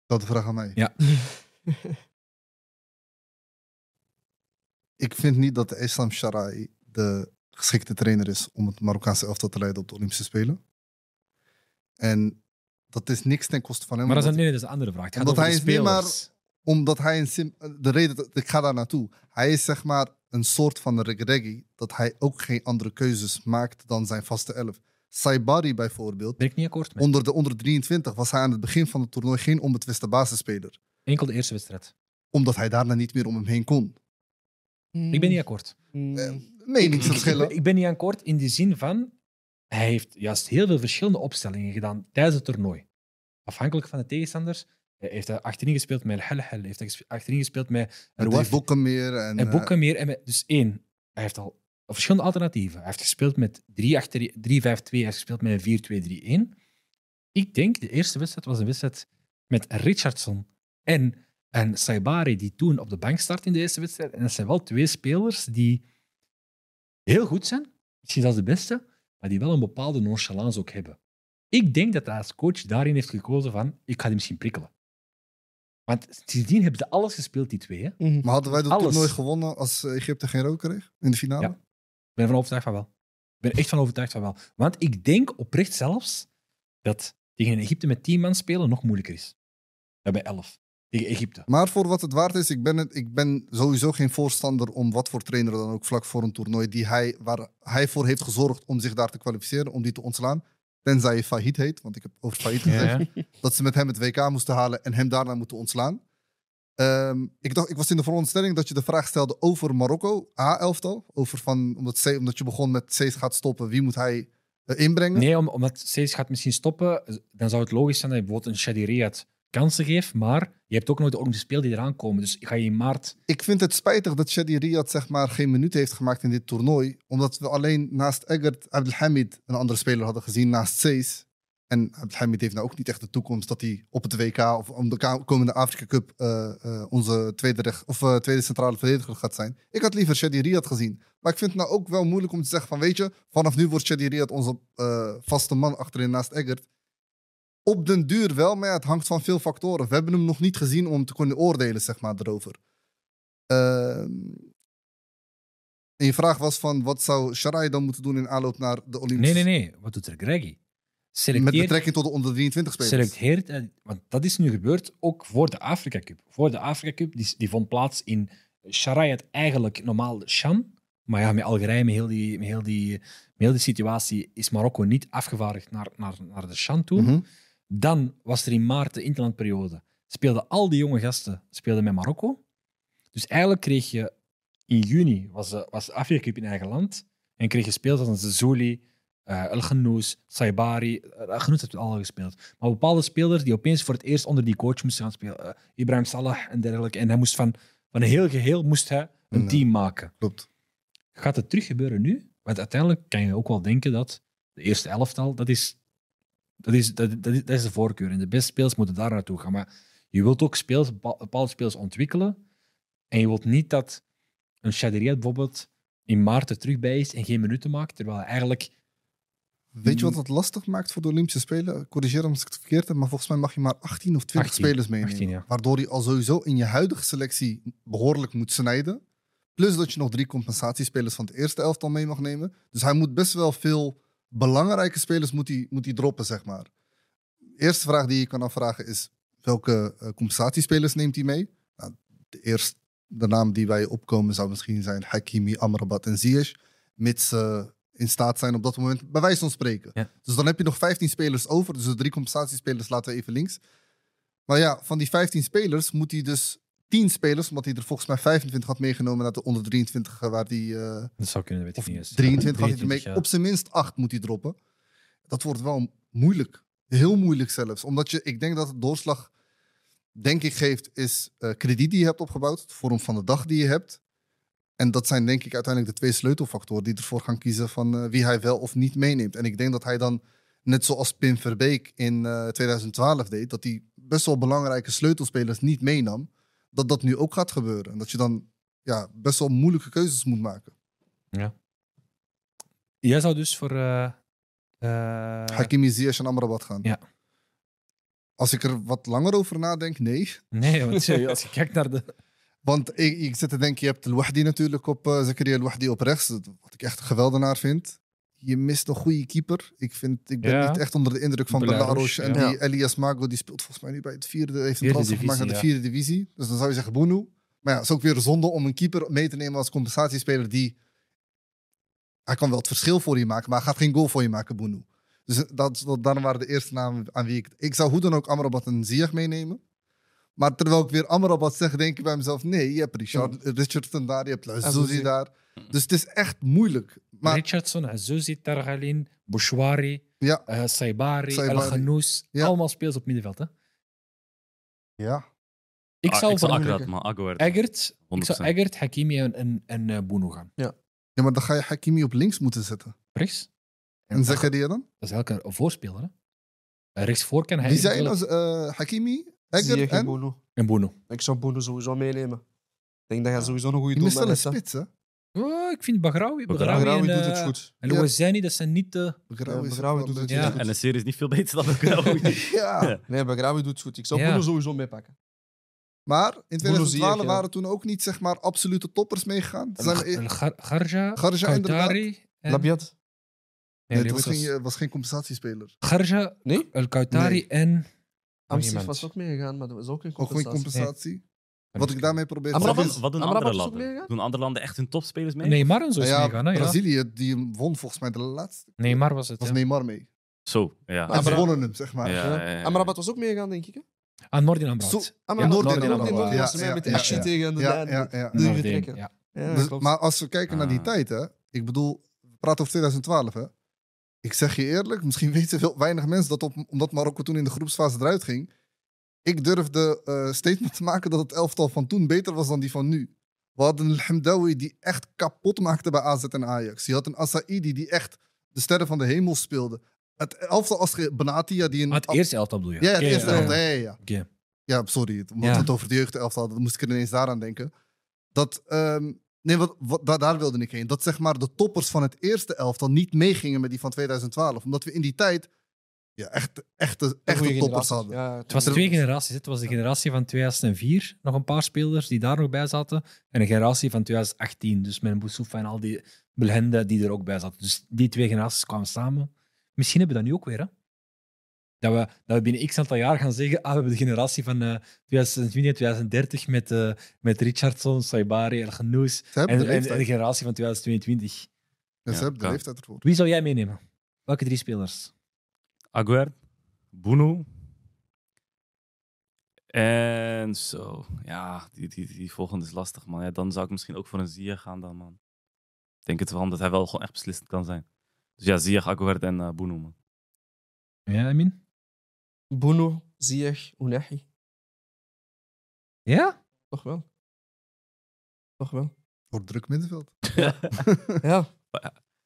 Dat de vraag aan mij. Ja. [LAUGHS] Ik vind niet dat de Islam Sharai de geschikte trainer is om het Marokkaanse elftal te leiden op de Olympische Spelen. En dat is niks ten koste van hem. Maar dat is, een, nee, nee, dat is een andere vraag. Het gaat Omdat hij is niet maar-. Omdat hij een sim... De reden dat ik ga daar naartoe. Hij is zeg maar een soort van regregi. Dat hij ook geen andere keuzes maakt dan zijn vaste elf. Saibari bijvoorbeeld. Ben ik niet akkoord mee. Onder de onder 23 was hij aan het begin van het toernooi geen onbetwiste basisspeler. Enkel de eerste wedstrijd. Omdat hij daarna niet meer om hem heen kon. Ik ben niet akkoord. Mm. Eh, Ik, meningsverschillen. ik ben niet akkoord in de zin van... Hij heeft juist heel veel verschillende opstellingen gedaan tijdens het toernooi. Afhankelijk van de tegenstanders. Hij heeft hij achterin gespeeld met El Hel heeft hij achterin gespeeld met En Rouaf. boeken meer. En, En eh, boeken meer. En met- dus één, hij heeft al verschillende alternatieven. Hij heeft gespeeld met 3 achter- 3-5-2, hij heeft gespeeld met een 4-2-3-1. Ik denk, de eerste wedstrijd was een wedstrijd met Richardson en, en Saibari, die toen op de bank starten in de eerste wedstrijd. En dat zijn wel twee spelers die heel goed zijn, misschien zelfs de beste, maar die wel een bepaalde nonchalance ook hebben. Ik denk dat hij als coach daarin heeft gekozen van, ik ga die misschien prikkelen. Want sindsdien hebben ze alles gespeeld, die twee. Hè? Mhm. Maar hadden wij dat Alles. toernooi gewonnen als Egypte geen rook kreeg in de finale? Ja. Ik ben ervan overtuigd van wel. Ik ben echt van overtuigd van wel. Want ik denk oprecht zelfs dat tegen Egypte met 10 man spelen nog moeilijker is. We hebben 11 tegen Egypte. Maar voor wat het waard is, ik ben, het, ik ben sowieso geen voorstander om wat voor trainer dan ook vlak voor een toernooi die hij, waar hij voor heeft gezorgd om zich daar te kwalificeren, om die te ontslaan. Tenzij je failliet heet, want ik heb over failliet gezegd. Dat ze met hem het WK moesten halen en hem daarna moeten ontslaan. Ehm, ik, dacht, ik was in de veronderstelling dat je de vraag stelde over Marokko, A-elftal. Over van, omdat, C, omdat je begon met Cees gaat stoppen, wie moet hij eh, inbrengen? Nee, om, omdat steeds gaat misschien stoppen, dan zou het logisch zijn dat je bijvoorbeeld een Shadi Riyad kansen geeft, maar je hebt ook nog de Olympische Spelen die eraan komen. Dus ga je in maart... Ik vind het spijtig dat Shadi Riyad zeg maar, geen minuut heeft gemaakt in dit toernooi. Omdat we alleen naast Egert Abdelhamid een andere speler hadden gezien, naast Cees. En Abdelhamid heeft nou ook niet echt de toekomst dat hij op het WK of om de komende Afrika Cup eh, eh, onze tweede, recht, of, eh, tweede centrale verdediger gaat zijn. Ik had liever Shadi Riyad gezien. Maar ik vind het nou ook wel moeilijk om te zeggen van weet je, vanaf nu wordt Shadi Riyad onze vaste man achterin naast Egert. Op den duur wel, maar ja, het hangt van veel factoren. We hebben hem nog niet gezien om te kunnen oordelen zeg maar, erover. Ehm, en je vraag was van wat zou Sharai dan moeten doen in aanloop naar de Nee, Olympische nee, nee. Wat doet er Greggy? Met betrekking tot de onder 23 spelers. selecteert, eh, want dat is nu gebeurd ook voor de Afrika Cup. Voor de Afrika Cup, die, die vond plaats in Sharayat eigenlijk normaal Shan. Maar ja, met Algerije, met heel die, met heel die, met heel die situatie, is Marokko niet afgevaardigd naar, naar, naar de Shan toe. Mhm. Dan was er in maart de interlandperiode. Speelden al die jonge gasten speelden met Marokko. Dus eigenlijk kreeg je in juni was de, was de Afrika Cup in eigen land. En kreeg je spelers als Zezuli, eh El Ghanouz, Saibari. El Ghanouz heeft al gespeeld. Maar bepaalde spelers die opeens voor het eerst onder die coach moesten gaan spelen. Eh, Ibrahim Salah en dergelijke. En hij moest van, van een heel geheel moest hij een Ja. team maken. Klopt. Gaat het terug gebeuren nu? Want uiteindelijk kan je ook wel denken dat de eerste elftal, dat is Dat is, dat, dat, is, dat is de voorkeur. En de beste spelers moeten daar naartoe gaan. Maar je wilt ook bepa- bepaalde spelers ontwikkelen. En je wilt niet dat een Chaderiet bijvoorbeeld in maart er terug bij is en geen minuten maakt. Terwijl hij eigenlijk... Weet je wat het lastig maakt voor de Olympische Spelen? Corrigeer me als ik het verkeerd heb, maar volgens mij mag je maar 18 of 20 18, spelers meenemen. 18, ja. Waardoor je al sowieso in je huidige selectie behoorlijk moet snijden. Plus dat je nog drie compensatiespelers van het eerste elftal mee mag nemen. Dus hij moet best wel veel belangrijke spelers moet hij, moet hij droppen, zeg maar. De eerste vraag die je kan afvragen is, welke eh, compensatiespelers neemt hij mee? Nou, de eerste de naam die je opkomen zou misschien zijn Hakimi, Amrabat en Ziyech. Mits ze in staat zijn op dat moment, bij wijze van spreken. Ja. Dus dan heb je nog 15 spelers over. Dus de drie compensatiespelers laten we even links. Maar ja, van die 15 spelers moet hij dus 10 spelers, omdat hij er volgens mij 25 had meegenomen naar de onder 23, waar die eh, Dat zou kunnen, weet ik niet eens. 23 had hij ermee. 23, ja. Op zijn minst 8 moet hij droppen. Dat wordt wel moeilijk. Heel moeilijk zelfs. Omdat je, ik denk dat het doorslag, denk ik, geeft, is eh, krediet die je hebt opgebouwd. Het vorm van de dag die je hebt. En dat zijn denk ik uiteindelijk de twee sleutelfactoren die ervoor gaan kiezen van eh, wie hij wel of niet meeneemt. En ik denk dat hij dan, net zoals Pim Verbeek in eh, 2012 deed, dat hij best wel belangrijke sleutelspelers niet meenam. Dat dat nu ook gaat gebeuren. En dat je dan ja, best wel moeilijke keuzes moet maken. Jij zou dus voor... eh eh, Hakimi Ziyech en Amrabat gaan. Ja. Als ik er wat langer over nadenk, nee. Nee, want [LAUGHS] als je kijkt naar de... Want ik, ik zit te denken, je hebt El-Wahdi natuurlijk op, eh Zakaria El-Wahdi op rechts. Wat ik echt een geweldenaar vind. Je mist een goede keeper. Ik, vind, ik ben Ja. niet echt onder de indruk van Belarus. En ja. die Elias Mago, die speelt volgens mij nu bij het vierde. Heeft een transfer gemaakt naar de vierde divisie. Dus dan zou je zeggen Boenu. Maar ja, het is ook weer zonde om een keeper mee te nemen als compensatiespeler die... Hij kan wel het verschil voor je maken, maar hij gaat geen goal voor je maken, Boenu. Dus dat, dat, daarom waren de eerste namen aan wie ik... Ik zou hoe dan ook Amrabat en Ziyech meenemen. Maar terwijl ik weer Amrabat zeg, denk ik bij mezelf... Nee, je hebt Richard, Richardson daar, je hebt Azouzi. daar. Dus het is echt moeilijk. Maar Richardson, Azouzi, Targalin, Bouchouari, ja, eh Saibari, Saibari. El Ghanous. Ja. Allemaal spelers op middenveld. Hè? ja. Ik Ah, zou voor een. Eggert, ik zou 100%. Eggert, Hakimi en, en, en eh, Boeno gaan. ja, maar dan ga je Hakimi op links moeten zetten. Rechts. En dat, Zakaria dan? dat is eigenlijk een voorspeler. Hè? Eh, Rechtsvoor kan hij Wie zijn eh Hakimi, Egger Ziyech en en... Bono. en Boeno. Ik zou Bono sowieso meenemen. Ik denk dat hij sowieso een goede Je mist wel doelman een is. hè. spits, hè? Oh, ik vind Bagraoui. Bagraoui Bagraoui Bagraoui en, doet het eh, goed. En Ja. Louazani, dat zijn niet de... Wel doet het Ja. beetje En de serie is niet veel beter dan [LAUGHS] goed. ja. Nee, Bagraoui doet het goed. Ik zou Ja. Bono sowieso meepakken. Maar in 2012 Ziyech, ja. waren toen ook niet zeg maar absolute toppers meegegaan. Zijn- El Gar- Garja, Garja, Kautari. en- Labiat? Nee, Nee, het was was- geen, was geen compensatiespeler. Garja, Nee? El Kautari Nee. en... iemand. was ook meegegaan, maar dat was ook een Ook geen compensatie. Wat ik daarmee probeer te zeggen Wat, is... wat doen Amrabat andere landen? Doen andere landen echt hun topspelers mee? Neymar en zo is Ja, meegaan. Hè? Ja. Brazilië, die won volgens mij de laatste. Neymar was het. was ja. Neymar mee. Zo, ja. Maar ze wonnen hem, zeg maar. Ja, Ja. ja, ja. Amrabat was ook meegegaan, denk ik. Hè? Ah. Zo- Amrabat, Noordin Noordin, Amrabat. Noordin Ja, was mee ja, met shit ja. tegen de. Ja, Dus- klopt. maar als we kijken naar die Ah. tijd, hè. Ik bedoel, we praten over 2012, hè. Ik zeg je eerlijk, misschien [LAUGHS] weten veel, weinig mensen dat op, omdat Marokko toen in de groepsfase eruit ging. Ik durfde eh statement te maken dat het elftal van toen beter was dan die van nu. We hadden een Hamdawi die echt kapot maakte bij AZ en Ajax. Je had een Asaidi die echt de sterren van de hemel speelde. Het elftal als Benatia die een... Ah, het eerste elftal bedoel je? Ja, het eerste ja, elftal. Ja, ja, ja. Ja, sorry. Omdat Ja. we het over de jeugdelftal hadden, moest ik er ineens daaraan denken. Dat, ehm, nee, wat, wat, daar, daar wilde ik heen. Dat zeg maar de toppers van het eerste elftal niet meegingen met die van 2012. Omdat we in die tijd ja, echt, echte, Een echte goede toppers generatie. hadden. Ja, Het was twee generaties. Het was de generatie van 2004, nog een paar spelers die daar nog bij zaten. En een generatie van 2018, dus met Boussoufa en al die Belhende die er ook bij zaten. Dus die twee generaties kwamen samen. Misschien hebben we dat nu ook weer, hè? Dat we, dat we binnen x aantal jaar gaan zeggen, ah, we hebben de generatie van eh 2020, 2030 met, eh, met Richardson, Saibari, El hebben en, de en, en de generatie van 2022. Ja, Ja, ze hebben de leeftijd ervoor. Wie zou jij meenemen? Welke drie spelers? Aguerd, Boeno. En zo, ja, die, die, die volgende is lastig, man. Ja, dan zou ik misschien ook voor een Ziyech gaan dan, man. Ik denk het wel, omdat hij wel gewoon echt beslissend kan zijn. Dus ja, Ziyech, Aguerd en Boeno, man. Ja, Amin? Bono, Ziyech, Unahi. Ja? Toch wel. Toch wel. Voor druk middenveld. Ja. [LAUGHS]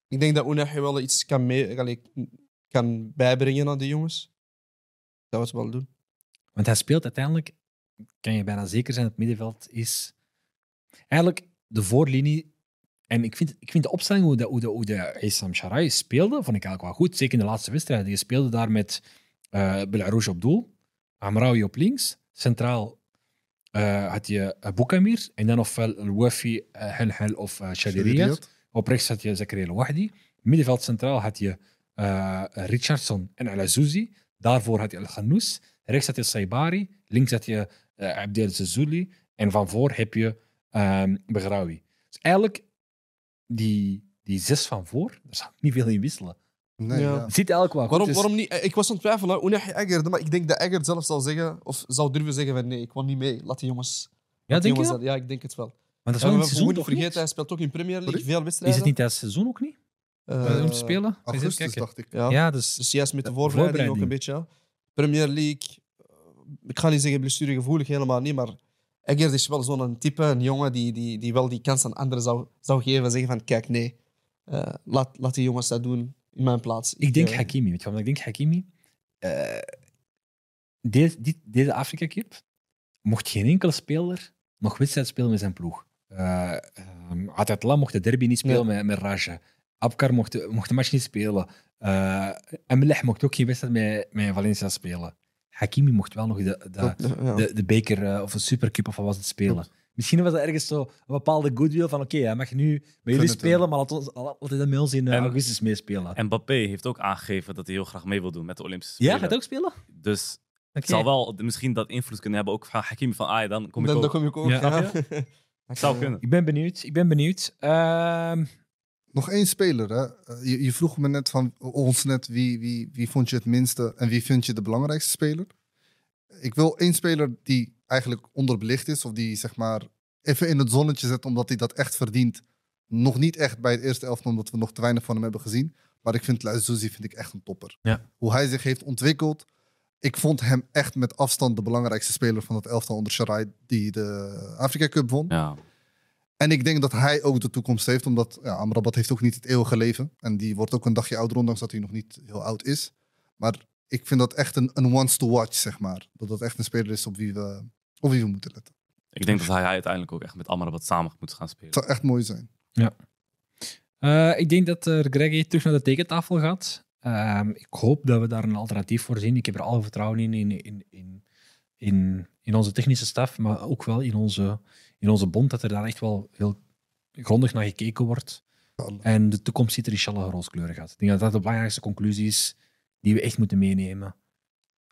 Ik denk dat Unahi wel iets kan mee... kan bijbrengen aan die jongens, dat we het wel doen. Want hij speelt uiteindelijk, kan je bijna zeker zijn, het middenveld is eigenlijk de voorlinie. En ik vind, ik vind de opstelling hoe de, hoe de, hoe de Issam Sharai speelde, vond ik eigenlijk wel goed. Zeker in de laatste wedstrijden. Je speelde daar met uh, Belarouche op doel, Amraoui op links, centraal eh, had je uh, Boukamir en dan ofwel Wafi, Helhel of uh, Shadiriyat. Op rechts had je Zakaria Wahdi. Middenveld centraal had je Richardson en Al Azouzi. Daarvoor had je Al Ghanous. Rechts had je Saibari. Links had je Abdel Zazuli. En van voor heb je um, Begraoui. Dus eigenlijk, die, die zes van voor, daar zou ik niet veel in wisselen. Nee, Ja. ja. Het zit eigenlijk wel. Waarom, dus- waarom niet? Eh, Ik was aan het twijfelen, Eggert, maar ik denk dat Eggert zelf zal zeggen, of zou durven zeggen van nee, ik wil niet mee. Laat die jongens... ja, die denk je jongens dat? dat- Ja, ik denk het wel. Want dat is wel we een seizoen toch niet? vergeten, hij speelt ook in Premier League, veel Is wedstrijden. het niet tijdens het seizoen ook niet? Eh, om te spelen? Augustus, dacht ik. Ja. Ja, dus Dus juist met de voorbereiding ook een beetje. ja. Premier League, eh, ik ga niet zeggen blessuregevoelig, helemaal niet, maar Eggert is wel zo'n type, een jongen die, die, die wel die kans aan anderen zou, zou geven en zeggen van kijk, nee, eh, laat, laat die jongens dat doen in mijn plaats. Ik denk Hakimi. Weet je ik denk? Hakimi. eh deze, dit- deze Afrika Cup mocht geen enkele speler nog wedstrijd spelen met zijn ploeg. Uh, um, Atatla mocht de derby niet spelen Ja. met, met Raja. Abkar mocht, de- mocht de match niet spelen. Uh, Emelech mocht ook geen wedstrijd met, met Valencia spelen. Hakimi mocht wel nog de, de, ja. de, de beker eh, of een supercup of wat was het spelen. Misschien was dat ergens zo een bepaalde goodwill van oké, hij mag nu met jullie spelen, maar laat, ons, laat hij dan met ons in eh, En- augustus meespelen. Mbappé heeft ook aangegeven dat hij heel graag mee wil doen met de Olympische ja, Spelen. gaat hij ook spelen? Dus Oké. het zal wel misschien dat invloed kunnen hebben ook van Hakimi van ah, ja, dan kom ik dan, ook. dan kom ik ook. Ja. Ja. [LAUGHS] Zou kunnen. Ik ben benieuwd. Ik ben benieuwd. Ehm, Nog één speler. Hè? Eh, Je, je vroeg me net van ons net wie, wie, wie vond je het minste en wie vind je de belangrijkste speler. Ik wil één speler die eigenlijk onderbelicht is, of die zeg maar even in het zonnetje zet, omdat hij dat echt verdient. Nog niet echt bij het eerste elftal, omdat we nog te weinig van hem hebben gezien. Maar ik vind Luizouzi vind ik echt een topper. Ja. Hoe hij zich heeft ontwikkeld. Ik vond hem echt met afstand de belangrijkste speler van het elftal onder Sharai, die de Afrika Cup won. Ja. En ik denk dat hij ook de toekomst heeft, omdat ja, Amrabat heeft ook niet het eeuwige leven. En die wordt ook een dagje ouder, ondanks dat hij nog niet heel oud is. Maar ik vind dat echt een, een once to watch, zeg maar. Dat dat echt een speler is op wie we, op wie we moeten letten. Ik denk dat hij uiteindelijk ook echt met Amrabat samen moet gaan spelen. Het zou echt mooi zijn. eh, ik denk dat uh, Greggy terug naar de tekentafel gaat. Ehm, ik hoop dat we daar een alternatief voor zien. Ik heb er alle vertrouwen in, in, in, in, in, in onze technische staf, maar ook wel in onze, in onze bond, dat er daar echt wel heel grondig naar gekeken wordt. En de toekomst ziet er inshallah rooskleurig uit. Ik denk dat dat de belangrijkste conclusie is die we echt moeten meenemen.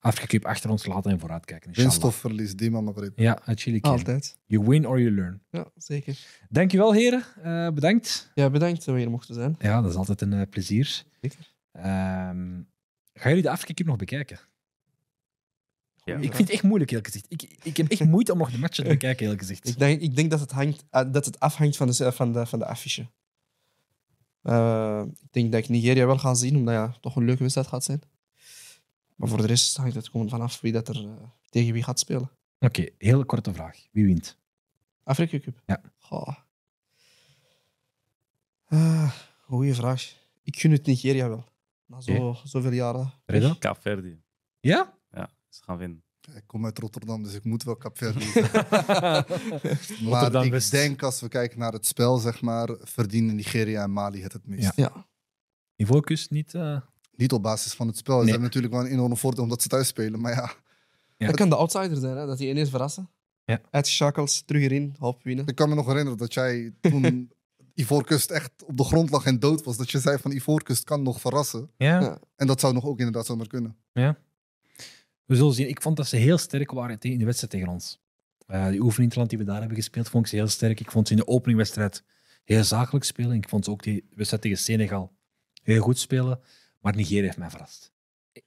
Afrika Cup achter ons laten en vooruitkijken. inshallah. Winst of verlies, die man Maghreb. Ja, uit Chili. Altijd. You win or you learn. Ja, zeker. Dankjewel, heren. Uh, bedankt. Ja, bedankt dat we hier mochten zijn. Ja, dat is altijd een uh, plezier. Zeker. Um, gaan jullie de Afrika Cup nog bekijken? Ja. Ik vind het echt moeilijk, eerlijk gezegd. Ik, ik heb echt moeite om nog de matchen te bekijken, eerlijk gezegd. Ik denk, ik denk dat, het hangt, uh, dat het afhangt van de, van de, van de affiche. Uh, ik denk dat ik Nigeria wel ga zien, omdat ja, toch een leuke wedstrijd gaat zijn. Maar voor de rest hangt het gewoon vanaf wie dat er uh, tegen wie gaat spelen. Oké, okay, hele korte vraag. Wie wint? Afrika Cup? Ja. Goh. Uh, goeie vraag. Ik gun het Nigeria wel. Na zo, okay. zoveel jaren. Reda? Kaapverdi. Ja? Ze gaan winnen. Ik kom uit Rotterdam, dus ik moet wel Capverdi [LAUGHS] [LAUGHS] Maar ik denk als we kijken naar het spel, zeg maar, verdienen Nigeria en Mali het het meest. Ja. ja. Niveaukust niet... Uh... Niet op basis van het spel. Ze hebben natuurlijk wel een enorme voordeel omdat ze thuis spelen, maar ja. ja. Dat kan de outsider zijn, hè? dat die ineens verrassen. Ja. Uitgeschakeld, terug erin, hoop winnen. Ik kan me nog herinneren dat jij toen [LAUGHS] Ivoorkust echt op de grond lag en dood was, dat je zei van Ivoorkust kan nog verrassen. Ja. ja. En dat zou nog ook inderdaad zomaar kunnen. Ja. We zullen zien. Ik vond dat ze heel sterk waren in de wedstrijd tegen ons. Uh, die oefeninterland die we daar hebben gespeeld, vond ik ze heel sterk. Ik vond ze in de openingwedstrijd heel zakelijk spelen. Ik vond ze ook die wedstrijd tegen Senegal heel goed spelen. Maar Nigeria heeft mij verrast.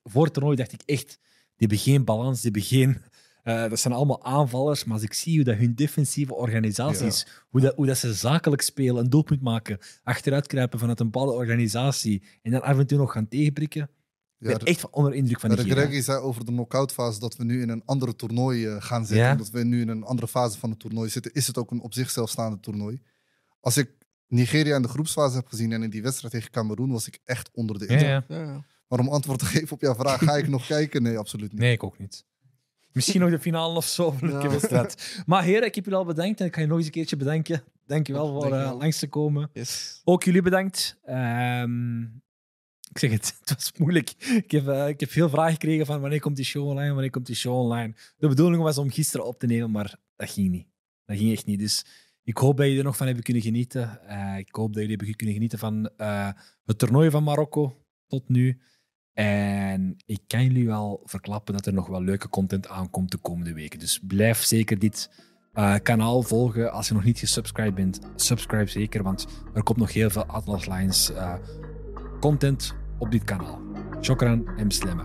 Voor het toernooi dacht ik echt, die hebben geen balans, die hebben geen... Uh, dat zijn allemaal aanvallers, maar als ik zie hoe dat hun defensieve organisatie is, ja. hoe, dat, hoe dat ze zakelijk spelen, een doelpunt maken, achteruit kruipen vanuit een bepaalde organisatie en dan af en toe nog gaan tegenprikken, ik ben echt onder indruk van Nigeria. Greggy zei over de knock-out fase dat we nu in een andere toernooi uh, gaan zitten. Dat we nu in een andere fase van het toernooi zitten. Is het ook een op zichzelf staande toernooi? Als ik Nigeria in de groepsfase heb gezien en in die wedstrijd tegen Cameroen, was ik echt onder de indruk. Maar om antwoord te [LAUGHS] geven op jouw vraag, ga ik nog [LAUGHS] kijken? Nee, absoluut niet. Nee, ik ook niet. Misschien nog de finale of zo van [LAUGHS] de Ja. wedstrijd. Maar heren, ik heb jullie al bedankt en ik ga je nog eens een keertje bedanken. Dankjewel voor eh, langs te komen. Yes. Ook jullie bedankt. Ehm, ik zeg het, [LAUGHS] het was moeilijk. Ik heb, eh, ik heb veel vragen gekregen van wanneer komt die show online, wanneer komt die show online. De bedoeling was om gisteren op te nemen, maar dat ging niet. Dat ging echt niet. Dus ik hoop dat jullie er nog van hebben kunnen genieten. Eh, ik hoop dat jullie hebben kunnen genieten van eh, het toernooi van Marokko tot nu. En ik kan jullie wel verklappen dat er nog wel leuke content aankomt de komende weken. Dus blijf zeker dit kanaal volgen. Als je nog niet gesubscribed bent, subscribe zeker, want er komt nog heel veel Atlas Lines content op dit kanaal. Shokran en slemme.